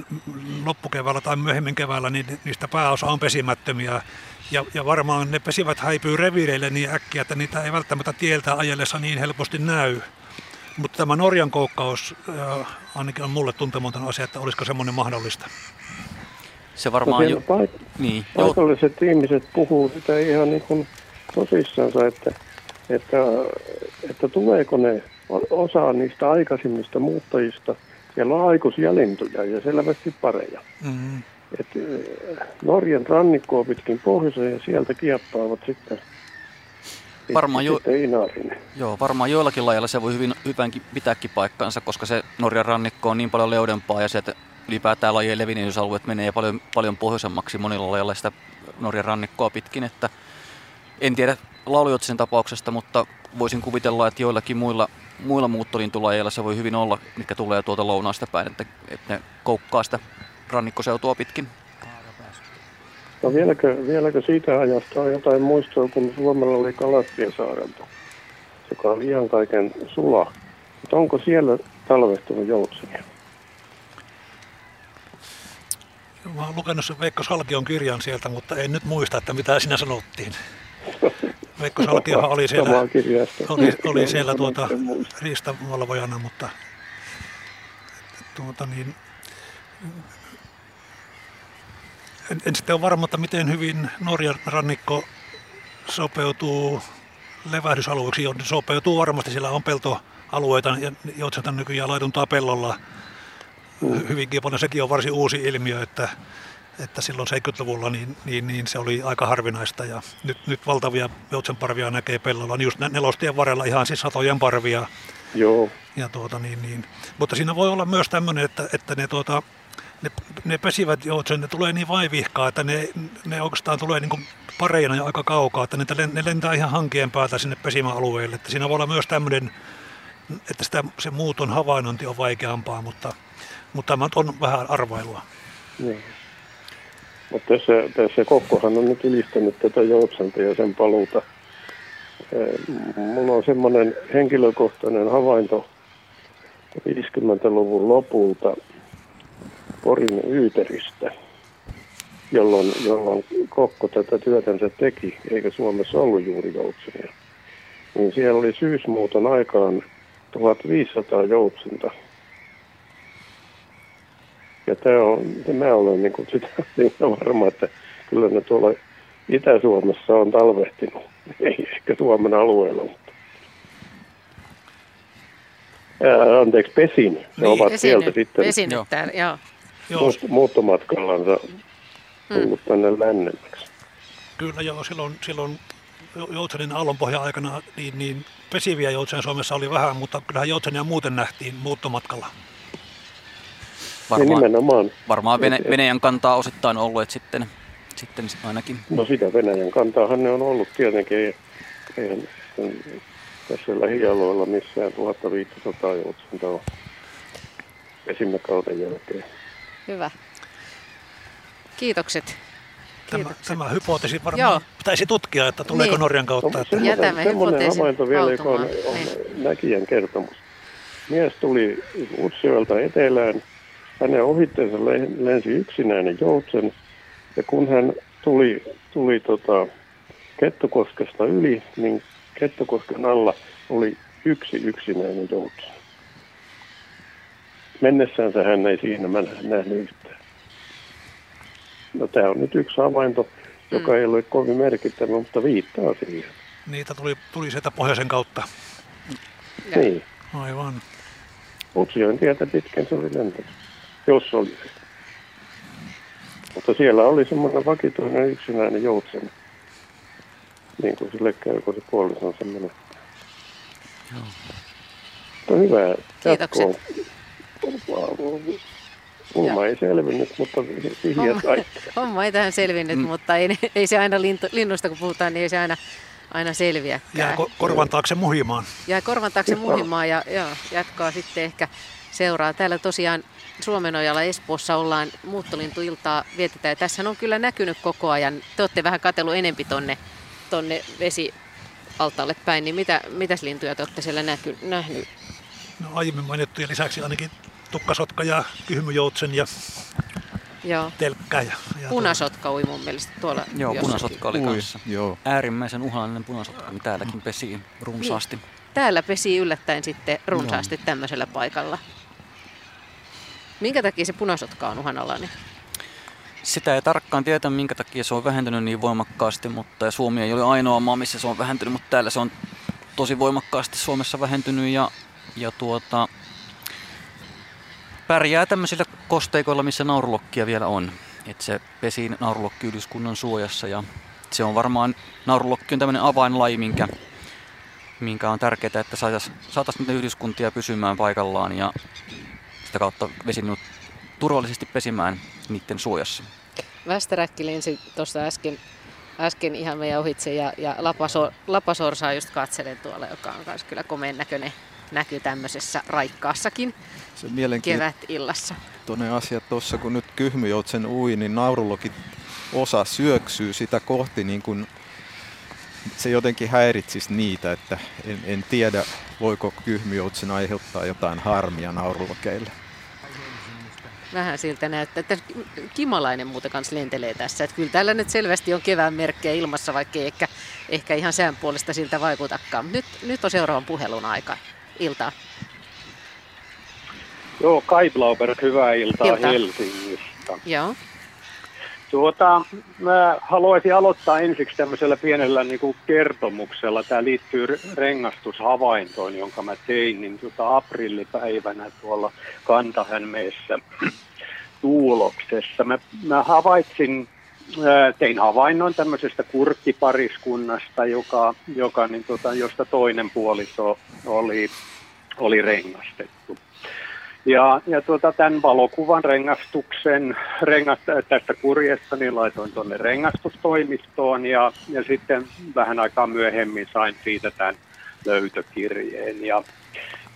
loppukeväällä tai myöhemmin keväällä niin niistä pääosa on pesimättömiä. Ja, ja varmaan ne pesivät häipyy reviireille niin äkkiä, että niitä ei välttämättä tieltä ajellessa niin helposti näy. Mutta tämä Norjan koukkaus äh, ainakin on mulle tuntematon asia, että olisiko semmoinen mahdollista. Se varmaan jo... Paik- niin, paikalliset jo... ihmiset puhuu sitä ihan niin kuin tosissansa, että, että, että tuleeko ne osa niistä aikaisemmista muuttajista, siellä on aikuisia lintuja ja selvästi pareja. Mm-hmm. Et, Norjan rannikkoa pitkin pohjoiseen ja sieltä kieppaavat sitten varmaan, jo, joo, varmaan joillakin lajeilla se voi hyvin, hyvänkin pitääkin paikkansa, koska se Norjan rannikko on niin paljon leudempaa ja sieltä ylipäätään lajien levinneisyysalueet menee paljon, paljon pohjoisemmaksi monilla lajeilla sitä Norjan rannikkoa pitkin, että en tiedä laulujotsen tapauksesta, mutta voisin kuvitella, että joillakin muilla, muilla muuttolintulajeilla se voi hyvin olla, mikä tulee tuolta lounaasta päin, että, että ne koukkaa sitä rannikkoseutua pitkin. No vieläkö, vieläkö siitä ajasta on jotain muistoa, kun Suomella oli Kalastien saarelta, joka oli ihan kaiken sula. Mutta onko siellä talvehtunut joutsenia? Mä oon lukenut sen Veikko Salkion kirjan sieltä, mutta en nyt muista, että mitä siinä sanottiin. [LAUGHS] Veikko Salkiohan oli siellä, oli, oli siellä tuota riistavalvojana, mutta tuota niin, en, en sitten ole varma, että miten hyvin Norjan rannikko sopeutuu levähdysalueeksi. Sopeutuu varmasti, siellä on peltoalueita, ja joutselta nykyään laituntaa pellolla hyvinkin paljon. Sekin on varsin uusi ilmiö, että, että silloin 70-luvulla niin, niin, niin se oli aika harvinaista. Ja nyt, nyt valtavia joutsenparvia näkee pellolla, niin just nelostien varrella ihan siis satojen parvia. Joo. Ja tuota, niin, niin. Mutta siinä voi olla myös tämmöinen, että, että ne tuota, ne, ne pesivät joutsen, ne tulee niin vaivihkaa, että ne, ne oikeastaan tulee niin pareina ja aika kaukaa, että ne, ne lentää ihan hankien päältä sinne pesimäalueelle. Että siinä voi olla myös tämmöinen, että sitä, se muuton havainnointi on vaikeampaa, mutta, mutta tämä on vähän arvailua. Niin. Mutta tässä, tässä Kokkohan on nyt ylistänyt tätä joutsenta ja sen paluuta. Mulla on semmoinen henkilökohtainen havainto 50-luvun lopulta, Porin Yyteristä, jolloin, jolloin Kokko tätä työtänsä teki, eikä Suomessa ollut juuri joutsenia. Niin siellä oli syysmuuton aikaan 1500 joutsinta. Ja tämä on, mä olen niin kuin sitä [LAUGHS] niin varma, että kyllä ne tuolla Itä-Suomessa on talvehtinut. Ei ehkä Suomen alueella, mutta Ää, anteeksi, pesin. Ne niin, ovat sieltä sitten. Pesinyt joo. Joo. Joo. muuttomatkallansa tullut mm. tänne lännemmäksi. Kyllä joo, silloin, silloin Joutsenin aallonpohja aikana niin, niin pesiviä joutsenia Suomessa oli vähän, mutta kyllähän joutsenia muuten nähtiin muuttomatkalla. Varmaan, nimenomaan. varmaan Vene, Venäjän kantaa osittain ollut, että sitten, sitten ainakin. No sitä Venäjän kantaahan ne on ollut tietenkin. Eihän tässä lähialueella missään 1500 joutsenta ole pesimäkauden jälkeen. Hyvä. Kiitokset. Tämä, tämä hypoteesi varmaan Joo. pitäisi tutkia, että tuleeko niin. Norjan kautta. Semmoinen, Jätämme semmoinen havainto vielä, joka on, on niin. näkijän kertomus. Mies tuli Utsjoelta etelään. Hänen ohitteensa lensi yksinäinen joutsen. Ja kun hän tuli, tuli tota Kettokoskesta yli, niin Kettokosken alla oli yksi yksinäinen joutsen. Mennessänsä hän ei siinä nähnyt yhtään. No tämä on nyt yksi havainto, joka mm. ei ole kovin merkittävä, mutta viittaa siihen. Niitä tuli, tuli sieltä pohjoisen kautta. Ja. Niin. Aivan. Utsioin tietä pitkin se oli lentänyt, jos oli se. Mutta siellä oli semmoinen vakituinen yksinäinen joutsen. Niin kuin sille käy, kun se puolisonsa menettää. Joo. Mutta hyvää Kiitokset. Homma ei selvinnyt, mutta vihjeet homma, [LAUGHS] homma ei tähän selvinnyt, mm. mutta ei, ei se aina lintu, linnusta kun puhutaan, niin ei se aina, aina selviä. Jää ko- korvan taakse muhimaan. Jää korvan taakse [LAUGHS] muhimaan ja joo, jatkaa sitten ehkä seuraa. Täällä tosiaan Suomenojalla Espoossa ollaan muuttolintuiltaa vietetään. Ja tässä on kyllä näkynyt koko ajan. Te olette vähän katsellut enempi tonne, tonne vesialtaalle päin, niin mitä, mitäs lintuja te olette siellä näky, nähnyt? No, aiemmin mainittujen lisäksi ainakin tukkasotka ja kyhmyjoutsen ja Joo. telkkä. Ja, ja punasotka ui mun mielestä tuolla Joo, jossakin. punasotka oli kanssa. Joo. Äärimmäisen uhallinen punasotka, niin täälläkin pesi runsaasti. Niin. Täällä pesi yllättäen sitten runsaasti Joo. tämmöisellä paikalla. Minkä takia se punasotka on uhanalainen? Sitä ei tarkkaan tietä, minkä takia se on vähentynyt niin voimakkaasti, mutta Suomi ei ole ainoa maa, missä se on vähentynyt, mutta täällä se on tosi voimakkaasti Suomessa vähentynyt ja, ja tuota, pärjää tämmöisillä kosteikoilla, missä naurulokkia vielä on. Et se pesi naurulokki yhdyskunnan suojassa ja se on varmaan, naurulokki on tämmöinen avainlaji, minkä, minkä on tärkeää, että saataisiin saatais niitä yhdyskuntia pysymään paikallaan ja sitä kautta vesinut turvallisesti pesimään niiden suojassa. Västeräkki lensi tuossa äsken, äsken ihan meidän ohitse ja, ja Lapaso, Lapasorsaa just katselen tuolla, joka on myös kyllä komeen näköinen näkyy tämmöisessä raikkaassakin se kevät-illassa. Toinen asia tuossa, kun nyt kyhmyjoutsen ui, niin naurulokit osa syöksyy sitä kohti niin kuin se jotenkin häiritsisi niitä, että en, en tiedä, voiko kyhmyjoutsen aiheuttaa jotain harmia naurulokeille. Vähän siltä näyttää, että kimalainen muuten kanssa lentelee tässä. Että kyllä täällä nyt selvästi on kevään merkkejä ilmassa, vaikka ei ehkä, ehkä ihan sään puolesta siltä vaikutakaan. Nyt, nyt on seuraavan puhelun aika iltaa. Joo, Kai Blauberg, hyvää iltaa Ilta. Helsingistä. Joo. Tuota, mä haluaisin aloittaa ensiksi tämmöisellä pienellä niin kuin kertomuksella. Tämä liittyy rengastushavaintoon, jonka mä tein niin tuota aprillipäivänä tuolla Kantahänmeessä [CLEARS THROAT] Tuuloksessa. Mä, mä havaitsin, tein havainnon tämmöisestä kurkkipariskunnasta, joka, joka, niin tuota, josta toinen puoliso oli, oli rengastettu. Ja, ja tuota, tämän valokuvan rengastuksen rengas, tästä kurjesta niin laitoin tuonne rengastustoimistoon ja, ja sitten vähän aikaa myöhemmin sain siitä tämän löytökirjeen. Ja,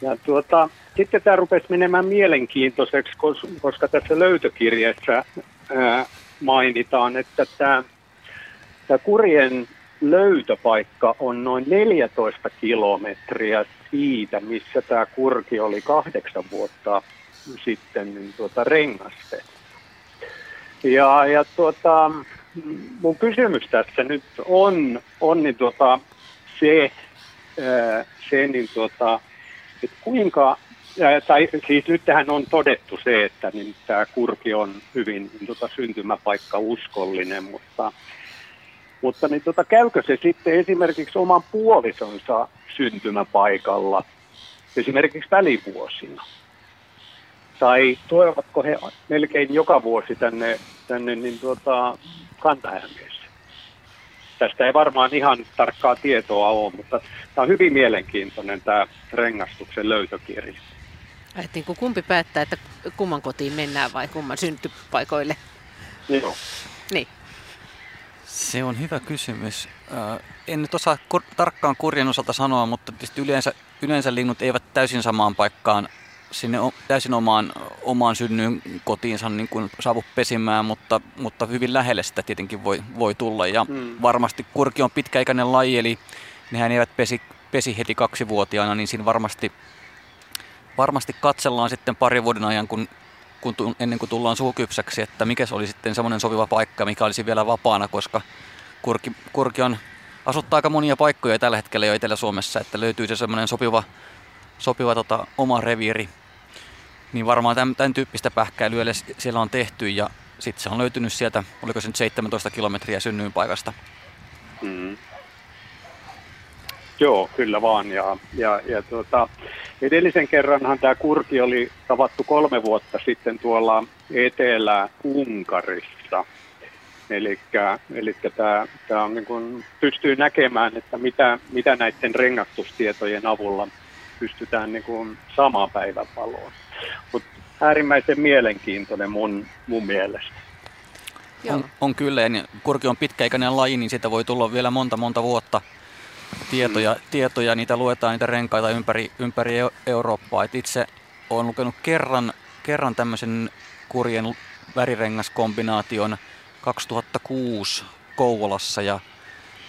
ja tuota, sitten tämä rupesi menemään mielenkiintoiseksi, koska tässä löytökirjeessä ää, mainitaan, että tämä, tämä kurjen löytöpaikka on noin 14 kilometriä siitä, missä tämä kurki oli kahdeksan vuotta sitten niin tuota, rengaste. Ja, ja tuota, mun kysymys tässä nyt on, on niin tuota, se, se niin tuota, että kuinka, tai siis nyt tähän on todettu se, että niin tämä kurki on hyvin niin tuota, syntymäpaikka uskollinen, mutta mutta niin tota, käykö se sitten esimerkiksi oman puolisonsa syntymäpaikalla, esimerkiksi välivuosina? tai tulevatko he melkein joka vuosi tänne, tänne niin tuota, kantahämeessä? Tästä ei varmaan ihan tarkkaa tietoa ole, mutta tämä on hyvin mielenkiintoinen tämä rengastuksen löytökirja. Ajattelin, kumpi päättää, että kumman kotiin mennään vai kumman syntypaikoille? Joo. Niin. Se on hyvä kysymys. En nyt osaa kur- tarkkaan kurjen osalta sanoa, mutta tietysti yleensä, yleensä linnut eivät täysin samaan paikkaan sinne täysin omaan, omaan synnyin kotiinsa niin kuin saavu pesimään, mutta, mutta hyvin lähelle sitä tietenkin voi, voi tulla. Ja hmm. varmasti kurki on pitkäikäinen laji, eli nehän eivät pesi, pesi heti kaksivuotiaana, niin siinä varmasti, varmasti katsellaan sitten pari vuoden ajan, kun, kun, ennen kuin tullaan suukypsäksi, että mikä se oli sitten semmoinen sopiva paikka, mikä olisi vielä vapaana, koska kurki, kurki on asuttaa aika monia paikkoja tällä hetkellä jo Etelä-Suomessa, että löytyy se semmoinen sopiva sopiva tota, oma reviiri. Niin varmaan tämän, tämän tyyppistä pähkäilyä siellä on tehty ja sitten se on löytynyt sieltä, oliko se nyt 17 kilometriä synnyinpaikasta. Mm. Joo, kyllä vaan. Ja, ja, ja tuota, edellisen kerranhan tämä kurki oli tavattu kolme vuotta sitten tuolla Etelä-Unkarissa. Eli tämä, tämä on niin pystyy näkemään, että mitä, mitä näiden rengastustietojen avulla pystytään niin kuin samaan päivänvaloon. Mutta äärimmäisen mielenkiintoinen mun, mun mielestä. On, on kyllä, ja kurki on pitkäikäinen laji, niin siitä voi tulla vielä monta monta vuotta tietoja, tietoja niitä luetaan niitä renkaita ympäri, ympäri Eurooppaa. Et itse olen lukenut kerran, kerran tämmöisen kurjen värirengaskombinaation 2006 Kouvolassa ja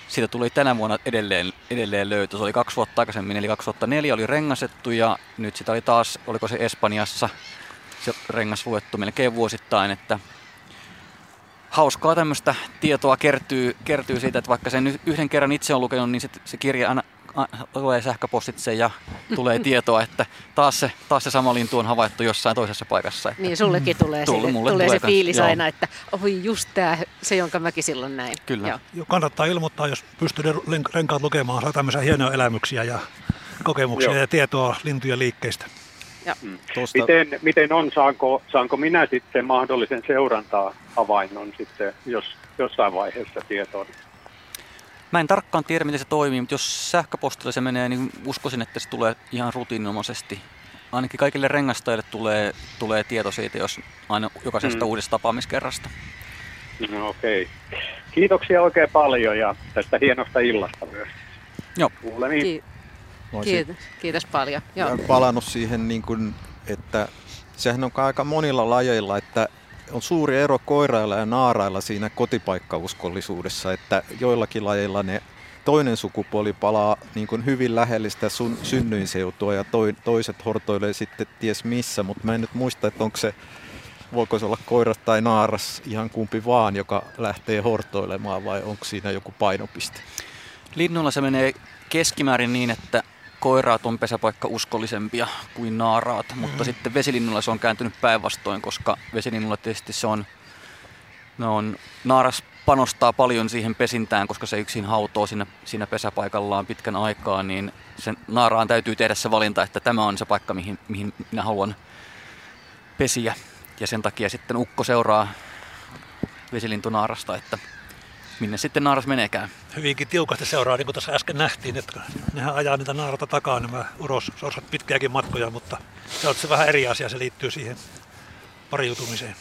siitä tuli tänä vuonna edelleen, edelleen löytö. Se oli kaksi vuotta aikaisemmin, eli 2004 oli rengasettu ja nyt sitä oli taas, oliko se Espanjassa, se rengas luettu melkein vuosittain, että hauskaa tämmöistä tietoa kertyy, kertyy siitä, että vaikka sen yhden kerran itse on lukenut, niin se, se kirja aina tulee sähköpostitse ja tulee [LAUGHS] tietoa, että taas se, taas se sama lintu on havaittu jossain toisessa paikassa. Että niin, sullekin tulee, Tulle, se, tulee, tulee se fiilis aina, että oi just tämä, se jonka mäkin silloin näin. Kyllä. Joo. Joo, kannattaa ilmoittaa, jos pystyy renkaat lukemaan, saa tämmöisiä hienoja elämyksiä ja kokemuksia Joo. ja tietoa lintujen liikkeistä. Ja. Mm. Tuosta... Miten, miten on, saanko, saanko minä sitten mahdollisen seurantaa havainnon sitten, jos jossain vaiheessa tietoon? Mä en tarkkaan tiedä, miten se toimii, mutta jos sähköpostilla se menee, niin uskoisin, että se tulee ihan rutiininomaisesti. Ainakin kaikille rengastajille tulee, tulee tieto siitä, jos aina jokaisesta mm. uudesta tapaamiskerrasta. No, okei. Okay. Kiitoksia oikein paljon ja tästä hienosta illasta myös. Joo. Kuulemiin. Ki- kiitos, kiitos paljon. Joo. Olen palannut siihen, niin kuin, että sehän on aika monilla lajeilla, että on suuri ero koirailla ja naarailla siinä kotipaikkauskollisuudessa, että joillakin lajeilla ne toinen sukupuoli palaa niin kuin hyvin lähelle sitä sun synnyinseutua ja toi, toiset hortoilee sitten ties missä, mutta mä en nyt muista, että onko se, voiko se olla koira tai naaras ihan kumpi vaan, joka lähtee hortoilemaan vai onko siinä joku painopiste? Linnulla se menee keskimäärin niin, että koiraat on pesäpaikka uskollisempia kuin naaraat, mm. mutta sitten vesilinnulla se on kääntynyt päinvastoin, koska vesilinnulla tietysti se on, no on, naaras panostaa paljon siihen pesintään, koska se yksin hautoo siinä, siinä pesäpaikallaan pitkän aikaa, niin sen naaraan täytyy tehdä se valinta, että tämä on se paikka, mihin, mihin minä haluan pesiä. Ja sen takia sitten ukko seuraa vesilintunaarasta, että minne sitten naaras meneekään. Hyvinkin tiukasti seuraa, niin kuin tässä äsken nähtiin, että nehän ajaa niitä naarata takaa nämä urossorsat pitkiäkin matkoja, mutta se on se vähän eri asia, se liittyy siihen pariutumiseen.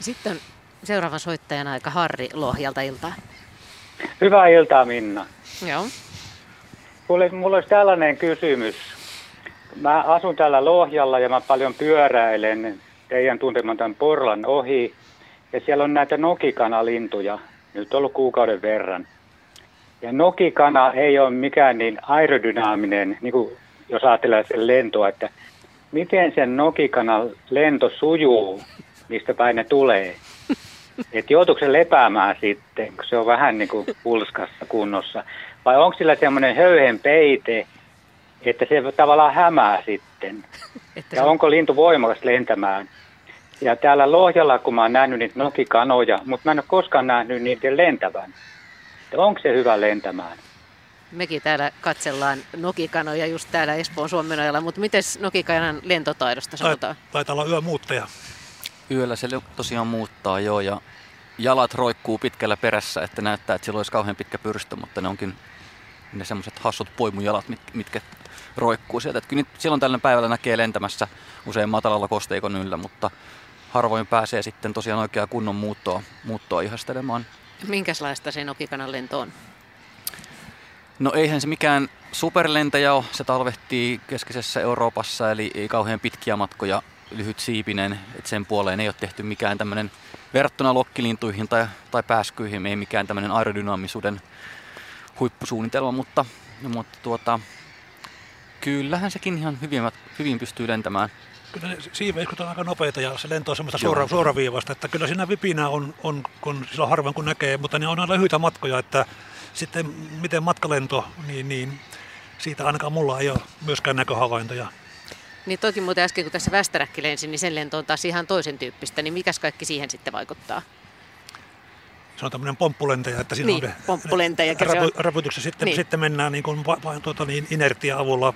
Sitten seuraavan soittajan aika Harri Lohjalta iltaa. Hyvää iltaa Minna. Joo. Mulla, mulla olisi tällainen kysymys. Mä asun täällä Lohjalla ja mä paljon pyöräilen teidän tunteman tämän Porlan ohi. Ja siellä on näitä nokikanalintuja, nyt on ollut kuukauden verran. Ja nokikana ei ole mikään niin aerodynaaminen, niin kuin jos ajatellaan sen lentoa, että miten sen nokikanan lento sujuu, mistä päin ne tulee. Että joutuuko se lepäämään sitten, kun se on vähän niin kuin pulskassa kunnossa. Vai onko sillä semmoinen höyhen peite, että se tavallaan hämää sitten. Että ja onko lintu voimakas lentämään. Ja täällä Lohjalla, kun mä oon nähnyt niitä nokikanoja, mutta mä en ole koskaan nähnyt niiden lentävän. Onko se hyvä lentämään? Mekin täällä katsellaan nokikanoja just täällä Espoon Suomenojalla, mutta miten nokikanan lentotaidosta sanotaan? Taitaa olla yömuuttaja. Yöllä se tosiaan muuttaa joo ja jalat roikkuu pitkällä perässä, että näyttää, että sillä olisi kauhean pitkä pyrstö, mutta ne onkin ne semmoiset hassut poimujalat, mitkä roikkuu sieltä. Että kyllä silloin tällä päivällä näkee lentämässä usein matalalla kosteikon yllä, mutta harvoin pääsee sitten tosiaan oikeaa kunnon muuttoa, muuttoa ihastelemaan. Minkälaista se nokikanan lento on? No eihän se mikään superlentäjä ole. Se talvehtii keskisessä Euroopassa, eli ei kauhean pitkiä matkoja lyhyt siipinen, että sen puoleen ei ole tehty mikään tämmöinen verrattuna lokkilintuihin tai, tai pääskyihin, ei mikään tämmöinen aerodynaamisuuden huippusuunnitelma, mutta, mutta tuota, kyllähän sekin ihan hyvin, hyvin pystyy lentämään. Kyllä ne siiveiskut on aika nopeita ja se lento on semmoista suora, suoraviivasta, että kyllä siinä vipinä on, on kun silloin harvoin kun näkee, mutta ne on aina lyhyitä matkoja, että sitten miten matkalento, niin, niin siitä ainakaan mulla ei ole myöskään näköhavaintoja. Niin toki muuten äsken kun tässä Västäräkki lensi, niin sen lento on taas ihan toisen tyyppistä, niin mikäs kaikki siihen sitten vaikuttaa? Se on tämmöinen pomppulentäjä, että siinä niin, on pomppulentäjä, rapu, sitten, niin. sitten mennään niin kuin vain tuota, niin inertia avulla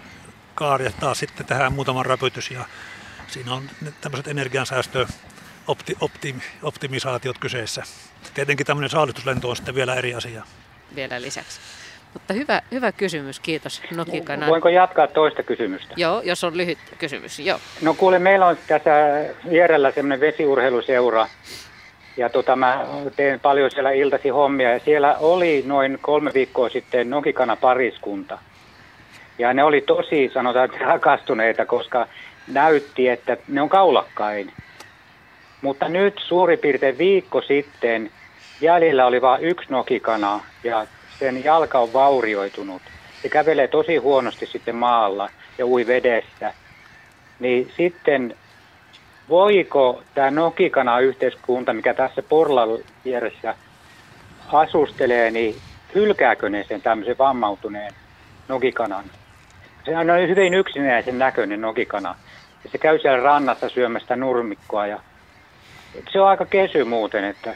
kaari taas sitten tehdään muutaman räpytys ja siinä on tämmöiset energiansäästö opti, optim, optimisaatiot kyseessä. Tietenkin tämmöinen saalistuslento on sitten vielä eri asia. Vielä lisäksi. Mutta hyvä, hyvä kysymys, kiitos Nokikanan. Voinko jatkaa toista kysymystä? Joo, jos on lyhyt kysymys, joo. No kuule, meillä on tässä vierellä semmoinen vesiurheiluseura, ja tota, mä teen paljon siellä iltasi hommia, ja siellä oli noin kolme viikkoa sitten Nokikana pariskunta. Ja ne oli tosi, sanotaan, rakastuneita, koska näytti, että ne on kaulakkain. Mutta nyt suurin piirtein viikko sitten jäljellä oli vain yksi nokikana ja sen jalka on vaurioitunut. Se kävelee tosi huonosti sitten maalla ja ui vedessä. Niin sitten voiko tämä nokikana-yhteiskunta, mikä tässä Porlan vieressä asustelee, niin hylkääkö ne sen tämmöisen vammautuneen nokikanan? Se on hyvin yksinäisen näköinen nokikana. Ja se käy siellä rannassa syömästä nurmikkoa. Ja se on aika kesy muuten, että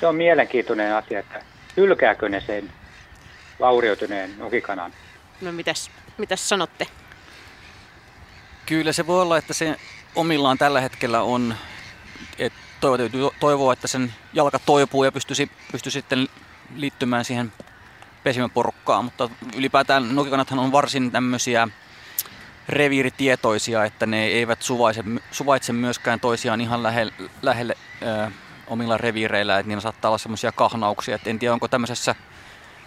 se on mielenkiintoinen asia, että hylkääkö ne sen vaurioituneen nokikanan. No mitäs, mitäs sanotte? Kyllä se voi olla, että se omillaan tällä hetkellä on, että toivoa, että sen jalka toipuu ja pystyisi, pystyisi sitten liittymään siihen pesimäporukkaan, mutta ylipäätään nokikanathan on varsin tämmöisiä reviiritietoisia, että ne eivät suvaitse, suvaitse myöskään toisiaan ihan lähelle, lähelle ö, omilla reviireillä, että niillä saattaa olla semmoisia kahnauksia, että en tiedä onko tämmöisessä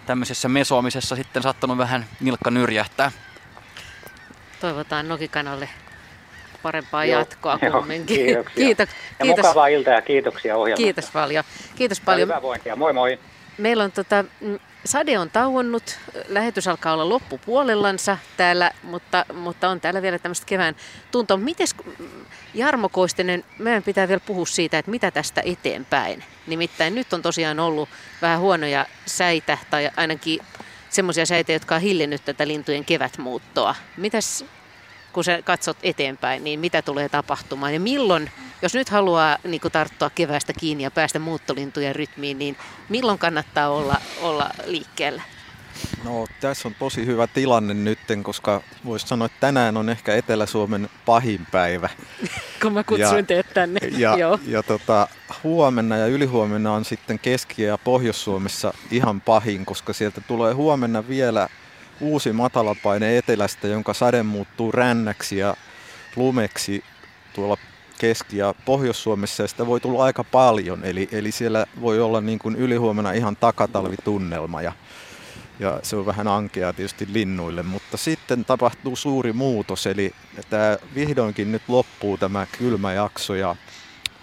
tämmöisessä mesoamisessa sitten saattanut vähän nilkka nyrjähtää. Toivotaan Nokikanalle parempaa joo, jatkoa joo, kumminkin. Kiitoksia. Kiitos, ja kiitos. mukavaa iltaa ja kiitoksia ohjelmasta. Kiitos paljon. Kiitos paljon. Ja hyvää vointia. Moi moi. Meillä on tota, mm, Sade on tauonnut, lähetys alkaa olla loppupuolellansa täällä, mutta, mutta on täällä vielä tämmöistä kevään tuntoa. Mites Jarmo Koistinen, meidän pitää vielä puhua siitä, että mitä tästä eteenpäin. Nimittäin nyt on tosiaan ollut vähän huonoja säitä, tai ainakin semmoisia säitä, jotka on hillinnyt tätä lintujen kevätmuuttoa. Mitäs kun sä katsot eteenpäin, niin mitä tulee tapahtumaan ja milloin, jos nyt haluaa niin tarttua keväästä kiinni ja päästä muuttolintujen rytmiin, niin milloin kannattaa olla, olla liikkeellä? No tässä on tosi hyvä tilanne nyt, koska voisi sanoa, että tänään on ehkä Etelä-Suomen pahin päivä. [LAUGHS] Kun mä kutsuin ja, teet tänne. [LAUGHS] Ja, Joo. ja tota, huomenna ja ylihuomenna on sitten Keski- ja Pohjois-Suomessa ihan pahin, koska sieltä tulee huomenna vielä uusi matalapaine etelästä, jonka sade muuttuu rännäksi ja lumeksi tuolla Keski- ja Pohjois-Suomessa ja sitä voi tulla aika paljon. Eli, eli siellä voi olla niin kuin ylihuomenna ihan takatalvitunnelma ja, ja se on vähän ankea tietysti linnuille. Mutta sitten tapahtuu suuri muutos, eli tämä vihdoinkin nyt loppuu tämä kylmä jakso ja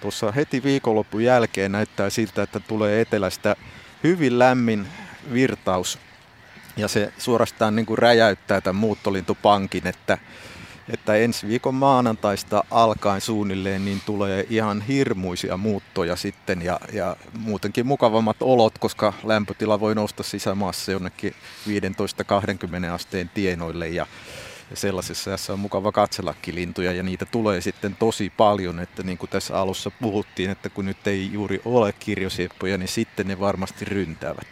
tuossa heti viikonlopun jälkeen näyttää siltä, että tulee etelästä hyvin lämmin virtaus ja se suorastaan niin kuin räjäyttää tämän muuttolintupankin, että, että ensi viikon maanantaista alkaen suunnilleen niin tulee ihan hirmuisia muuttoja sitten ja, ja muutenkin mukavammat olot, koska lämpötila voi nousta sisämaassa jonnekin 15-20 asteen tienoille ja, ja sellaisessa jossa on mukava katsellakin lintuja ja niitä tulee sitten tosi paljon, että niin kuin tässä alussa puhuttiin, että kun nyt ei juuri ole kirjosieppoja, niin sitten ne varmasti ryntäävät.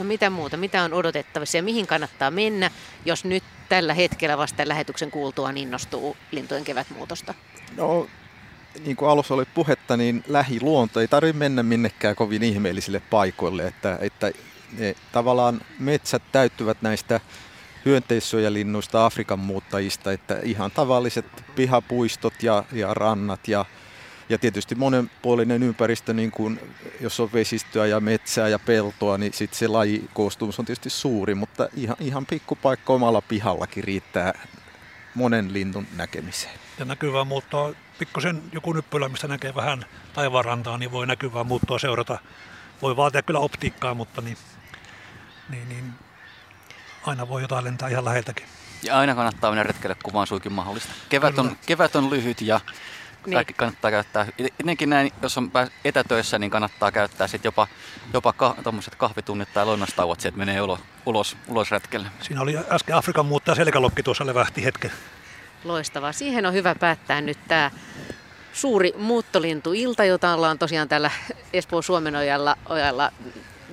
No mitä muuta? Mitä on odotettavissa ja mihin kannattaa mennä, jos nyt tällä hetkellä vasta lähetyksen kuultua innostuu lintujen kevätmuutosta? No niin kuin alussa oli puhetta, niin lähiluonto ei tarvitse mennä minnekään kovin ihmeellisille paikoille, että, että ne tavallaan metsät täyttyvät näistä hyönteissuojalinnuista, Afrikan muuttajista, että ihan tavalliset pihapuistot ja, ja rannat ja, ja tietysti monenpuolinen ympäristö, niin kuin jos on vesistöä ja metsää ja peltoa, niin sitten se lajikoostumus on tietysti suuri, mutta ihan, ihan pikkupaikka omalla pihallakin riittää monen linnun näkemiseen. Ja näkyvää muuttoa, pikkusen joku nyppylä, mistä näkee vähän taivaanrantaa, niin voi näkyvää muuttoa seurata. Voi vaatia kyllä optiikkaa, mutta niin, niin, niin aina voi jotain lentää ihan läheltäkin. Ja aina kannattaa mennä retkelle, kun vaan suikin mahdollista. Kevät on, kevät on lyhyt ja niin. kaikki kannattaa käyttää. Etenkin näin, jos on etätöissä, niin kannattaa käyttää sit jopa, jopa ka, kahvitunnit tai lounastauot, että menee ulos, ulos, ulos retkelle. Siinä oli äsken Afrikan muuttaa selkälokki tuossa levähti hetken. Loistavaa. Siihen on hyvä päättää nyt tämä suuri muuttolintuilta, jota ollaan tosiaan täällä Espoon Suomenojalla ojalla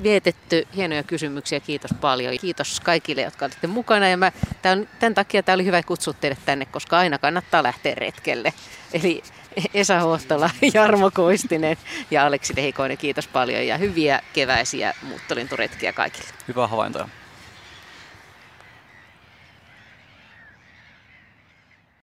vietetty. Hienoja kysymyksiä, kiitos paljon. Kiitos kaikille, jotka olitte mukana. Ja mä, tämän, tämän takia tämä oli hyvä kutsua teidät tänne, koska aina kannattaa lähteä retkelle. Eli Esa Huohtola, Jarmo Koistinen ja Aleksi Lehikoinen, kiitos paljon ja hyviä keväisiä muuttolinturetkiä kaikille. Hyvää havaintoa.